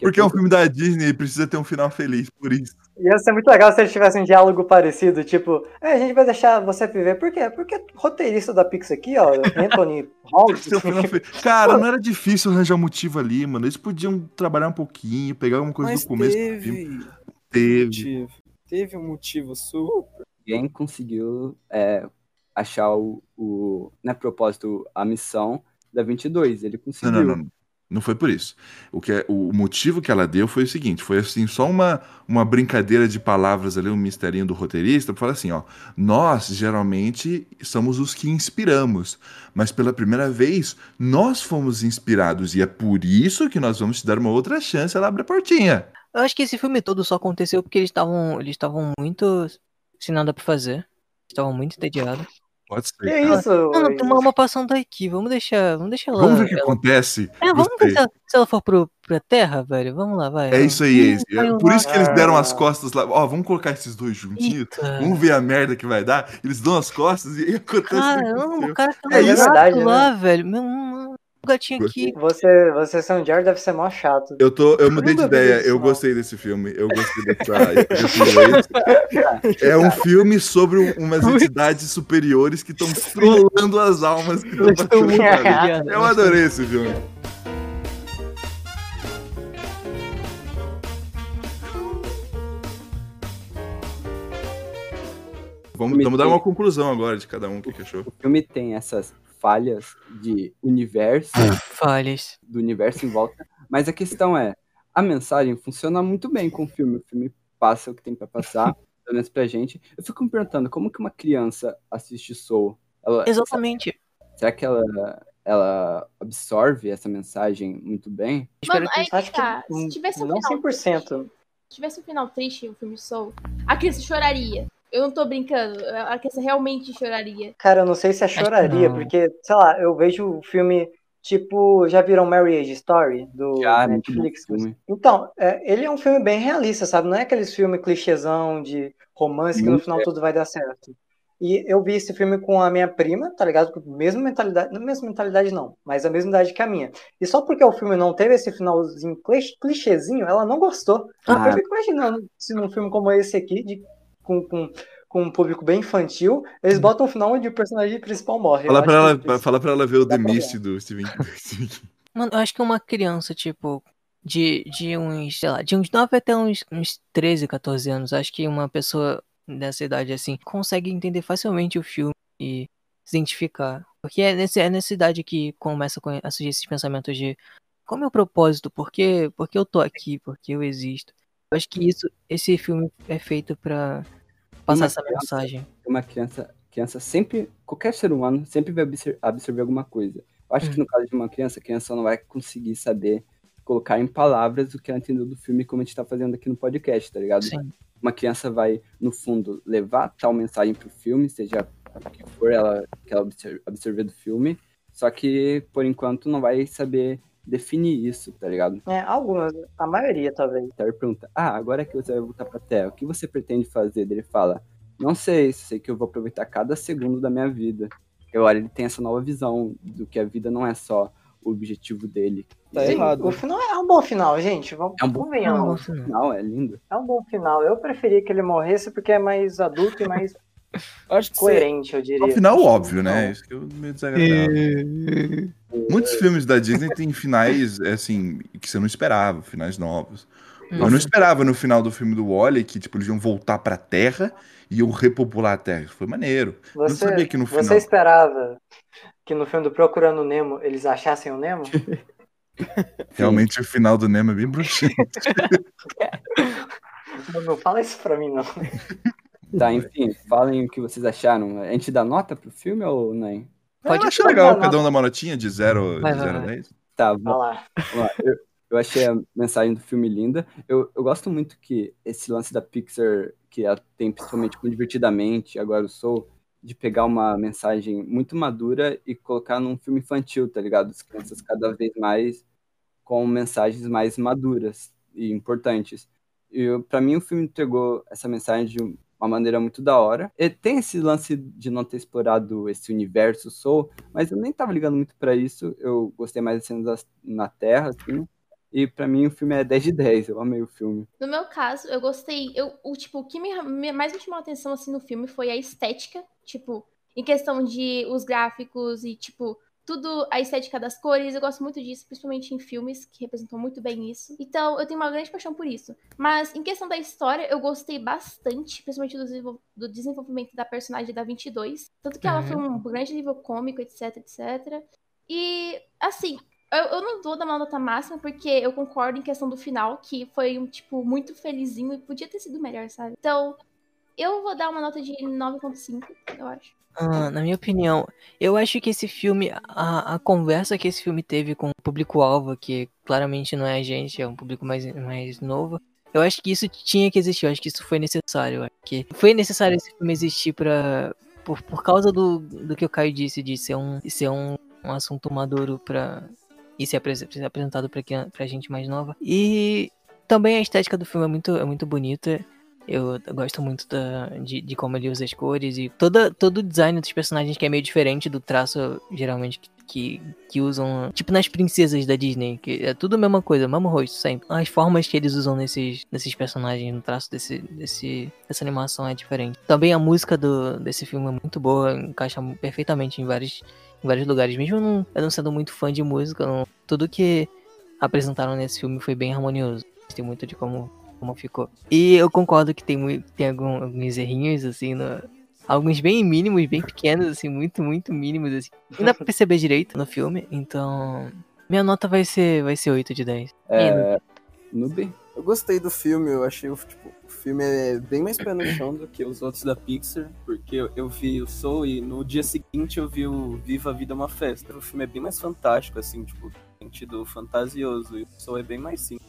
Porque é um filme da Disney e precisa ter um final feliz, por isso. Ia ser muito legal se eles tivessem um diálogo parecido, tipo, é, a gente vai deixar você viver. Por quê? Porque roteirista da Pixar aqui, ó, Anthony <laughs> Cara, não era difícil arranjar um motivo ali, mano. Eles podiam trabalhar um pouquinho, pegar alguma coisa Mas do começo do teve. filme. Teve. Motivo. Teve um motivo super. Ninguém conseguiu é, achar o, o. Não é propósito, a missão da 22. Ele conseguiu. não, não. Não foi por isso. O, que é- o motivo que ela deu foi o seguinte: foi assim, só uma, uma brincadeira de palavras ali, um misterinho do roteirista, pra falar assim, ó. Nós, geralmente, somos os que inspiramos. Mas pela primeira vez, nós fomos inspirados. E é por isso que nós vamos te dar uma outra chance. Ela abre a portinha. Eu acho que esse filme todo só aconteceu porque eles estavam eles estavam muito sem nada pra fazer. Estavam muito entediados. Pode ser. Cara. isso? Não, não, tem uma alma passando aqui. Vamos deixar, vamos deixar ela. Vamos ver o que ela- acontece. É, vamos ver se ela, se ela for pro, pra terra, velho. Vamos lá, vai. É vamos. isso aí, É lá. por isso que eles deram Ah. as costas lá. Ó, vamos colocar esses dois juntinhos. Eita. Vamos ver a merda que vai dar. Eles dão as costas e aí <laughs> acontece. Caramba, o cara tá É gato verdade, né? lá, velho. Meu, um gatinho aqui. Você, você ser um Jared deve ser mó chato. Eu, tô, eu mudei de ideia, isso, eu não. gostei desse filme. Eu gostei dessa <laughs> desse <laughs> É um filme sobre um- umas entidades superiores que estão trolando as almas que estão passando Eu adorei esse filme. Vamos, vamos dar uma conclusão agora de cada um, o que, que achou. O filme tem essas falhas de universo, Falhas. do universo em volta, mas a questão é, a mensagem funciona muito bem com o filme. O filme passa o que tem pra passar, pelo menos pra gente. Eu fico me perguntando, como que uma criança assiste Soul? Ela- Exatamente. Será que ela, ela absorve essa mensagem muito bem? Mano, aí Acho que tá. que Se tivesse um não final 100%. Se tivesse um final triste, o filme Soul, a criança choraria. Eu não tô brincando. A criança realmente choraria. Cara, eu não sei se é choraria, porque, sei lá, eu vejo o filme, tipo, já viram Marriage Story, do Já, é Netflix? Então, é, ele é um filme bem realista, sabe? Não é aqueles filmes clichêzão de romance que no Muito final tudo vai dar certo. E eu vi esse filme com a minha prima, tá ligado? Com a mesma mentalidade, não a mesma mentalidade não, mas a mesma idade que a minha. E só porque o filme não teve esse finalzinho clichê- clichêzinho, ela não gostou. Ah. Eu fico imaginando se num filme como esse aqui, de, com, com, com um público bem infantil, eles botam um final onde o personagem principal morre. Fala pra, ela, isso- fala pra ela ver o The dá. Mist do Stephen <laughs> King. Mano, eu acho que uma criança, tipo, de, de uns, sei lá, de uns 9 até uns, uns 13, 14 anos, acho que uma pessoa dessa idade, assim, consegue entender facilmente o filme e se identificar. Porque é, nesse, é nessa idade que começa a surgir esses pensamentos de qual é o meu propósito, por que, por que eu tô aqui, por que eu existo. Eu acho que isso, esse filme é feito pra passar Uma essa criança- mensagem. Uma criança, criança sempre, qualquer ser humano sempre vai absor- absorver alguma coisa. Eu acho que no caso de uma criança, a criança não vai conseguir saber colocar em palavras o que ela entendeu do filme, como a gente tá fazendo aqui no podcast, tá ligado? Sim. Uma criança vai, no fundo, levar tal mensagem pro filme, seja o que for ela, que ela absor- absorver do filme, só que, por enquanto, não vai saber definir isso, tá ligado? É, algumas, a maioria talvez. Ele pergunta: Ah, agora que você vai voltar pra Terra, o que você pretende fazer? Ele fala: Não sei, sei que eu vou aproveitar cada segundo da minha vida. E agora ele tem essa nova visão do que a vida não é só o objetivo dele. Tá Sim, errado. O final é um bom final, gente. Vamos, É um bom convenhamos. Nossa, não. Não, é lindo. É um bom final. Eu preferia que ele morresse porque é mais adulto e mais <laughs> Acho que você, coerente, eu É diria. um final óbvio, né? Isso que é meio desagradável. Muitos filmes da Disney têm finais, é, assim, que você não esperava, finais novos. Eu não esperava no final do filme do Wally que, tipo, eles iam voltar pra Terra e iam repopular a Terra. Isso foi maneiro. Eu não Você, sabia que no você final... esperava que no filme do Procurando o Nemo eles achassem o Nemo? <laughs> Realmente o final do Nemo é bem bruxante. <laughs> não, não fala isso pra mim, não. Tá, enfim, falem o que vocês acharam. A gente dá nota pro filme ou não? Pode eu pode legal, cada um dá uma notinha de 0 Vai, de vai, zero a vai. 10. Tá, Vai vamos lá. vamos lá. Eu, eu achei a mensagem do filme linda. Eu, eu gosto muito que esse lance da Pixar, que ela tem principalmente com Divertidamente, agora o Soul, de pegar uma mensagem muito madura e colocar num filme infantil, tá ligado? As crianças cada vez mais com mensagens mais maduras e importantes. E pra mim o filme entregou essa mensagem de uma maneira muito da hora. E tem esse lance de não ter explorado esse universo Soul, mas eu nem tava ligando muito pra isso. Eu gostei mais das cenas na Terra, assim. E pra mim o filme é 10 de 10, eu amei o filme. No meu caso, eu gostei. Eu, o, tipo, o que me, me- mais me chamou a atenção assim, no filme foi a estética. Tipo, em questão de os gráficos e, tipo, tudo, a estética das cores. Eu gosto muito disso, principalmente em filmes que representam muito bem isso. Então, eu tenho uma grande paixão por isso. Mas, em questão da história, eu gostei bastante, principalmente do, desenvol- do desenvolvimento da personagem da 22. Tanto que ela Uhum. foi um grande nível cômico, etc, etc. E, assim, eu, eu não vou dar uma nota máxima, porque eu concordo em questão do final, que foi um, tipo, muito felizinho e podia ter sido melhor, sabe? Então, eu vou dar uma nota de 9.5, eu acho. Ah, na minha opinião, eu acho que esse filme, a, a conversa que esse filme teve com o público-alvo, que claramente não é a gente, é um público mais, mais novo, eu acho que isso tinha que existir, eu acho que isso foi necessário. Que foi necessário esse filme existir pra. Por, por causa do, do que o Caio disse, de ser um, ser um, um assunto maduro pra. E ser apres- ser apresentado pra, pra gente mais nova. E também a estética do filme é muito, é muito bonita. Eu gosto muito da, de, de como ele usa as cores e toda, todo o design dos personagens que é meio diferente do traço, geralmente, que, que, usam. Tipo nas princesas da Disney, que é tudo a mesma coisa, mesmo rosto sempre. As formas que eles usam nesses, nesses personagens, no traço desse, desse, dessa animação é diferente. Também a música do, desse filme é muito boa, encaixa perfeitamente em vários, em vários lugares. Mesmo eu não, eu não sendo muito fã de música, não- tudo que apresentaram nesse filme foi bem harmonioso. Gostei muito de como, como ficou. E eu concordo que tem, tem algum- alguns errinhos, assim, no- alguns bem mínimos, bem pequenos, assim, muito, muito mínimos, assim. Não dá pra <laughs> perceber direito no filme, então. Minha nota vai ser, vai ser 8 de 10. E aí, É. Noob? Eu gostei do filme, eu achei o, tipo, O filme é bem mais pé no chão do que os outros da Pixar, porque eu, eu vi o Soul e no dia seguinte eu vi o Viva a Vida é uma Festa. O filme é bem mais fantástico, assim, tipo, no sentido fantasioso, e o Soul é bem mais simples.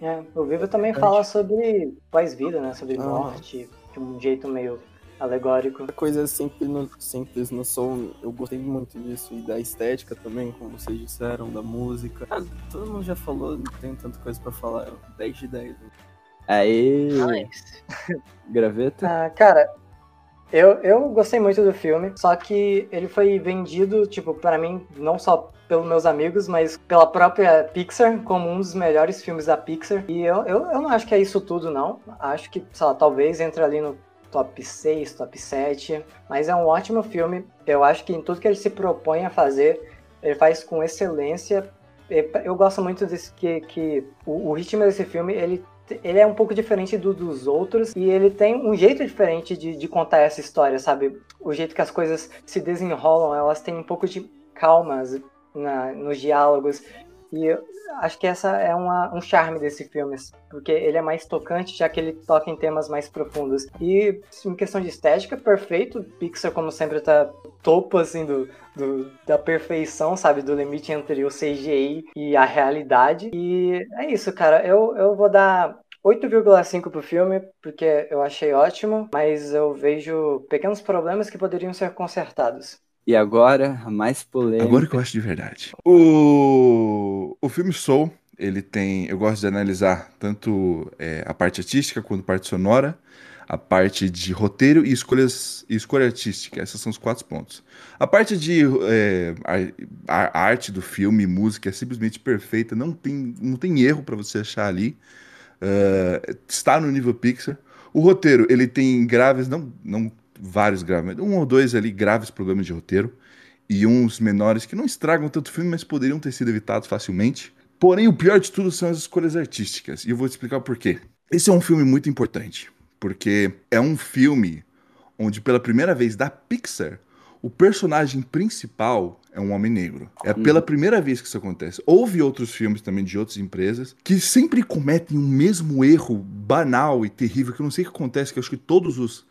É, o Viva também fala sobre pós-vida, né? Sobre morte, de um jeito meio alegórico. Coisa simples no, simples no som, eu gostei muito disso. E da estética também, como vocês disseram, da música. Ah, todo mundo já falou, não tem tanta coisa pra falar. 10 de 10. né? Aí, Nice. graveta. Ah, cara, eu, eu gostei muito do filme, só que ele foi vendido, tipo, para mim, não só pelos meus amigos, mas pela própria Pixar, como um dos melhores filmes da Pixar. E eu, eu, eu não acho que é isso tudo, não. Acho que, sei lá, talvez entre ali no top 6, top 7. Mas é um ótimo filme. Eu acho que em tudo que ele se propõe a fazer, ele faz com excelência. Eu gosto muito desse que, que o, o ritmo desse filme, ele ele é um pouco diferente do, dos outros e ele tem um jeito diferente de, de contar essa história, sabe? O jeito que as coisas se desenrolam, elas têm um pouco de calmas na, nos diálogos. E acho que essa é uma, um charme desse filme, porque ele é mais tocante, já que ele toca em temas mais profundos. E em questão de estética, perfeito. Pixar, como sempre, tá topo assim do, do, da perfeição, sabe? Do limite entre o CGI e a realidade. E é isso, cara. Eu, eu vou dar 8,5 pro filme, porque eu achei ótimo, mas eu vejo pequenos problemas que poderiam ser consertados. E agora, a mais polêmica. Agora que eu acho de verdade. O, o filme Soul, ele tem. Eu gosto de analisar tanto é, a parte artística quanto a parte sonora, a parte de roteiro e escolhas e escolha artística. Esses são os quatro pontos. A parte de é, a, a arte do filme, música é simplesmente perfeita, não tem, não tem erro para você achar ali. Uh, está no nível Pixar. O roteiro, ele tem graves, não, não vários graves, um ou dois ali graves problemas de roteiro e uns menores que não estragam tanto o filme, mas poderiam ter sido evitados facilmente. Porém, o pior de tudo são as escolhas artísticas, e eu vou te explicar por quê. Esse é um filme muito importante, porque é um filme onde pela primeira vez da Pixar, o personagem principal é um homem negro. É pela primeira vez que isso acontece. Houve outros filmes também de outras empresas que sempre cometem o mesmo erro banal e terrível, que eu não sei o que acontece, que eu acho que todos os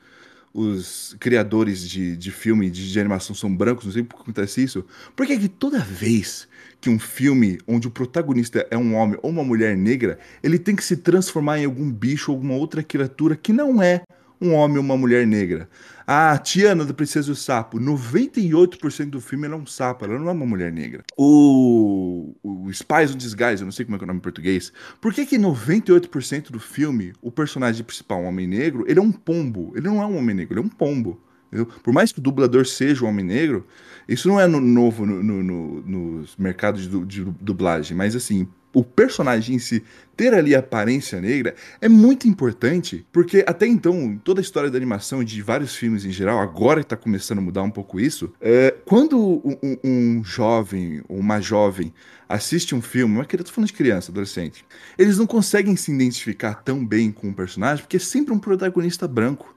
os criadores de, de filme, de, de animação são brancos, não sei por que acontece isso. Por que que toda vez que um filme onde o protagonista é um homem ou uma mulher negra, ele tem que se transformar em algum bicho ou alguma outra criatura que não é um homem ou uma mulher negra? A Tiana da Princesa e o Sapo, 98% do filme ela é um sapo, ela não é uma mulher negra. O, o Spies on Disguise, eu não sei como é que é o nome em português. Por que que 98% do filme, o personagem principal, um homem negro, ele é um pombo? Ele não é um homem negro, ele é um pombo. entendeu? Por mais que o dublador seja um homem negro, isso não é no- novo no, no- no- nos mercados de, de dublagem, mas assim, o personagem em si ter ali a aparência negra é muito importante, porque até então, toda a história da animação e de vários filmes em geral, agora que tá começando a mudar um pouco isso, é, quando um, um- jovem ou uma jovem assiste um filme, mas tô falando de criança, adolescente, eles não conseguem se identificar tão bem com o personagem, porque é sempre um protagonista branco.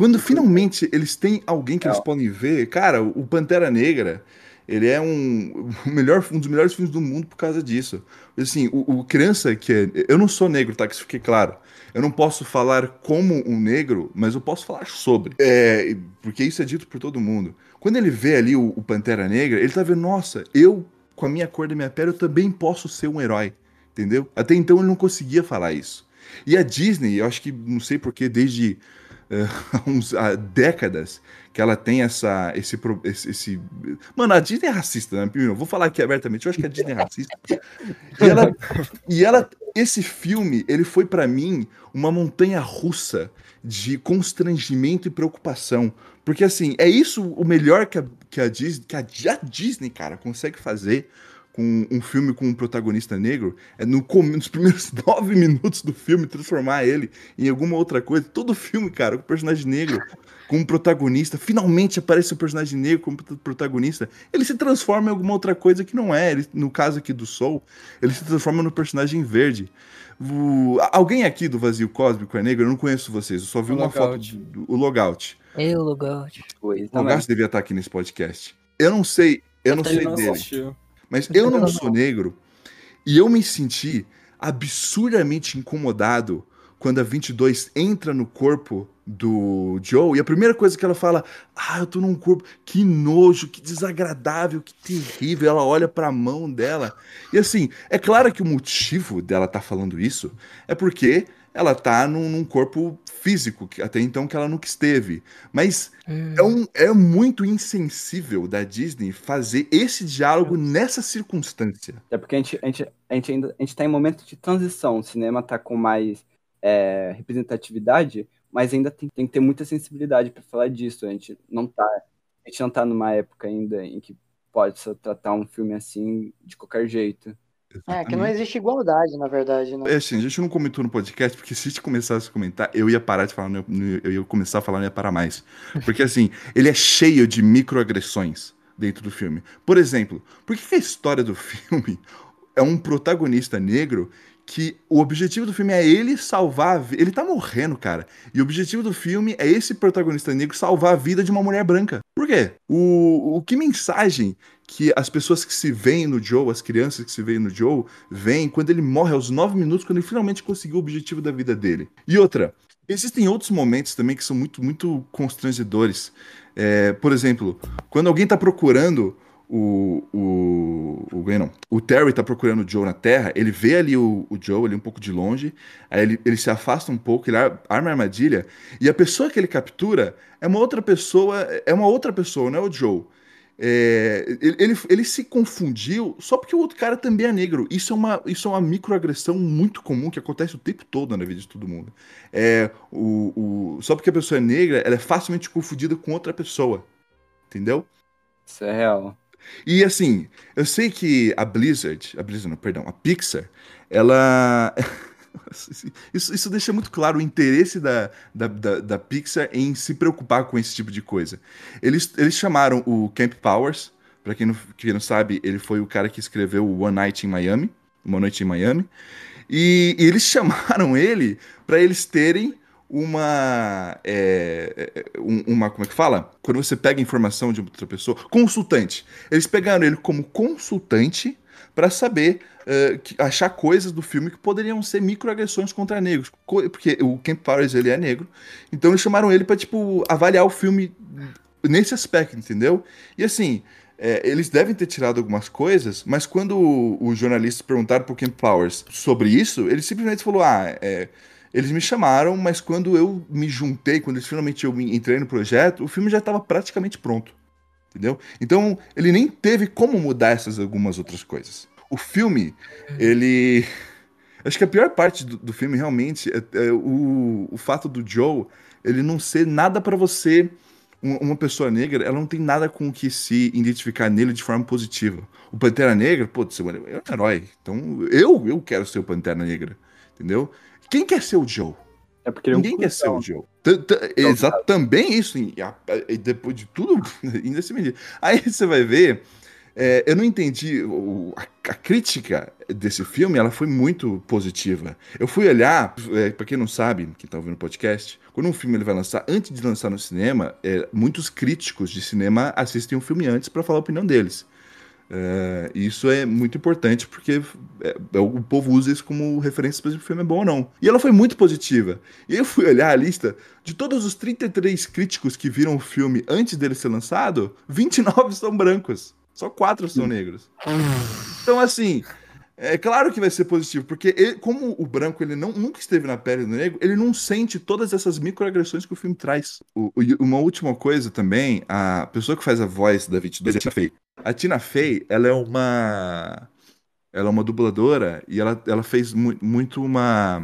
Quando finalmente eles têm alguém que eles podem ver, cara, o Pantera Negra, ele é um, <laughs> melhor, um dos melhores filmes do mundo por causa disso. Assim, o, o criança que é. Eu não sou negro, tá? Que isso fique claro. Eu não posso falar como um negro, mas eu posso falar sobre. É, porque isso é dito por todo mundo. Quando ele vê ali o, o Pantera Negra, ele tá vendo, nossa, eu, com a minha cor da minha pele, eu também posso ser um herói. Entendeu? Até então ele não conseguia falar isso. E a Disney, eu acho que, não sei porquê, desde <laughs> uns há décadas que ela tem essa esse, esse, esse- mano a Disney é racista né? Eu vou falar aqui abertamente eu acho que a Disney é racista e ela e ela esse filme ele foi pra mim uma montanha russa de constrangimento e preocupação porque assim é isso o melhor que a, que a Disney que a, a Disney cara consegue fazer com um filme com um protagonista negro, é no, nos primeiros <laughs> nove minutos do filme transformar ele em alguma outra coisa. Todo filme, cara, com personagem negro, com um protagonista, finalmente aparece um personagem negro como prota- protagonista, ele se transforma em alguma outra coisa que não é. Ele, no caso aqui do Soul, ele se transforma no personagem verde. O- alguém aqui do Vazio Cósmico é negro? Eu não conheço vocês, eu só vi O uma Logout. foto do o Logout. Eu, Logout. Pois, O Logout devia estar aqui nesse podcast. Eu não sei, eu não Até ele sei não dele. assistiu. Mas eu não sou negro e eu me senti absurdamente incomodado quando a 22 entra no corpo do Joe e a primeira coisa que ela fala, ah, eu tô num corpo, que nojo, que desagradável, que terrível. Ela olha pra mão dela. E assim, é claro que o motivo dela tá falando isso é porque ela tá num, num corpo físico, que até então que ela nunca esteve. Mas é, um, é muito insensível da Disney fazer esse diálogo nessa circunstância. É porque a gente, a gente, a gente ainda a gente tá em momento de transição. O cinema tá com mais é, representatividade, mas ainda tem, tem que ter muita sensibilidade para falar disso. A gente não tá, a gente não tá numa época ainda em que pode tratar um filme assim de qualquer jeito. É, que não existe igualdade, na verdade, né? É assim, a gente não comentou no podcast, porque se a gente começasse a comentar, eu ia parar de falar, eu ia começar a falar, não ia parar mais. Porque assim, <laughs> ele é cheio de microagressões dentro do filme. Por exemplo, por que que a história do <laughs> filme é um protagonista negro que o objetivo do filme é ele salvar a vida. Ele tá morrendo, cara. E o objetivo do filme é esse protagonista negro salvar a vida de uma mulher branca. Por quê? O, o que mensagem que as pessoas que se veem no Joe, as crianças que se veem no Joe, veem quando ele morre aos nove minutos, quando ele finalmente conseguiu o objetivo da vida dele. E outra, existem outros momentos também que são muito, muito constrangedores. É, por exemplo, quando alguém tá procurando o, o, o, não, o Terry tá procurando o Joe na Terra, ele vê ali o, o Joe ali um pouco de longe, aí ele, ele se afasta um pouco, ele ar- arma a armadilha, e a pessoa que ele captura é uma outra pessoa, é uma outra pessoa, não é o Joe. É, ele, ele, ele se confundiu só porque o outro cara também é negro. Isso é uma, isso é uma microagressão muito comum que acontece o tempo todo na vida de todo mundo. É, o, o, só porque a pessoa é negra, ela é facilmente confundida com outra pessoa. Entendeu? Isso é real. E assim, eu sei que a Blizzard, a Blizzard, não, perdão, a Pixar, ela. <laughs> <laughs> Isso, isso deixa muito claro o interesse da, da, da, da Pixar em se preocupar com esse tipo de coisa. Eles, eles chamaram o Camp Powers, para quem não, quem não sabe, ele foi o cara que escreveu One Night in Miami, Uma Noite em Miami, e, e eles <laughs> chamaram ele para eles terem uma, é, é, um- uma. Como é que fala? Quando você pega informação de outra pessoa. Consultante. Eles pegaram ele como consultante para saber. é, que- achar coisas do filme que poderiam ser microagressões contra negros. Porque o Camp Powers ele é negro. Então eles chamaram ele para tipo, avaliar o filme nesse aspecto, entendeu? E assim. é, eles devem ter tirado algumas coisas, mas quando os jornalistas perguntaram pro Camp Powers sobre isso, ele simplesmente falou: Ah, é, eles me chamaram, mas quando eu me juntei, quando eles finalmente eu entrei no projeto, o filme já estava praticamente pronto. Entendeu? Então, ele nem teve como mudar essas algumas outras coisas. O filme, ele. Acho que a pior parte do, do filme realmente é, é o, o fato do Joe ele não ser nada pra você. Um- Uma pessoa negra, ela não tem nada com o que se identificar nele de forma positiva. O Pantera Negra, pô, você é um herói. Então, eu, eu quero ser o Pantera Negra. Entendeu? Quem quer ser o Joe? É porque é um Ninguém quer ser o Joe. Exato, também isso. Depois de tudo, <laughs> ainda se medir. Aí você vai ver. é, eu não entendi. o- a, a crítica desse filme ela foi muito positiva. Eu fui olhar, é, para quem não sabe, quem tá ouvindo o podcast, quando um filme ele vai lançar, antes de lançar no cinema, é, muitos críticos de cinema assistem o filme antes para falar a opinião deles. É, isso é muito importante porque é, é, o povo usa isso como referência para se o filme é bom ou não. E ela foi muito positiva. E eu fui olhar a lista de todos os 33 críticos que viram o filme antes dele ser lançado, 29 são brancos. Só 4 são negros. Então, assim, é claro que vai ser positivo, porque ele- como o branco ele não, nunca esteve na pele do negro, ele não sente todas essas microagressões que o filme traz. O- o- uma última coisa também, a pessoa que faz a voz da 22 é a Tina Fey. A Tina Fey, ela é uma ela é uma dubladora e ela, ela fez mu- muito uma.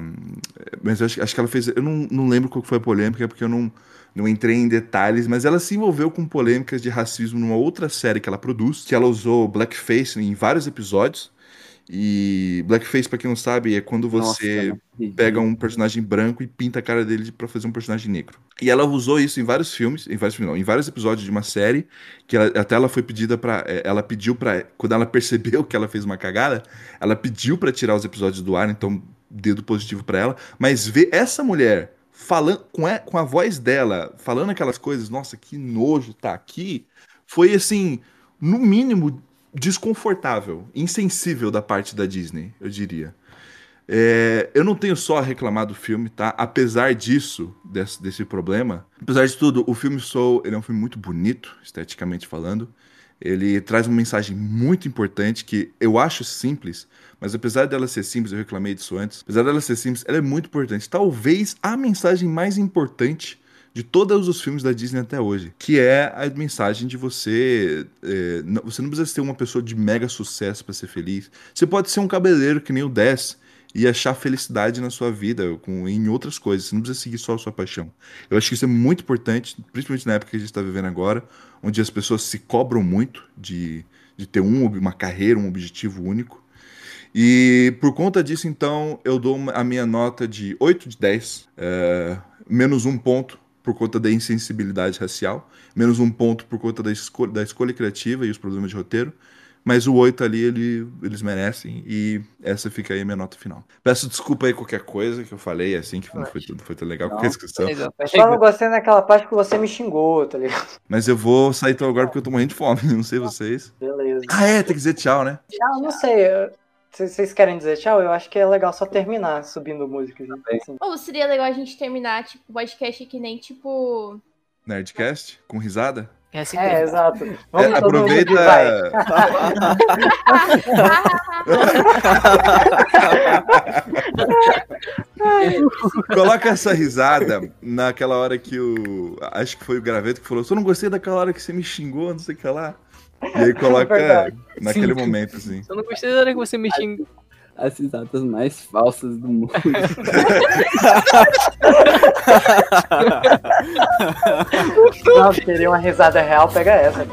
Mas acho, acho que ela fez. Eu não, não lembro qual foi a polêmica, porque eu não, não entrei em detalhes, mas ela se envolveu com polêmicas de racismo numa outra série que ela produz, que ela usou blackface em vários episódios. E blackface, pra quem não sabe, é quando Nossa, você cara, que pega um personagem branco e pinta a cara dele pra fazer um personagem negro. E ela usou isso em vários filmes, em vários filmes, não, em vários episódios de uma série, que ela- até ela foi pedida pra. eh, ela pediu pra. quando ela percebeu que ela fez uma cagada, ela pediu pra tirar os episódios do ar, então dedo positivo pra ela, mas ver essa mulher falando com a, com a voz dela, falando aquelas coisas, nossa, que nojo tá aqui, foi assim, no mínimo desconfortável, insensível da parte da Disney, eu diria. É, eu não tenho só a reclamar do filme, tá? Apesar disso, desse, desse problema, apesar de tudo, o filme Soul ele é um filme muito bonito, esteticamente falando. Ele traz uma mensagem muito importante que eu acho simples, mas apesar dela ser simples, eu reclamei disso antes, apesar dela ser simples, ela é muito importante. Talvez a mensagem mais importante de todos os filmes da Disney até hoje, que é a mensagem de você. É, você não precisa ser uma pessoa de mega sucesso para ser feliz. Você pode ser um cabeleireiro que nem o 10 e achar felicidade na sua vida com, em outras coisas. Você não precisa seguir só a sua paixão. Eu acho que isso é muito importante, principalmente na época que a gente está vivendo agora, onde as pessoas se cobram muito de, de ter um, uma carreira, um objetivo único. E por conta disso, então, eu dou a minha nota de 8 de 10, é, menos um ponto por conta da insensibilidade racial, menos um ponto por conta da, esco da escolha criativa e os problemas de roteiro, mas o 8 ali ele, eles merecem e essa fica aí a minha nota final. Peço desculpa aí qualquer coisa que eu falei, assim, que não foi tudo, foi tão legal, qualquer inscrição. Eu só não gostei naquela parte que você me xingou, tá ligado? Mas eu vou sair então agora porque eu tô morrendo de fome, <laughs> não sei vocês. Beleza. Ah, é, tem que dizer tchau, né? Tchau, não sei. eu- Vocês querem dizer tchau? Eu acho que é legal só terminar subindo música. Assim. Ou seria legal a gente terminar, tipo, o podcast que nem, tipo. Nerdcast, com risada. É assim É, exato. É, Vamos todo mundo aproveita. <laughs> Coloca essa risada naquela hora que o. Acho que foi o graveto que falou: Só não gostei daquela hora que você me xingou, não sei o que lá. E aí coloca Verdade. naquele Sim. momento, assim. Eu não gostei da hora que você me xingou. As risadas mais falsas do mundo. <laughs> Não, queria uma risada real, pega essa.